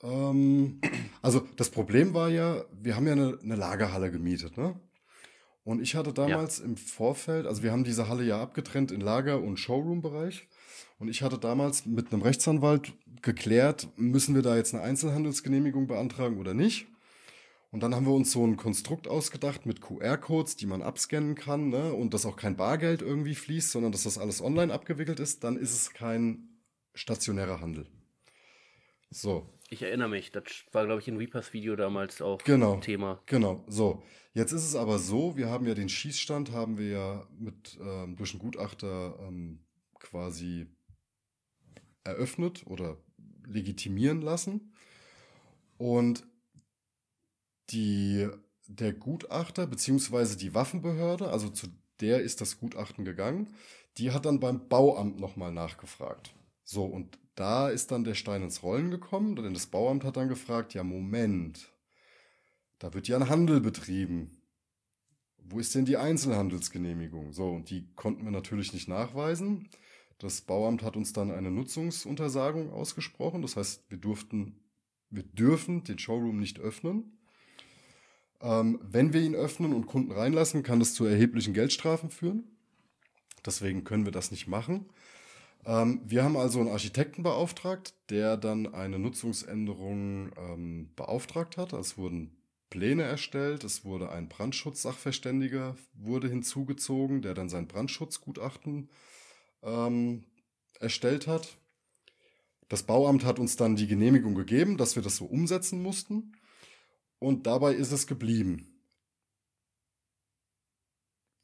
Speaker 3: Ähm, also das Problem war ja, wir haben ja eine, eine Lagerhalle gemietet, ne? Und ich hatte damals ja. im Vorfeld, also wir haben diese Halle ja abgetrennt in Lager- und Showroom-Bereich. Und ich hatte damals mit einem Rechtsanwalt geklärt, müssen wir da jetzt eine Einzelhandelsgenehmigung beantragen oder nicht. Und dann haben wir uns so ein Konstrukt ausgedacht mit QR-Codes, die man abscannen kann, ne? und dass auch kein Bargeld irgendwie fließt, sondern dass das alles online abgewickelt ist. Dann ist es kein stationärer Handel. So.
Speaker 2: Ich erinnere mich, das war, glaube ich, in Reapers Video damals auch
Speaker 3: genau,
Speaker 2: Thema.
Speaker 3: Genau, so. Jetzt ist es aber so, wir haben ja den Schießstand, haben wir ja mit ähm, durch einen Gutachter ähm, quasi eröffnet oder legitimieren lassen. Und die, der Gutachter beziehungsweise die Waffenbehörde, also zu der ist das Gutachten gegangen, die hat dann beim Bauamt nochmal nachgefragt. So, und da ist dann der Stein ins Rollen gekommen, denn das Bauamt hat dann gefragt, ja Moment, da wird ja ein Handel betrieben. Wo ist denn die Einzelhandelsgenehmigung? So, und die konnten wir natürlich nicht nachweisen. Das Bauamt hat uns dann eine Nutzungsuntersagung ausgesprochen. Das heißt, wir durften, wir dürfen den Showroom nicht öffnen. Ähm, wenn wir ihn öffnen und Kunden reinlassen, kann das zu erheblichen Geldstrafen führen. Deswegen können wir das nicht machen. Ähm, wir haben also einen Architekten beauftragt, der dann eine Nutzungsänderung ähm, beauftragt hat. Es wurden Pläne erstellt, es wurde ein Brandschutzsachverständiger wurde hinzugezogen, der dann sein Brandschutzgutachten ähm, erstellt hat. Das Bauamt hat uns dann die Genehmigung gegeben, dass wir das so umsetzen mussten. Und dabei ist es geblieben.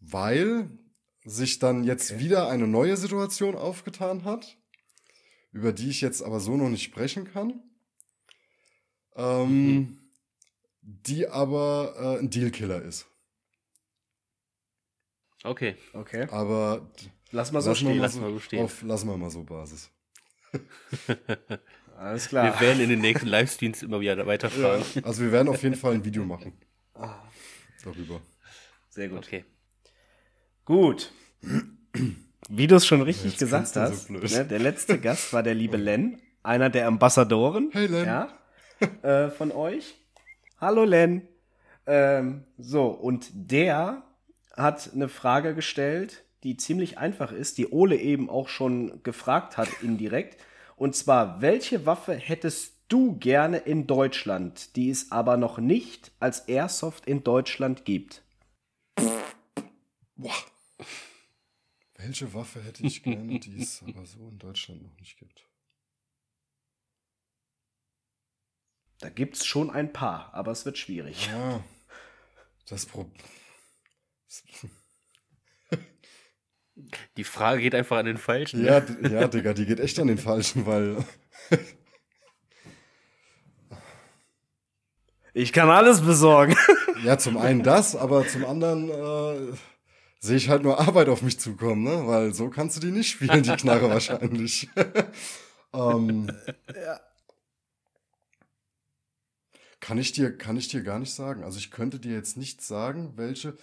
Speaker 3: Weil sich dann jetzt okay. wieder eine neue Situation aufgetan hat, über die ich jetzt aber so noch nicht sprechen kann, ähm, mhm. die aber äh, ein Dealkiller ist.
Speaker 2: Okay.
Speaker 1: Okay.
Speaker 3: Aber
Speaker 1: lass mal so stehen.
Speaker 3: Mal so, lass mal so stehen. Auf, lassen wir mal so Basis. (laughs)
Speaker 1: Alles klar.
Speaker 2: Wir werden in den nächsten Livestreams immer wieder weiterfahren.
Speaker 3: Also wir werden auf jeden Fall ein Video machen. Darüber.
Speaker 1: Sehr gut.
Speaker 2: Okay.
Speaker 1: Gut. Wie du es schon richtig
Speaker 3: Jetzt
Speaker 1: gesagt
Speaker 3: so
Speaker 1: hast,
Speaker 3: blöd.
Speaker 1: ne, der letzte Gast war der liebe Len, einer der Ambassadoren
Speaker 3: Hey, Len.
Speaker 1: Ja, äh, von euch. Hallo Len. Ähm, so, und der hat eine Frage gestellt, die ziemlich einfach ist, die Ole eben auch schon gefragt hat (laughs) indirekt. Und zwar, welche Waffe hättest du gerne in Deutschland, die es aber noch nicht als Airsoft in Deutschland gibt?
Speaker 3: Boah. Welche Waffe hätte ich gerne, die es (laughs) aber so in Deutschland noch nicht gibt?
Speaker 1: Da gibt es schon ein paar, aber es wird schwierig.
Speaker 3: Ja. Das Pro (laughs)
Speaker 2: Die Frage geht einfach an den Falschen. ne?
Speaker 3: ja, ja, Digga, die geht echt an den Falschen, weil (laughs)
Speaker 1: Ich kann alles besorgen. (laughs)
Speaker 3: Ja, zum einen das, aber zum anderen äh, sehe ich halt nur Arbeit auf mich zukommen, ne? Weil so kannst du die nicht spielen, die Knarre wahrscheinlich. (laughs) ähm, Kann ich dir, kann ich dir gar nicht sagen. Also ich könnte dir jetzt nicht sagen, welche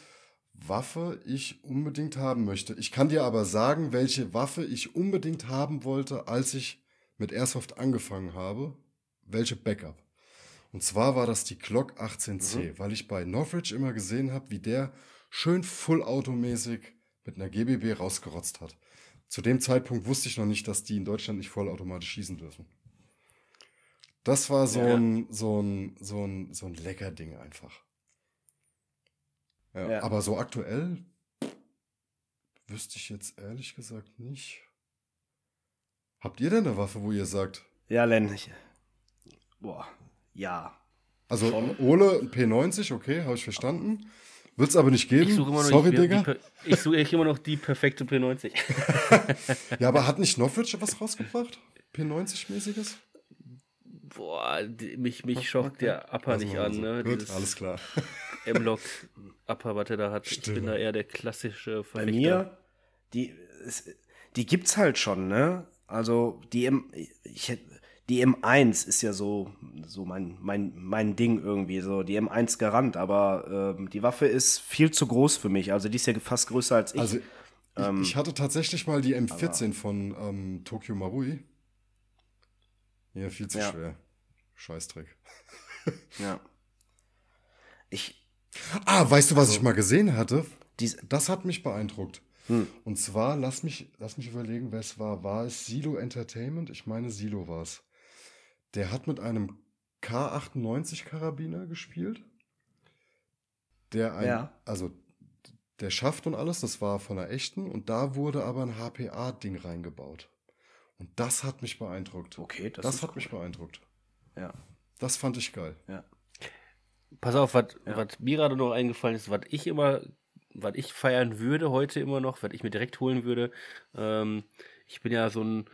Speaker 3: Waffe ich unbedingt haben möchte. Ich kann dir aber sagen, welche Waffe ich unbedingt haben wollte, als ich mit Airsoft angefangen habe. Welche Backup. Und zwar war das die Glock 18C, weil ich bei Northridge immer gesehen habe, wie der schön vollautomäßig mit einer GBB rausgerotzt hat. Zu dem Zeitpunkt wusste ich noch nicht, dass die in Deutschland nicht vollautomatisch schießen dürfen. Das war so
Speaker 2: Ja.
Speaker 3: ein, so ein, so ein, so ein lecker Ding einfach. Ja,
Speaker 1: Ja.
Speaker 3: Aber so aktuell wüsste ich jetzt ehrlich gesagt nicht. Habt ihr denn eine Waffe, wo ihr sagt,
Speaker 1: Ja, Len. Ich, boah, ja.
Speaker 3: also
Speaker 1: Schon.
Speaker 3: Ole ein P90, okay, habe ich verstanden. Wird's aber nicht geben.
Speaker 2: Ich suche immer noch
Speaker 3: Sorry,
Speaker 2: die,
Speaker 3: Digga.
Speaker 2: ich suche echt immer noch die perfekte P90. (laughs)
Speaker 3: Ja, aber hat nicht Norwich was (laughs) rausgebracht? P90-mäßiges?
Speaker 2: Boah, die, mich, mich schockt der Upper nicht an, ne?
Speaker 3: Gut,
Speaker 2: Dieses
Speaker 3: alles klar. (laughs)
Speaker 2: M-Lock Upper, was er da hat. Ich
Speaker 3: Stimmt.
Speaker 2: bin da eher der klassische
Speaker 1: Bei
Speaker 2: Verfechter.
Speaker 1: mir, die, es, die gibt's halt schon, ne? Also die M, ich die M1 ist ja so, so mein, mein, mein Ding irgendwie, so die M1 Garant, aber ähm, die Waffe ist viel zu groß für mich. Also die ist ja fast größer als ich.
Speaker 3: Also, ich,
Speaker 1: Ähm,
Speaker 3: ich hatte tatsächlich mal die M14 von ähm, Tokyo Marui. Ja, viel zu
Speaker 1: Ja.
Speaker 3: schwer. Scheißdreck.
Speaker 1: ja. Ich,
Speaker 3: Ah, weißt du, was
Speaker 1: Also
Speaker 3: ich mal gesehen hatte?
Speaker 1: dies,
Speaker 3: Das hat mich beeindruckt.
Speaker 1: Hm.
Speaker 3: Und zwar, lass mich, lass mich überlegen, wer es war. War es Silo Entertainment? Ich meine, Silo war es. Der hat mit einem K98 Karabiner gespielt. Der ein,
Speaker 1: Ja.
Speaker 3: also der Schaft und alles, das war von der echten und da wurde aber ein HPA-Ding reingebaut. Und das hat mich beeindruckt.
Speaker 1: okay, das,
Speaker 3: das hat
Speaker 1: cool.
Speaker 3: mich beeindruckt.
Speaker 1: Ja,
Speaker 3: Das fand ich geil.
Speaker 1: ja.
Speaker 2: Pass auf, was
Speaker 1: Ja.
Speaker 2: mir gerade noch eingefallen ist, was ich immer, was ich feiern würde heute immer noch, was ich mir direkt holen würde. Ähm, ich bin ja so ein,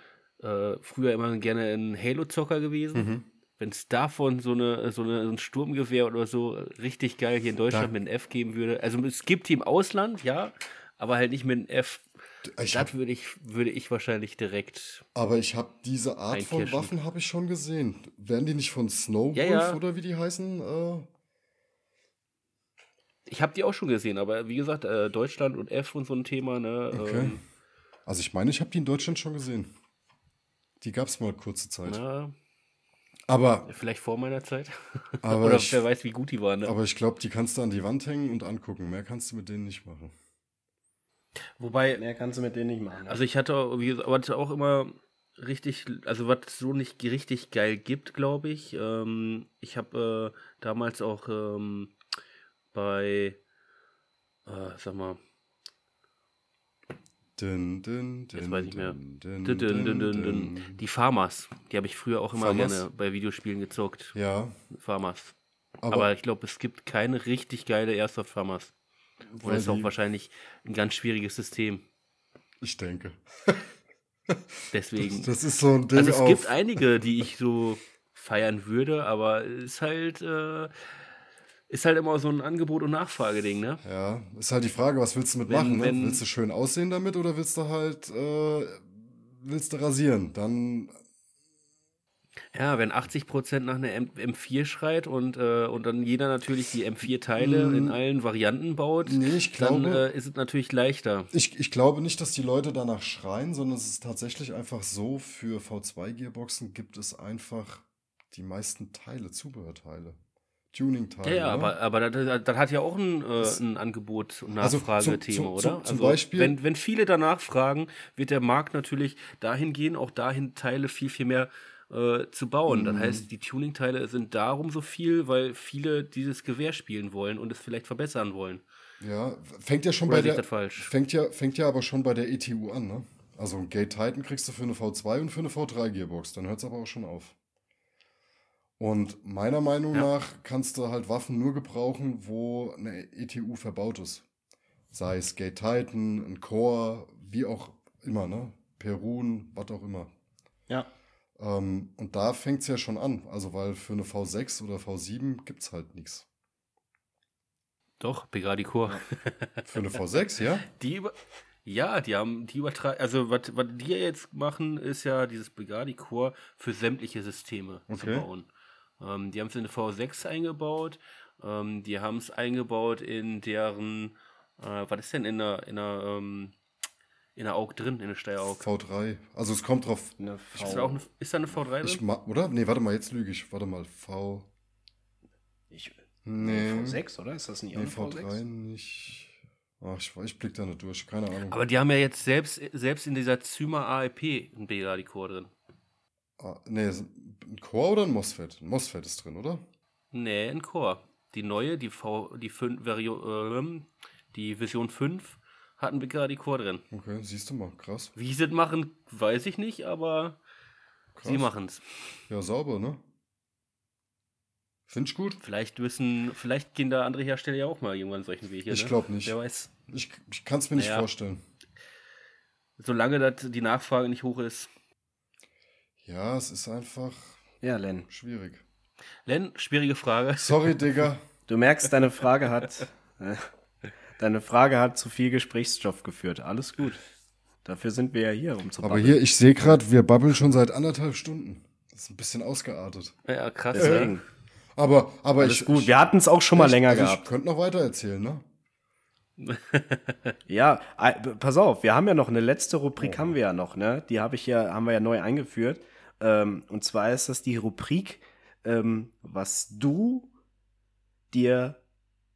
Speaker 2: äh, früher immer gerne ein Halo-Zocker gewesen.
Speaker 3: Mhm.
Speaker 2: Wenn es davon so, eine, so, eine, so ein Sturmgewehr oder so richtig geil hier in Deutschland
Speaker 3: Da-
Speaker 2: mit einem F geben würde. Also es gibt die im Ausland, ja, aber halt nicht mit einem F.
Speaker 3: Ich hab,
Speaker 2: Das würde ich, würde ich wahrscheinlich direkt.
Speaker 3: aber ich habe diese Art von. Waffen habe ich schon gesehen. Werden die nicht von Snowwolf
Speaker 2: Ja, ja.
Speaker 3: oder wie die heißen? Äh,
Speaker 2: Ich habe die auch schon gesehen, aber wie gesagt, äh, Deutschland und F und so ein Thema, ne?
Speaker 3: Okay.
Speaker 2: Ähm,
Speaker 3: Also ich meine, ich habe die in Deutschland schon gesehen. Die gab es mal kurze Zeit.
Speaker 2: na,
Speaker 3: Aber,
Speaker 2: vielleicht vor meiner Zeit. (laughs)
Speaker 3: aber
Speaker 2: Oder
Speaker 3: ich,
Speaker 2: wer weiß, wie gut die waren. Ne?
Speaker 3: aber ich glaube, die kannst du an die Wand hängen und angucken. Mehr kannst du mit denen nicht machen.
Speaker 2: Wobei,
Speaker 1: Mehr kannst du mit denen nicht machen. ne?
Speaker 2: also ich hatte auch, wie gesagt, was auch immer richtig, also was es so nicht richtig geil gibt, glaube ich. Ähm, ich habe äh, damals auch ähm, bei, äh, sag mal,
Speaker 3: Dün, dün, dün,
Speaker 2: Jetzt weiß ich mehr. die Farmers, die habe ich früher auch immer
Speaker 3: Farmers?
Speaker 2: gerne bei Videospielen gezockt.
Speaker 3: Ja,
Speaker 2: Farmers.
Speaker 3: aber,
Speaker 2: Aber, ich glaube, es gibt keine richtig geile Airsoft Farmers. Und das ist auch wahrscheinlich ein ganz schwieriges System.
Speaker 3: ich denke. (laughs)
Speaker 2: Deswegen.
Speaker 3: Das ist so ein Ding
Speaker 2: also es
Speaker 3: auf.
Speaker 2: gibt einige, die ich so feiern würde, aber es ist halt, äh, ist halt immer so ein Angebot- und Nachfrageding, ne?
Speaker 3: ja, ist halt die Frage, was willst du
Speaker 2: Wenn-
Speaker 3: mitmachen? Ne?
Speaker 2: wenn-
Speaker 3: Willst du schön aussehen damit oder willst du halt, äh, willst du rasieren? Dann
Speaker 2: Ja, wenn 80% nach einer M M4 schreit und, äh, und dann jeder natürlich die M4-Teile in allen Varianten baut,
Speaker 3: Nee, ich
Speaker 2: dann
Speaker 3: glaube-
Speaker 2: äh, ist es natürlich leichter.
Speaker 3: Ich, ich glaube nicht, dass die Leute danach schreien, sondern es ist tatsächlich einfach so, für V2-Gearboxen gibt es einfach die meisten Teile, Zubehörteile, Tuning-Teile.
Speaker 2: Ja, ja, aber, aber das, hat ja auch ein, äh, ein Angebot- und
Speaker 3: Also
Speaker 2: Nachfragethema,
Speaker 3: zum- zum-
Speaker 2: oder?
Speaker 3: zum- zum
Speaker 2: also,
Speaker 3: Beispiel-
Speaker 2: wenn, wenn viele danach fragen, wird der Markt natürlich dahin gehen, auch dahin Teile viel, viel mehr äh, zu bauen.
Speaker 3: Mhm.
Speaker 2: Das heißt, die Tuning-Teile sind darum so viel, weil viele dieses Gewehr spielen wollen und es vielleicht verbessern wollen.
Speaker 3: Ja, fängt ja schon
Speaker 2: Oder
Speaker 3: bei der, fängt ja, fängt ja aber schon bei der ETU an, ne? Also ein Gate Titan kriegst du für eine V2 und für eine V3 Gearbox, dann hört es aber auch schon auf. Und meiner Meinung
Speaker 2: Ja.
Speaker 3: nach kannst du halt Waffen nur gebrauchen, wo eine ETU verbaut ist. Sei es Gate Titan, ein Core, wie auch immer, ne? Perun, was auch immer.
Speaker 1: Ja.
Speaker 3: Ähm, und da fängt es ja schon an. Also, weil für eine V6 oder V7 gibt es halt nichts.
Speaker 2: Doch, Pegadi Core. (laughs)
Speaker 3: Für eine V6, ja?
Speaker 2: Die über ja, die haben, die übertragen, also was, die jetzt machen, ist ja dieses Brigadi Core für sämtliche Systeme zu
Speaker 3: Okay.
Speaker 2: bauen. Ähm, die haben es in eine V6 eingebaut, ähm, die haben es eingebaut in deren, äh, was ist denn in der, in der, ähm, in der AUG drin, in der Steyr-AUG?
Speaker 3: V3. Also es kommt drauf.
Speaker 1: Eine
Speaker 2: Ist da,
Speaker 1: V.
Speaker 2: auch eine, ist da eine V3
Speaker 3: Ich
Speaker 2: drin?
Speaker 3: oder? Nee, warte mal, jetzt lüge ich. Warte mal. V.
Speaker 1: Ich,
Speaker 3: Nee.
Speaker 1: V6, oder? Ist das nicht auch
Speaker 3: Nee,
Speaker 1: eine
Speaker 3: V3
Speaker 1: V6?
Speaker 3: nicht. Ach, ich, ich blick da nicht durch. Keine Ahnung.
Speaker 2: Aber die haben ja jetzt selbst, selbst in dieser Zyma AEP ein Brigadi Core drin.
Speaker 3: Ah, nee, ein Core oder ein MOSFET? Ein MOSFET ist drin, oder?
Speaker 2: Nee, ein Core. Die neue, die V, die 5, Vario, ähm, die Vision 5 hat einen Bigadi Core drin.
Speaker 3: Okay, siehst du mal. Krass.
Speaker 2: Wie sie das machen, weiß ich nicht, aber
Speaker 3: Krass.
Speaker 2: sie machen es.
Speaker 3: Ja, sauber, ne? Find ich gut.
Speaker 2: Vielleicht müssen, vielleicht gehen da andere Hersteller ja auch mal irgendwann solchen Weg hier.
Speaker 3: Ich
Speaker 2: ne?
Speaker 3: glaub nicht.
Speaker 2: Wer weiß.
Speaker 3: Ich, ich kann es mir nicht
Speaker 2: Naja.
Speaker 3: vorstellen.
Speaker 2: Solange das die Nachfrage nicht hoch ist.
Speaker 3: Ja, es ist einfach
Speaker 1: Ja, Len.
Speaker 3: schwierig.
Speaker 2: Len, schwierige Frage.
Speaker 3: Sorry, Digga.
Speaker 1: Du merkst, deine Frage hat. äh, deine Frage hat zu viel Gesprächsstoff geführt. Alles gut. Dafür sind wir ja hier, um zu
Speaker 3: Aber
Speaker 1: babbeln.
Speaker 3: hier, ich sehe gerade, wir babbeln schon seit anderthalb Stunden. Das ist ein bisschen ausgeartet.
Speaker 2: Ja, krass.
Speaker 1: Deswegen.
Speaker 3: Aber, aber
Speaker 1: Alles
Speaker 3: ich.
Speaker 1: gut.
Speaker 3: Ich,
Speaker 1: Wir hatten es auch schon mal
Speaker 3: ich,
Speaker 1: länger
Speaker 3: also
Speaker 1: gehabt.
Speaker 3: Ich könnte noch weiter erzählen, ne? (laughs)
Speaker 1: Ja, äh, pass auf, wir haben ja noch eine letzte Rubrik,
Speaker 3: Oh.
Speaker 1: haben wir ja noch, ne? Die habe ich ja, haben wir ja neu eingeführt. Ähm, und zwar ist das die Rubrik, ähm, was du dir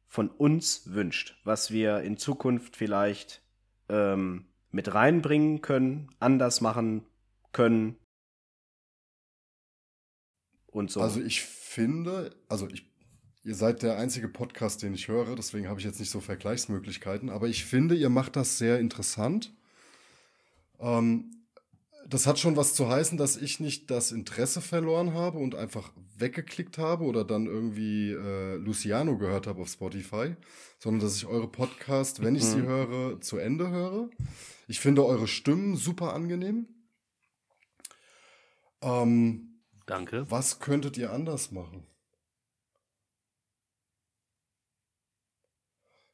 Speaker 1: von uns wünscht, was wir in Zukunft vielleicht ähm, mit reinbringen können, anders machen können. Und so.
Speaker 3: Also ich finde, also ich, ihr seid der einzige Podcast, den ich höre, deswegen habe ich jetzt nicht so Vergleichsmöglichkeiten, aber ich finde, ihr macht das sehr interessant. Ähm, das hat schon was zu heißen, dass ich nicht das Interesse verloren habe und einfach weggeklickt habe oder dann irgendwie äh, Luciano gehört habe auf Spotify, sondern dass ich eure Podcast, wenn ich sie höre, zu Ende höre. Ich finde eure Stimmen super angenehm. Ähm,
Speaker 2: Danke.
Speaker 3: was könntet ihr anders machen?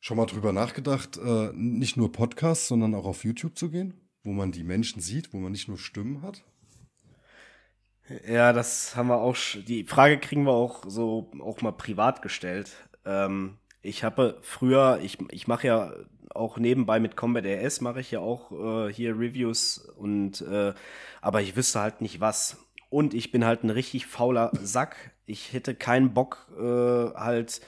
Speaker 3: Schon mal drüber nachgedacht, äh, nicht nur Podcasts, sondern auch auf YouTube zu gehen, wo man die Menschen sieht, wo man nicht nur Stimmen hat?
Speaker 1: Ja, das haben wir auch. Die Frage kriegen wir auch so auch mal privat gestellt. Ähm, ich habe früher, ich, ich mache ja auch nebenbei mit Combat RS mache ich ja auch äh, hier Reviews und äh, aber ich wüsste halt nicht was. Und ich bin halt ein richtig fauler Sack. Ich hätte keinen Bock, äh, halt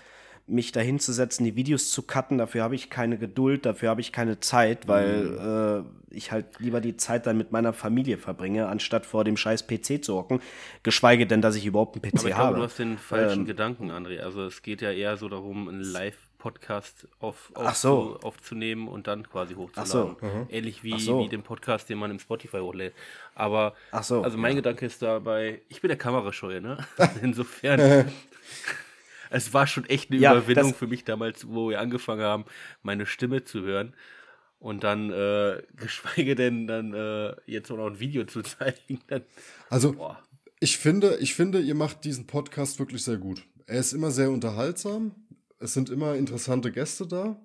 Speaker 1: mich dahin zu setzen, die Videos zu cutten. Dafür habe ich keine Geduld, dafür habe ich keine Zeit, weil äh, ich halt lieber die Zeit dann mit meiner Familie verbringe, anstatt vor dem scheiß PC zu hocken. Geschweige denn, dass ich überhaupt einen PC
Speaker 2: Aber ich
Speaker 1: habe.
Speaker 2: glaube, du hast den falschen
Speaker 1: Ähm,
Speaker 2: Gedanken, André. Also es geht ja eher so darum, einen Live-Podcast auf,
Speaker 1: Ach so.
Speaker 2: aufzu- aufzunehmen und dann quasi
Speaker 1: Ach so.
Speaker 2: hochzuladen. Ähnlich wie,
Speaker 1: so.
Speaker 2: wie den Podcast, den man im Spotify hochlädt. Aber also mein
Speaker 1: ja.
Speaker 2: Gedanke ist dabei, ich bin der Kamerascheue, ne? (laughs) Insofern. (laughs) Es war schon echt eine
Speaker 1: Ja,
Speaker 2: Überwindung für mich damals, wo wir angefangen haben, meine Stimme zu hören. Und dann, äh, (laughs) geschweige denn, dann äh, jetzt auch noch ein Video zu zeigen. (laughs) Dann,
Speaker 3: Also,
Speaker 2: boah.
Speaker 3: ich finde, ich finde, ihr macht diesen Podcast wirklich sehr gut. Er ist immer sehr unterhaltsam. Es sind immer interessante Gäste da.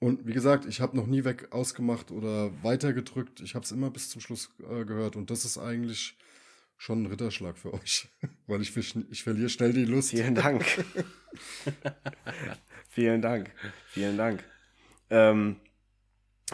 Speaker 3: Und wie gesagt, ich habe noch nie weg ausgemacht oder weitergedrückt. Ich habe es immer bis zum Schluss äh, gehört. Und das ist eigentlich schon ein Ritterschlag für euch, (laughs) weil ich, ich verliere schnell die Lust.
Speaker 1: Vielen Dank. (laughs) Vielen Dank. Vielen Dank. Ähm,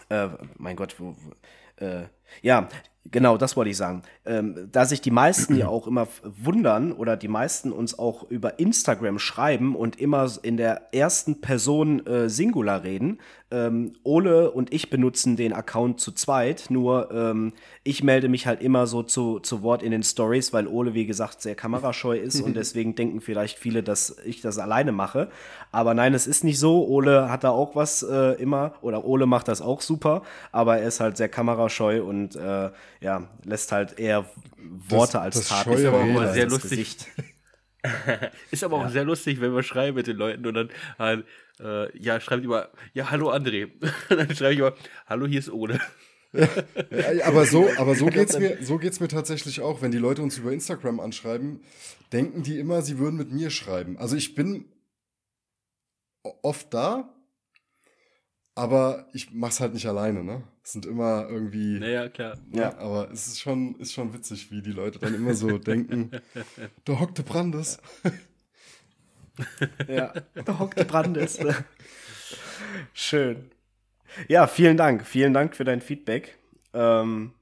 Speaker 1: äh, mein Gott, wo, wo, äh, ja, Genau, das wollte ich sagen. Ähm, da sich die meisten ja auch immer wundern oder die meisten uns auch über Instagram schreiben und immer in der ersten Person äh, Singular reden. Ähm, Ole und ich benutzen den Account zu zweit, nur ähm, ich melde mich halt immer so zu, zu Wort in den Stories, weil Ole, wie gesagt, sehr kamerascheu ist und (laughs) deswegen denken vielleicht viele, dass ich das alleine mache. Aber nein, es ist nicht so. Ole hat da auch was äh, immer oder Ole macht das auch super, aber er ist halt sehr kamerascheu und äh, ja, lässt halt eher Worte das, als Taten
Speaker 2: ist aber auch sehr lustig. Gesicht. (laughs) ist aber auch ja. sehr lustig, wenn wir schreiben mit den Leuten und dann halt, äh, ja, schreibt immer, ja, hallo André. (laughs) dann schreibe ich immer, hallo, hier ist Ole. (laughs)
Speaker 3: ja, aber so, aber so geht's mir, so geht's mir tatsächlich auch. Wenn die Leute uns über Instagram anschreiben, denken die immer, sie würden mit mir schreiben. Also ich bin oft da, aber ich mach's halt nicht alleine, ne? Es sind immer irgendwie.
Speaker 2: Naja, klar.
Speaker 3: Ja, aber es ist schon, ist schon witzig, wie die Leute dann immer so (laughs) denken, da hockte Brandes.
Speaker 1: ja, da hockte Brandes. Schön. Ja, vielen Dank. Vielen Dank für dein Feedback. Ähm,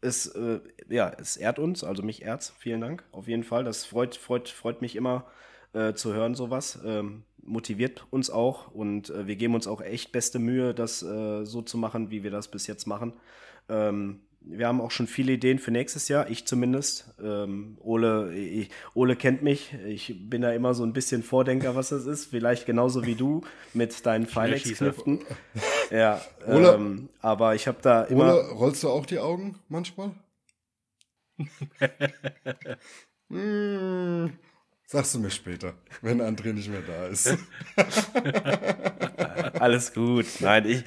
Speaker 1: es, äh, ja, es ehrt uns, also mich ehrt Vielen Dank. Auf jeden Fall. Das freut, freut, freut mich immer äh, zu hören, sowas. Ähm, motiviert uns auch und äh, wir geben uns auch echt beste Mühe, das äh, so zu machen, wie wir das bis jetzt machen. Ähm, wir haben auch schon viele Ideen für nächstes Jahr, ich zumindest. Ähm, Ole, ich, Ole kennt mich, ich bin da immer so ein bisschen Vordenker, was das ist. Vielleicht genauso wie du mit deinen Filex-Kniften. (laughs) ja, Ole, ähm, aber ich habe da immer.
Speaker 3: Ole, rollst du auch die Augen manchmal? (laughs) hm. Sagst du mir später, wenn André nicht mehr da ist. (laughs)
Speaker 1: Alles gut. Nein, ich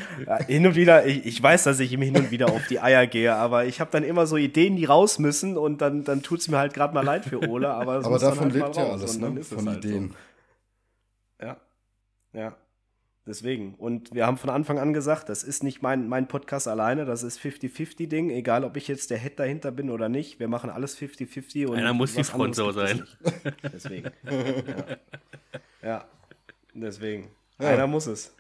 Speaker 1: hin und wieder, ich, ich weiß, dass ich ihm hin und wieder auf die Eier gehe, aber ich habe dann immer so Ideen, die raus müssen und dann, dann tut es mir halt gerade mal leid für Ole. Aber,
Speaker 3: aber davon halt lebt ja alles, ne? Von halt Ideen.
Speaker 1: So. Ja. Ja. Deswegen. Und wir haben von Anfang an gesagt, das ist nicht mein, mein Podcast alleine, das ist 50-50-Ding, egal ob ich jetzt der Head dahinter bin oder nicht. Wir machen alles 50-50.
Speaker 2: Einer muss die Front so sein.
Speaker 1: Deswegen. (laughs) ja. ja. Deswegen. Ja. Einer muss es.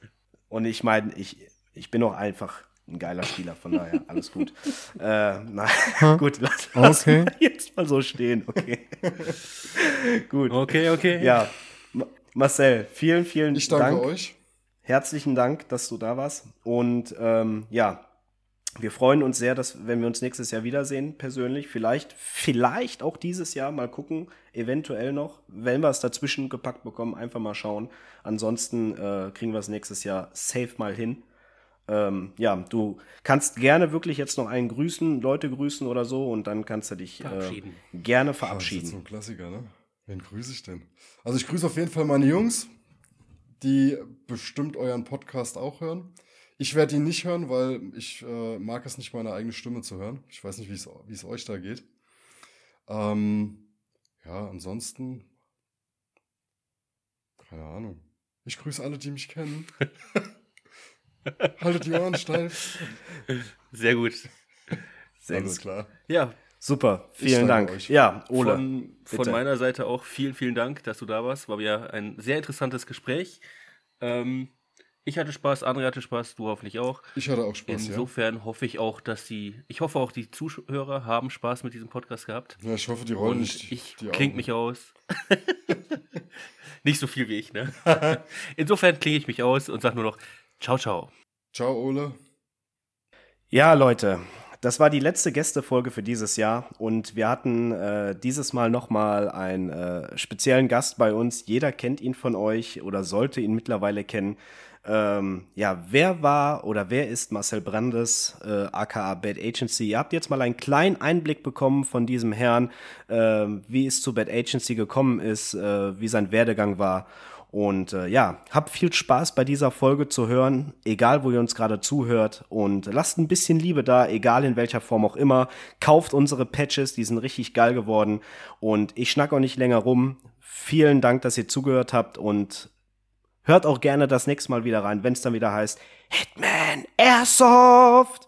Speaker 1: Und ich meine, ich, ich bin auch einfach ein geiler Spieler, von daher (laughs) alles gut. äh, na, (laughs) gut, lass, lass okay. jetzt mal so stehen, okay. gut.
Speaker 2: Okay, okay.
Speaker 1: Ja, Marcel, vielen, vielen Dank.
Speaker 3: Ich danke Dank. euch
Speaker 1: herzlichen Dank, dass du da warst. Und ähm, ja, wir freuen uns sehr, dass, wenn wir uns nächstes Jahr wiedersehen, persönlich, vielleicht, vielleicht auch dieses Jahr mal gucken, eventuell noch, wenn wir es dazwischen gepackt bekommen, einfach mal schauen. Ansonsten äh, kriegen wir es nächstes Jahr safe mal hin. Ähm, ja, du kannst gerne wirklich jetzt noch einen grüßen, Leute grüßen oder so und dann kannst du dich äh, gerne verabschieden. das ist
Speaker 3: so ein Klassiker, ne? Wen grüße ich denn? Also ich grüße auf jeden Fall meine Jungs, die bestimmt euren Podcast auch hören. Ich werde ihn nicht hören, weil ich äh, mag es nicht, meine eigene Stimme zu hören. Ich weiß nicht, wie es euch da geht. Ähm, ja, ansonsten, keine Ahnung. Ich grüße alle, die mich kennen. (laughs) Haltet die Ohren steif.
Speaker 2: Sehr gut.
Speaker 3: Sehr Alles gut. klar.
Speaker 1: Ja, Super, vielen Dank. Euch. Ja,
Speaker 2: Ole. Von, von, meiner Seite auch vielen, vielen Dank, dass du da warst. War ja ein sehr interessantes Gespräch. Ähm, ich hatte Spaß, André hatte Spaß, du hoffentlich auch.
Speaker 3: Ich hatte auch Spaß.
Speaker 2: Insofern ja. hoffe ich auch, dass die, ich hoffe auch, die Zuhörer haben Spaß mit diesem Podcast gehabt.
Speaker 3: Ja, ich hoffe, die rollen nicht.
Speaker 2: Ich klinge mich aus. (laughs) nicht so viel wie ich, ne? (laughs) Insofern klinge ich mich aus und sage nur noch Ciao, ciao.
Speaker 3: Ciao, Ole.
Speaker 1: Ja, Leute, das war die letzte Gästefolge für dieses Jahr und wir hatten äh, dieses Mal nochmal einen äh, speziellen Gast bei uns. Jeder kennt ihn von euch oder sollte ihn mittlerweile kennen. Ähm, ja, wer war oder wer ist Marcel Brandes, äh, aka Bad Agency? Ihr habt jetzt mal einen kleinen Einblick bekommen von diesem Herrn, äh, wie es zu Bad Agency gekommen ist, äh, wie sein Werdegang war. Und äh, ja, habt viel Spaß bei dieser Folge zu hören, egal wo ihr uns gerade zuhört. Und lasst ein bisschen Liebe da, egal in welcher Form auch immer. Kauft unsere Patches, die sind richtig geil geworden. Und ich schnack auch nicht länger rum. Vielen Dank, dass ihr zugehört habt und hört auch gerne das nächste Mal wieder rein, wenn es dann wieder heißt Hitman Airsoft.